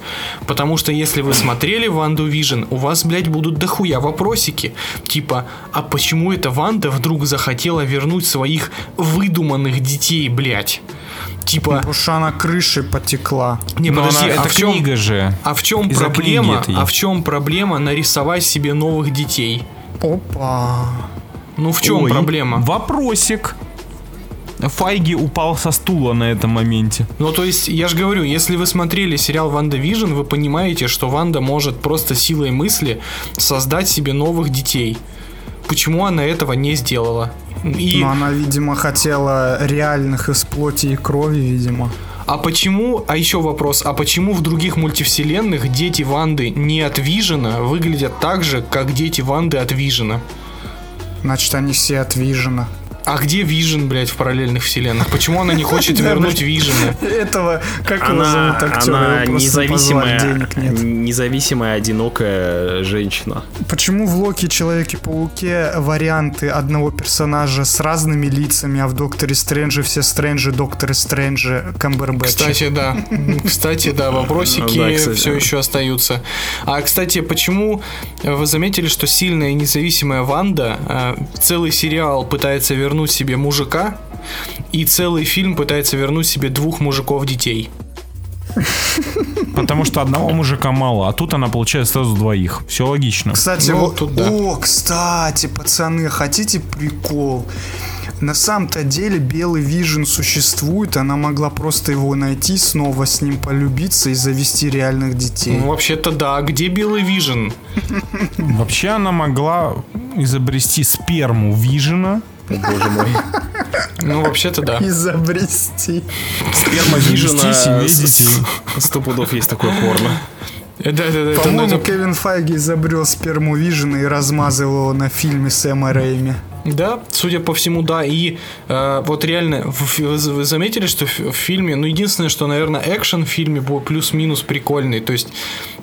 Speaker 3: потому что если вы смотрели Ванду Вижн, у вас, блядь, будут дохуя вопросики, типа, а почему эта Ванда вдруг захотела вернуть своих выдуманных детей, блядь? Типа,
Speaker 5: Потому что она крышей потекла.
Speaker 3: не,
Speaker 2: Но
Speaker 3: подожди,
Speaker 2: она-
Speaker 3: а
Speaker 2: это
Speaker 3: в чем,
Speaker 2: книга же.
Speaker 3: а в чем
Speaker 2: Из-за
Speaker 3: проблема? А в чем проблема нарисовать себе новых детей?
Speaker 5: Опа.
Speaker 3: Ну в чем
Speaker 2: Ой,
Speaker 3: проблема?
Speaker 2: Вопросик. Файги упал со стула на этом моменте.
Speaker 3: Ну, то есть, я же говорю, если вы смотрели сериал Ванда Вижн, вы понимаете, что Ванда может просто силой мысли создать себе новых детей. Почему она этого не сделала? И,
Speaker 5: Но она, видимо, хотела реальных из плоти и крови, видимо.
Speaker 3: а почему, а еще вопрос, а почему в других мультивселенных дети Ванды не от Вижена выглядят так же, как дети Ванды от Вижена?
Speaker 5: Значит, они все от Вижена.
Speaker 3: А где Вижен, блядь, в параллельных вселенных? Почему она не хочет [LAUGHS] вернуть Вижена?
Speaker 5: Этого, как его зовут актера?
Speaker 4: она независимая, независимая, одинокая женщина.
Speaker 5: Почему в Локи Человеке-пауке варианты одного персонажа с разными лицами, а в Докторе Стрэнджи все Стрэнджи, Докторы Стрэнджи, Камбербэтчи?
Speaker 3: Кстати, да. [LAUGHS] Кстати, да, вопросики
Speaker 4: Да, кстати.
Speaker 3: все еще остаются. А, кстати, почему э, вы заметили, что сильная и независимая Ванда э, целый сериал пытается вернуть себе мужика, и целый фильм пытается вернуть себе двух мужиков детей?
Speaker 2: Потому что одного мужика мало, а тут она получает сразу двоих. Все логично.
Speaker 5: Кстати,
Speaker 3: Ну,
Speaker 5: вот,
Speaker 3: тут да.
Speaker 5: о, кстати, пацаны, хотите прикол? На самом-то деле белый Вижен существует, она могла просто его найти, снова с ним полюбиться и завести реальных детей.
Speaker 3: Ну, вообще-то да. Где Белый Вижен?
Speaker 2: Вообще она могла изобрести сперму Вижена.
Speaker 4: О, боже мой.
Speaker 3: Ну, вообще-то да.
Speaker 5: Изобрести.
Speaker 4: Сперма
Speaker 2: себе детей.
Speaker 4: Сто пудов есть такое порно.
Speaker 3: Да, да, да. ну,
Speaker 5: По-моему,
Speaker 3: это-
Speaker 5: Кевин Файги изобрел сперму Вижена и размазал его на фильме Сэма Рэйми.
Speaker 3: Да, судя по всему, да. И э, вот реально, вы вы заметили, что в, в фильме, ну, единственное, что, наверное, экшен в фильме был плюс-минус прикольный. То есть,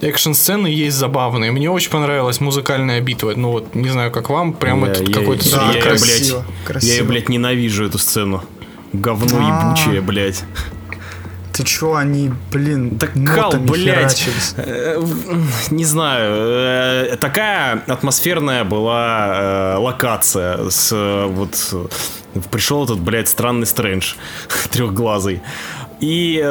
Speaker 3: экшн-сцены есть забавные. Мне очень понравилась музыкальная битва. Ну, вот, не знаю, как вам, прямо
Speaker 4: Я-
Speaker 3: это
Speaker 4: я-
Speaker 3: какой-то...
Speaker 5: Да,
Speaker 4: я,
Speaker 5: красиво,
Speaker 4: блядь,
Speaker 5: красиво.
Speaker 4: я, блядь, ненавижу эту сцену. Говно
Speaker 5: А.
Speaker 4: ебучее, блядь.
Speaker 5: Ты чё, они, блин,
Speaker 4: Так кал, блядь. Э, Не знаю. э, Такая атмосферная была э, локация. С вот пришел этот, блядь, странный Стрэндж [LAUGHS] трехглазый. И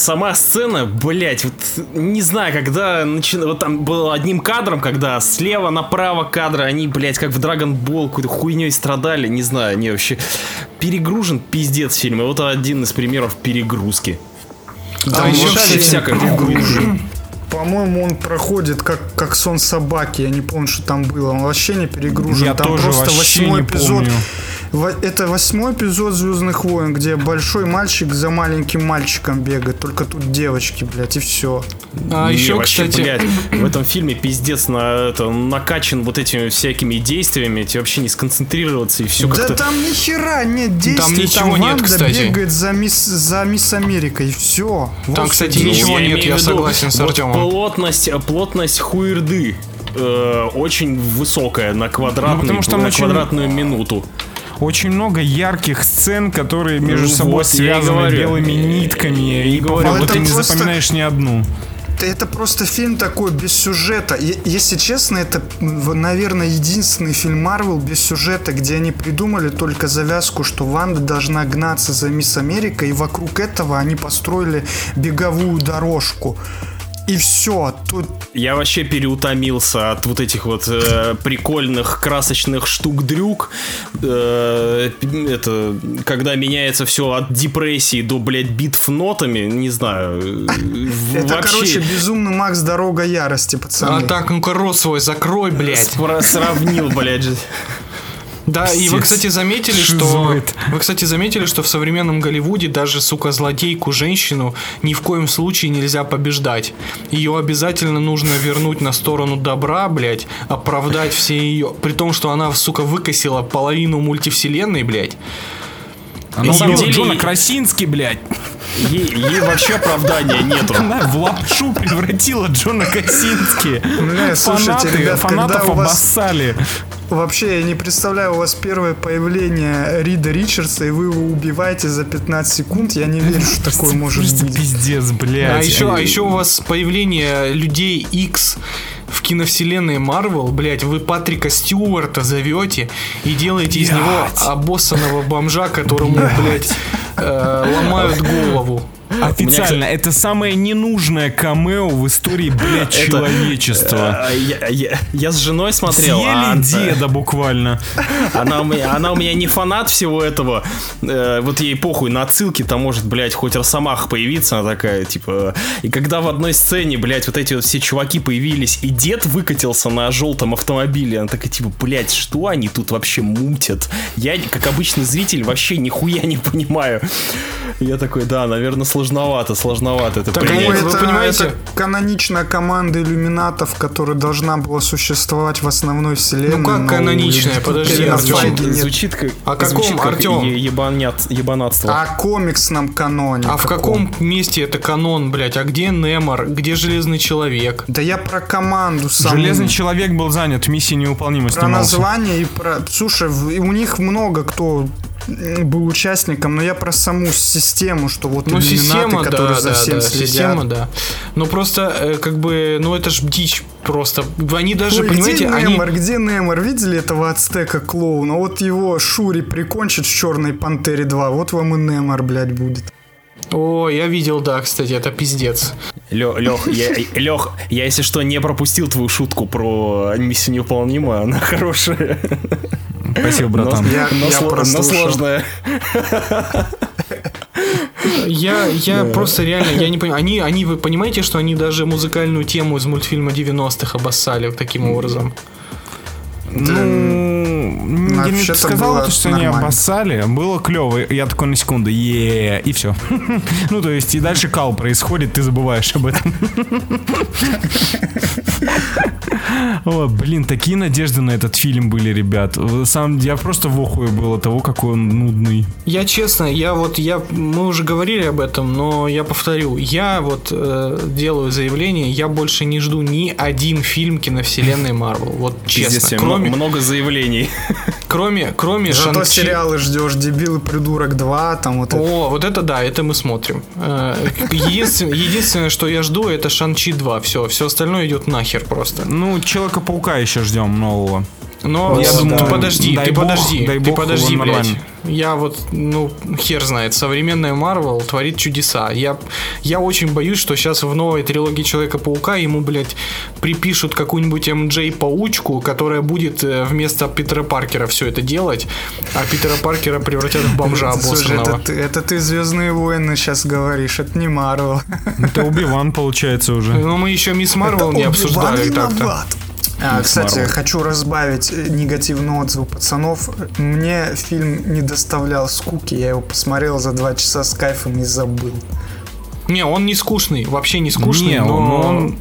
Speaker 4: сама сцена, блядь, вот не знаю, когда начи- вот там было одним кадром, когда слева направо кадры, они, блядь, как в Dragon Ball какой-то хуйней страдали, не знаю, они вообще перегружен пиздец фильм. И вот один из примеров перегрузки.
Speaker 3: А
Speaker 4: Там
Speaker 3: еще,
Speaker 4: вообще
Speaker 3: кстати,
Speaker 4: всякое. [CLEARS THROAT]
Speaker 5: По-моему, он проходит как, как сон собаки. Я не помню, что там было. Он вообще не перегружен.
Speaker 2: Я
Speaker 5: там
Speaker 2: тоже
Speaker 5: просто
Speaker 2: вообще
Speaker 5: восьмой
Speaker 2: не
Speaker 5: эпизод.
Speaker 2: помню.
Speaker 5: Это восьмой эпизод Звездных войн, где большой мальчик за маленьким мальчиком бегает. Только тут девочки, блядь, и все.
Speaker 3: А
Speaker 4: Не,
Speaker 3: еще,
Speaker 4: вообще,
Speaker 3: кстати...
Speaker 4: блядь, [CLEARS THROAT] в этом фильме пиздец на, это, накачан вот этими всякими действиями, тебе вообще не сконцентрироваться и все
Speaker 5: Да
Speaker 4: как-то...
Speaker 5: там ни хера нет действий.
Speaker 3: ничего нет,
Speaker 5: Ванда
Speaker 3: кстати.
Speaker 5: бегает за мисс, за мисс Америка, и все.
Speaker 3: Там, кстати, ничего
Speaker 4: я
Speaker 3: нет, я
Speaker 4: в виду,
Speaker 3: согласен с
Speaker 4: вот
Speaker 3: Артемом.
Speaker 4: Плотность, плотность хуерды э, очень высокая на, квадратный,
Speaker 2: Ну, потому что там
Speaker 4: на
Speaker 2: очень-
Speaker 4: квадратную минуту.
Speaker 2: Очень много ярких сцен, которые между
Speaker 4: Ну
Speaker 2: собой
Speaker 4: вот, и
Speaker 2: связаны
Speaker 4: говорю.
Speaker 2: белыми нитками. И по
Speaker 4: говорю,
Speaker 5: это
Speaker 2: ты не
Speaker 5: просто-
Speaker 2: запоминаешь ни одну.
Speaker 5: Это просто фильм такой без сюжета. Е- Если честно, это, наверное, единственный фильм Марвел без сюжета, где они придумали только завязку, что Ванда должна гнаться за Мисс Америка, и вокруг этого они построили беговую дорожку. И все. Тут
Speaker 4: Я вообще переутомился от вот этих вот э, прикольных красочных штук-дрюк. Э, это, когда меняется все от депрессии до, блядь, битв нотами, не знаю. э,
Speaker 5: это,
Speaker 4: вообще
Speaker 5: короче, безумный Макс Дорога ярости, пацаны.
Speaker 3: А так, ну-ка рот свой закрой, блядь.
Speaker 4: сравнил, блядь.
Speaker 3: Да, и вы, кстати, заметили, что... Вы, кстати, заметили, что в современном Голливуде даже, сука, злодейку женщину ни в коем случае нельзя побеждать. Ее обязательно нужно вернуть на сторону добра, блядь, оправдать все ее... При том, что она, сука, выкосила половину мультивселенной, блядь.
Speaker 2: Она
Speaker 4: На самом
Speaker 2: убила
Speaker 4: деле-
Speaker 2: Джона Красинский, блядь.
Speaker 4: Ей, ей вообще оправдания нету.
Speaker 2: Она в лапшу превратила Джона Красински.
Speaker 5: Бля, слушайте,
Speaker 2: Фанаты,
Speaker 5: ребят, когда
Speaker 2: фанатов
Speaker 5: у вас-
Speaker 2: обоссали.
Speaker 5: Вообще, я не представляю, у вас первое появление Рида Ричардса, и вы его убиваете за 15 секунд. Я не [LAUGHS] верю, что такое может быть.
Speaker 2: пиздец, блядь.
Speaker 3: А еще, а еще у вас появление людей X в киновселенной Марвел, блядь, вы Патрика Стюарта зовете и делаете из него обоссанного бомжа, которому, блядь, э, ломают голову.
Speaker 2: Официально, это самое ненужное камео в истории, блядь, человечества.
Speaker 4: А, Я, я- я с женой смотрел. а
Speaker 2: Съели деда буквально.
Speaker 4: Она у, меня, она у меня не фанат всего этого. Э, вот ей похуй на отсылки, там может, блядь, хоть Росомаха появиться, она такая, типа... И когда в одной сцене, блядь, вот эти вот все чуваки появились, и дед выкатился на желтом автомобиле, она такая, типа, блядь, что они тут вообще мутят? Я, как обычный зритель, вообще нихуя не понимаю. Я такой, да, наверное, сложновато, сложновато это
Speaker 3: Так,
Speaker 4: принять.
Speaker 5: Ну,
Speaker 3: вы
Speaker 5: это,
Speaker 3: понимаете?
Speaker 5: это каноничная команда иллюминатов, которая должна была существовать в основной вселенной.
Speaker 3: Ну, как
Speaker 5: но
Speaker 3: каноничная?
Speaker 5: у
Speaker 3: Подожди,
Speaker 5: нет.
Speaker 4: Звучит как,
Speaker 3: О каком,
Speaker 4: звучит как
Speaker 3: Артём?
Speaker 4: е- ебанят- ебанатство.
Speaker 5: А комиксном каноне.
Speaker 3: А в каком месте это канон, блядь? А где Немор? Где Железный Человек?
Speaker 5: Да я про команду сам.
Speaker 2: Железный человек был занят, миссии невыполнима
Speaker 5: Про
Speaker 2: снимался.
Speaker 5: название и про... Слушай, у них много кто был участником, но я про саму систему, что вот
Speaker 3: Ну,
Speaker 5: иллюминаты,
Speaker 3: система,
Speaker 5: которые
Speaker 3: да,
Speaker 5: за
Speaker 3: да,
Speaker 5: всем
Speaker 3: да,
Speaker 5: следят.
Speaker 3: система, да. Ну, просто, э, как бы, ну, это ж дичь просто. Они даже,
Speaker 5: Ой,
Speaker 3: понимаете,
Speaker 5: где
Speaker 3: они...
Speaker 5: Немор, где Немор? Видели этого ацтека клоуна? Вот его Шури прикончит в Черной Пантере 2. Вот вам и Немор, блядь, будет.
Speaker 3: О, я видел, да, кстати, это пиздец.
Speaker 4: Лех, я, Лех, я, если что, не пропустил твою шутку про миссию невыполнима, она хорошая,
Speaker 2: Спасибо,
Speaker 4: но,
Speaker 2: братан.
Speaker 5: Я-
Speaker 4: но
Speaker 5: я
Speaker 4: сло- но
Speaker 5: прослушал.
Speaker 4: сложная.
Speaker 3: Я, я просто реально, я не понимаю. Они, они, вы понимаете, что они даже музыкальную тему из мультфильма 90-х обоссали таким образом?
Speaker 2: Ну, я не сказал,
Speaker 5: было
Speaker 2: то, что они
Speaker 5: нормально.
Speaker 2: обоссали. Было клево. Я такой на секунду, е и все. [LAUGHS] Ну, то есть, и дальше кал происходит, ты забываешь об этом. [LAUGHS] О, блин, такие надежды на этот фильм были, ребят. Сам я просто в охуе был от того, какой он нудный.
Speaker 3: Я честно, я вот, я, мы уже говорили об этом, но я повторю, я вот э, делаю заявление, я больше не жду ни один фильм киновселенной Марвел. Вот честно.
Speaker 4: много,
Speaker 3: Кроме,
Speaker 4: много заявлений. [LAUGHS]
Speaker 3: кроме, кроме
Speaker 5: Зато
Speaker 3: Шанг-Чи-
Speaker 5: сериалы ждешь, Дебил и Придурок 2, там вот это.
Speaker 3: О, вот это да, это мы смотрим. Э, Единственное, единственное, что я жду, это Шанчи 2. Все, все остальное идет нахер просто.
Speaker 2: Ну, Человека-паука еще ждем нового.
Speaker 3: Но
Speaker 2: Я
Speaker 3: ты
Speaker 2: думаю,
Speaker 3: подожди,
Speaker 2: дай
Speaker 3: ты
Speaker 2: бог,
Speaker 3: подожди,
Speaker 2: дай
Speaker 3: ты
Speaker 2: бог,
Speaker 3: подожди, блядь. Я вот, ну, хер знает, современная Марвел творит чудеса. Я, я очень боюсь, что сейчас в новой трилогии Человека-паука ему, блядь, припишут какую-нибудь МД-паучку, которая будет э, вместо Питера Паркера все это делать, а Питера Паркера превратят в бомжа
Speaker 5: Слушай, это
Speaker 3: обоссанного.
Speaker 5: ты, это ты Звездные войны сейчас говоришь, это не Марвел.
Speaker 2: Это Убиван, получается, уже.
Speaker 3: Но мы еще Мисс Марвел не обсуждали так-то.
Speaker 5: А, кстати,
Speaker 4: Марвел.
Speaker 5: хочу разбавить э, негативный отзыв пацанов. Мне фильм не доставлял скуки, я его посмотрел за два часа с кайфом и забыл.
Speaker 3: Не, он не скучный, вообще не скучный,
Speaker 2: Не,
Speaker 3: но
Speaker 2: он- он-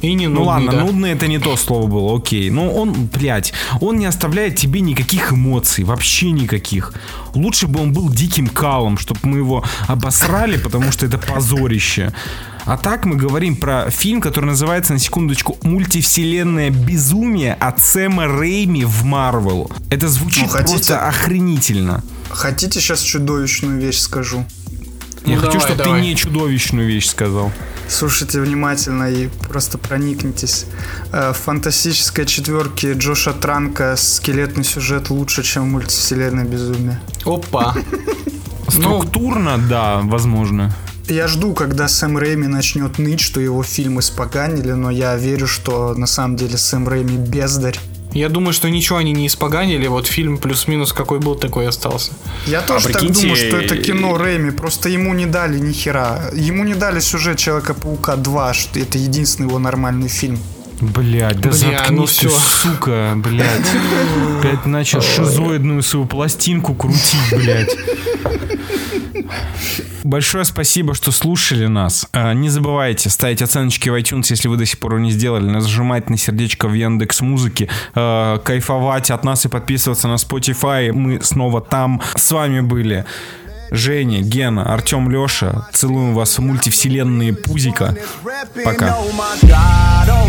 Speaker 3: и не
Speaker 2: Ну
Speaker 3: нудный,
Speaker 2: ладно,
Speaker 3: да.
Speaker 2: нудный это не то слово было, окей. Но он, блядь, он не оставляет тебе никаких эмоций, вообще никаких. Лучше бы он был диким калом, чтобы мы его обосрали, потому что это позорище. А так мы говорим про фильм, который называется, на секундочку, «Мультивселенная безумие» от Сэма Рейми в Марвел. Это звучит
Speaker 5: Ну, хотите-
Speaker 2: просто охренительно.
Speaker 5: Хотите сейчас чудовищную вещь скажу?
Speaker 2: Я
Speaker 3: Ну,
Speaker 2: хочу,
Speaker 3: давай,
Speaker 2: чтобы
Speaker 3: давай.
Speaker 2: ты не чудовищную вещь сказал.
Speaker 5: Слушайте внимательно и просто проникнитесь. Э, В фантастической четверке Джоша Транка скелетный сюжет лучше, чем в мультивселенной безумие.
Speaker 3: Опа. [LAUGHS]
Speaker 2: Структурно, да, возможно.
Speaker 5: Я жду, когда Сэм Рэйми начнет ныть, что его фильмы споганили, но я верю, что на самом деле Сэм Рэйми бездарь.
Speaker 3: Я думаю, что ничего они не испоганили, вот фильм плюс-минус какой был, такой и остался.
Speaker 5: Я тоже так
Speaker 4: прикиньте,
Speaker 5: думаю, что это кино Рэйми, просто ему не дали ни хера. Ему не дали сюжет Человека-паука 2, что это единственный его нормальный фильм.
Speaker 2: Блять, да
Speaker 3: Бля,
Speaker 2: заткнись
Speaker 3: ну
Speaker 2: ты,
Speaker 3: всё.
Speaker 2: сука, блядь. [LAUGHS] Опять начал шизоидную свою пластинку крутить, блядь. Большое спасибо, что слушали нас. А, Не забывайте ставить оценочки в iTunes, если вы до сих пор не сделали, нажимать на сердечко в Яндекс Музыке, а, кайфовать от нас и подписываться на Spotify. Мы снова там. С вами были Женя, Гена, Артем, Леша. Целуем вас в мультивселенные Пузика. Пока.
Speaker 6: Oh my oh. Oh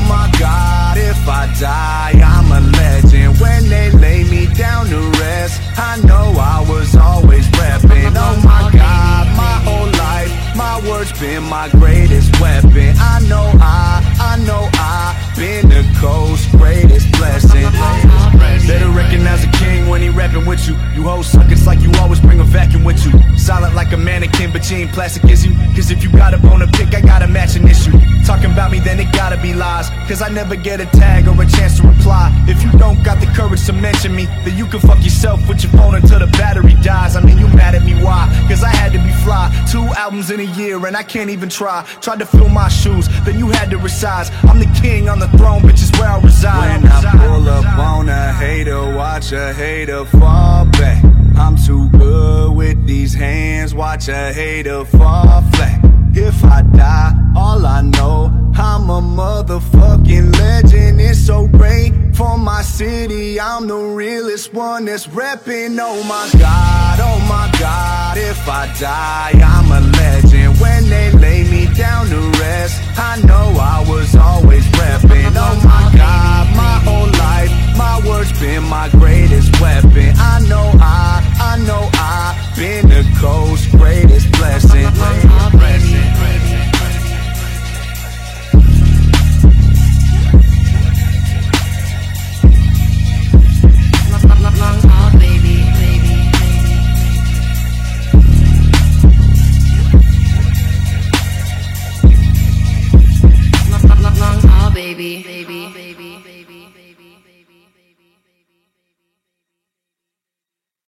Speaker 6: words been my greatest weapon. I know I, I know I, been the coast's greatest blessing. Better recognize a king when he rapping with you. You hoes suck, it's like you always bring a vacuum with you. Solid like a mannequin, but you ain't plastic, is you? Cause if you got a bone to pick, I got a matching issue. Talking about me, then it gotta be lies. Cause I never get a tag or a chance to reply. If you don't got the courage to mention me, then you can fuck yourself with your phone until the battery dies. I mean, you mad at me, why? Cause I had to be fly. Two albums in a year, and I can't even try. Tried to fill my shoes, then you had to resize. I'm the king on the throne, bitch, is where I reside. When I pull up on a hater, watch a hater fall back. I'm too good with these hands, watch a hater fall flat. If I die, all I know, I'm a motherfucking legend. It's so great for my city. I'm the realest one that's repping. Oh my god, oh my god. If I die, I'm a legend. When they lay me down to rest, I know I was always repping. Oh my god, my whole life, my words been my greatest weapon. I know I, I know I, been the coast's greatest blessing.
Speaker 7: Uh-huh.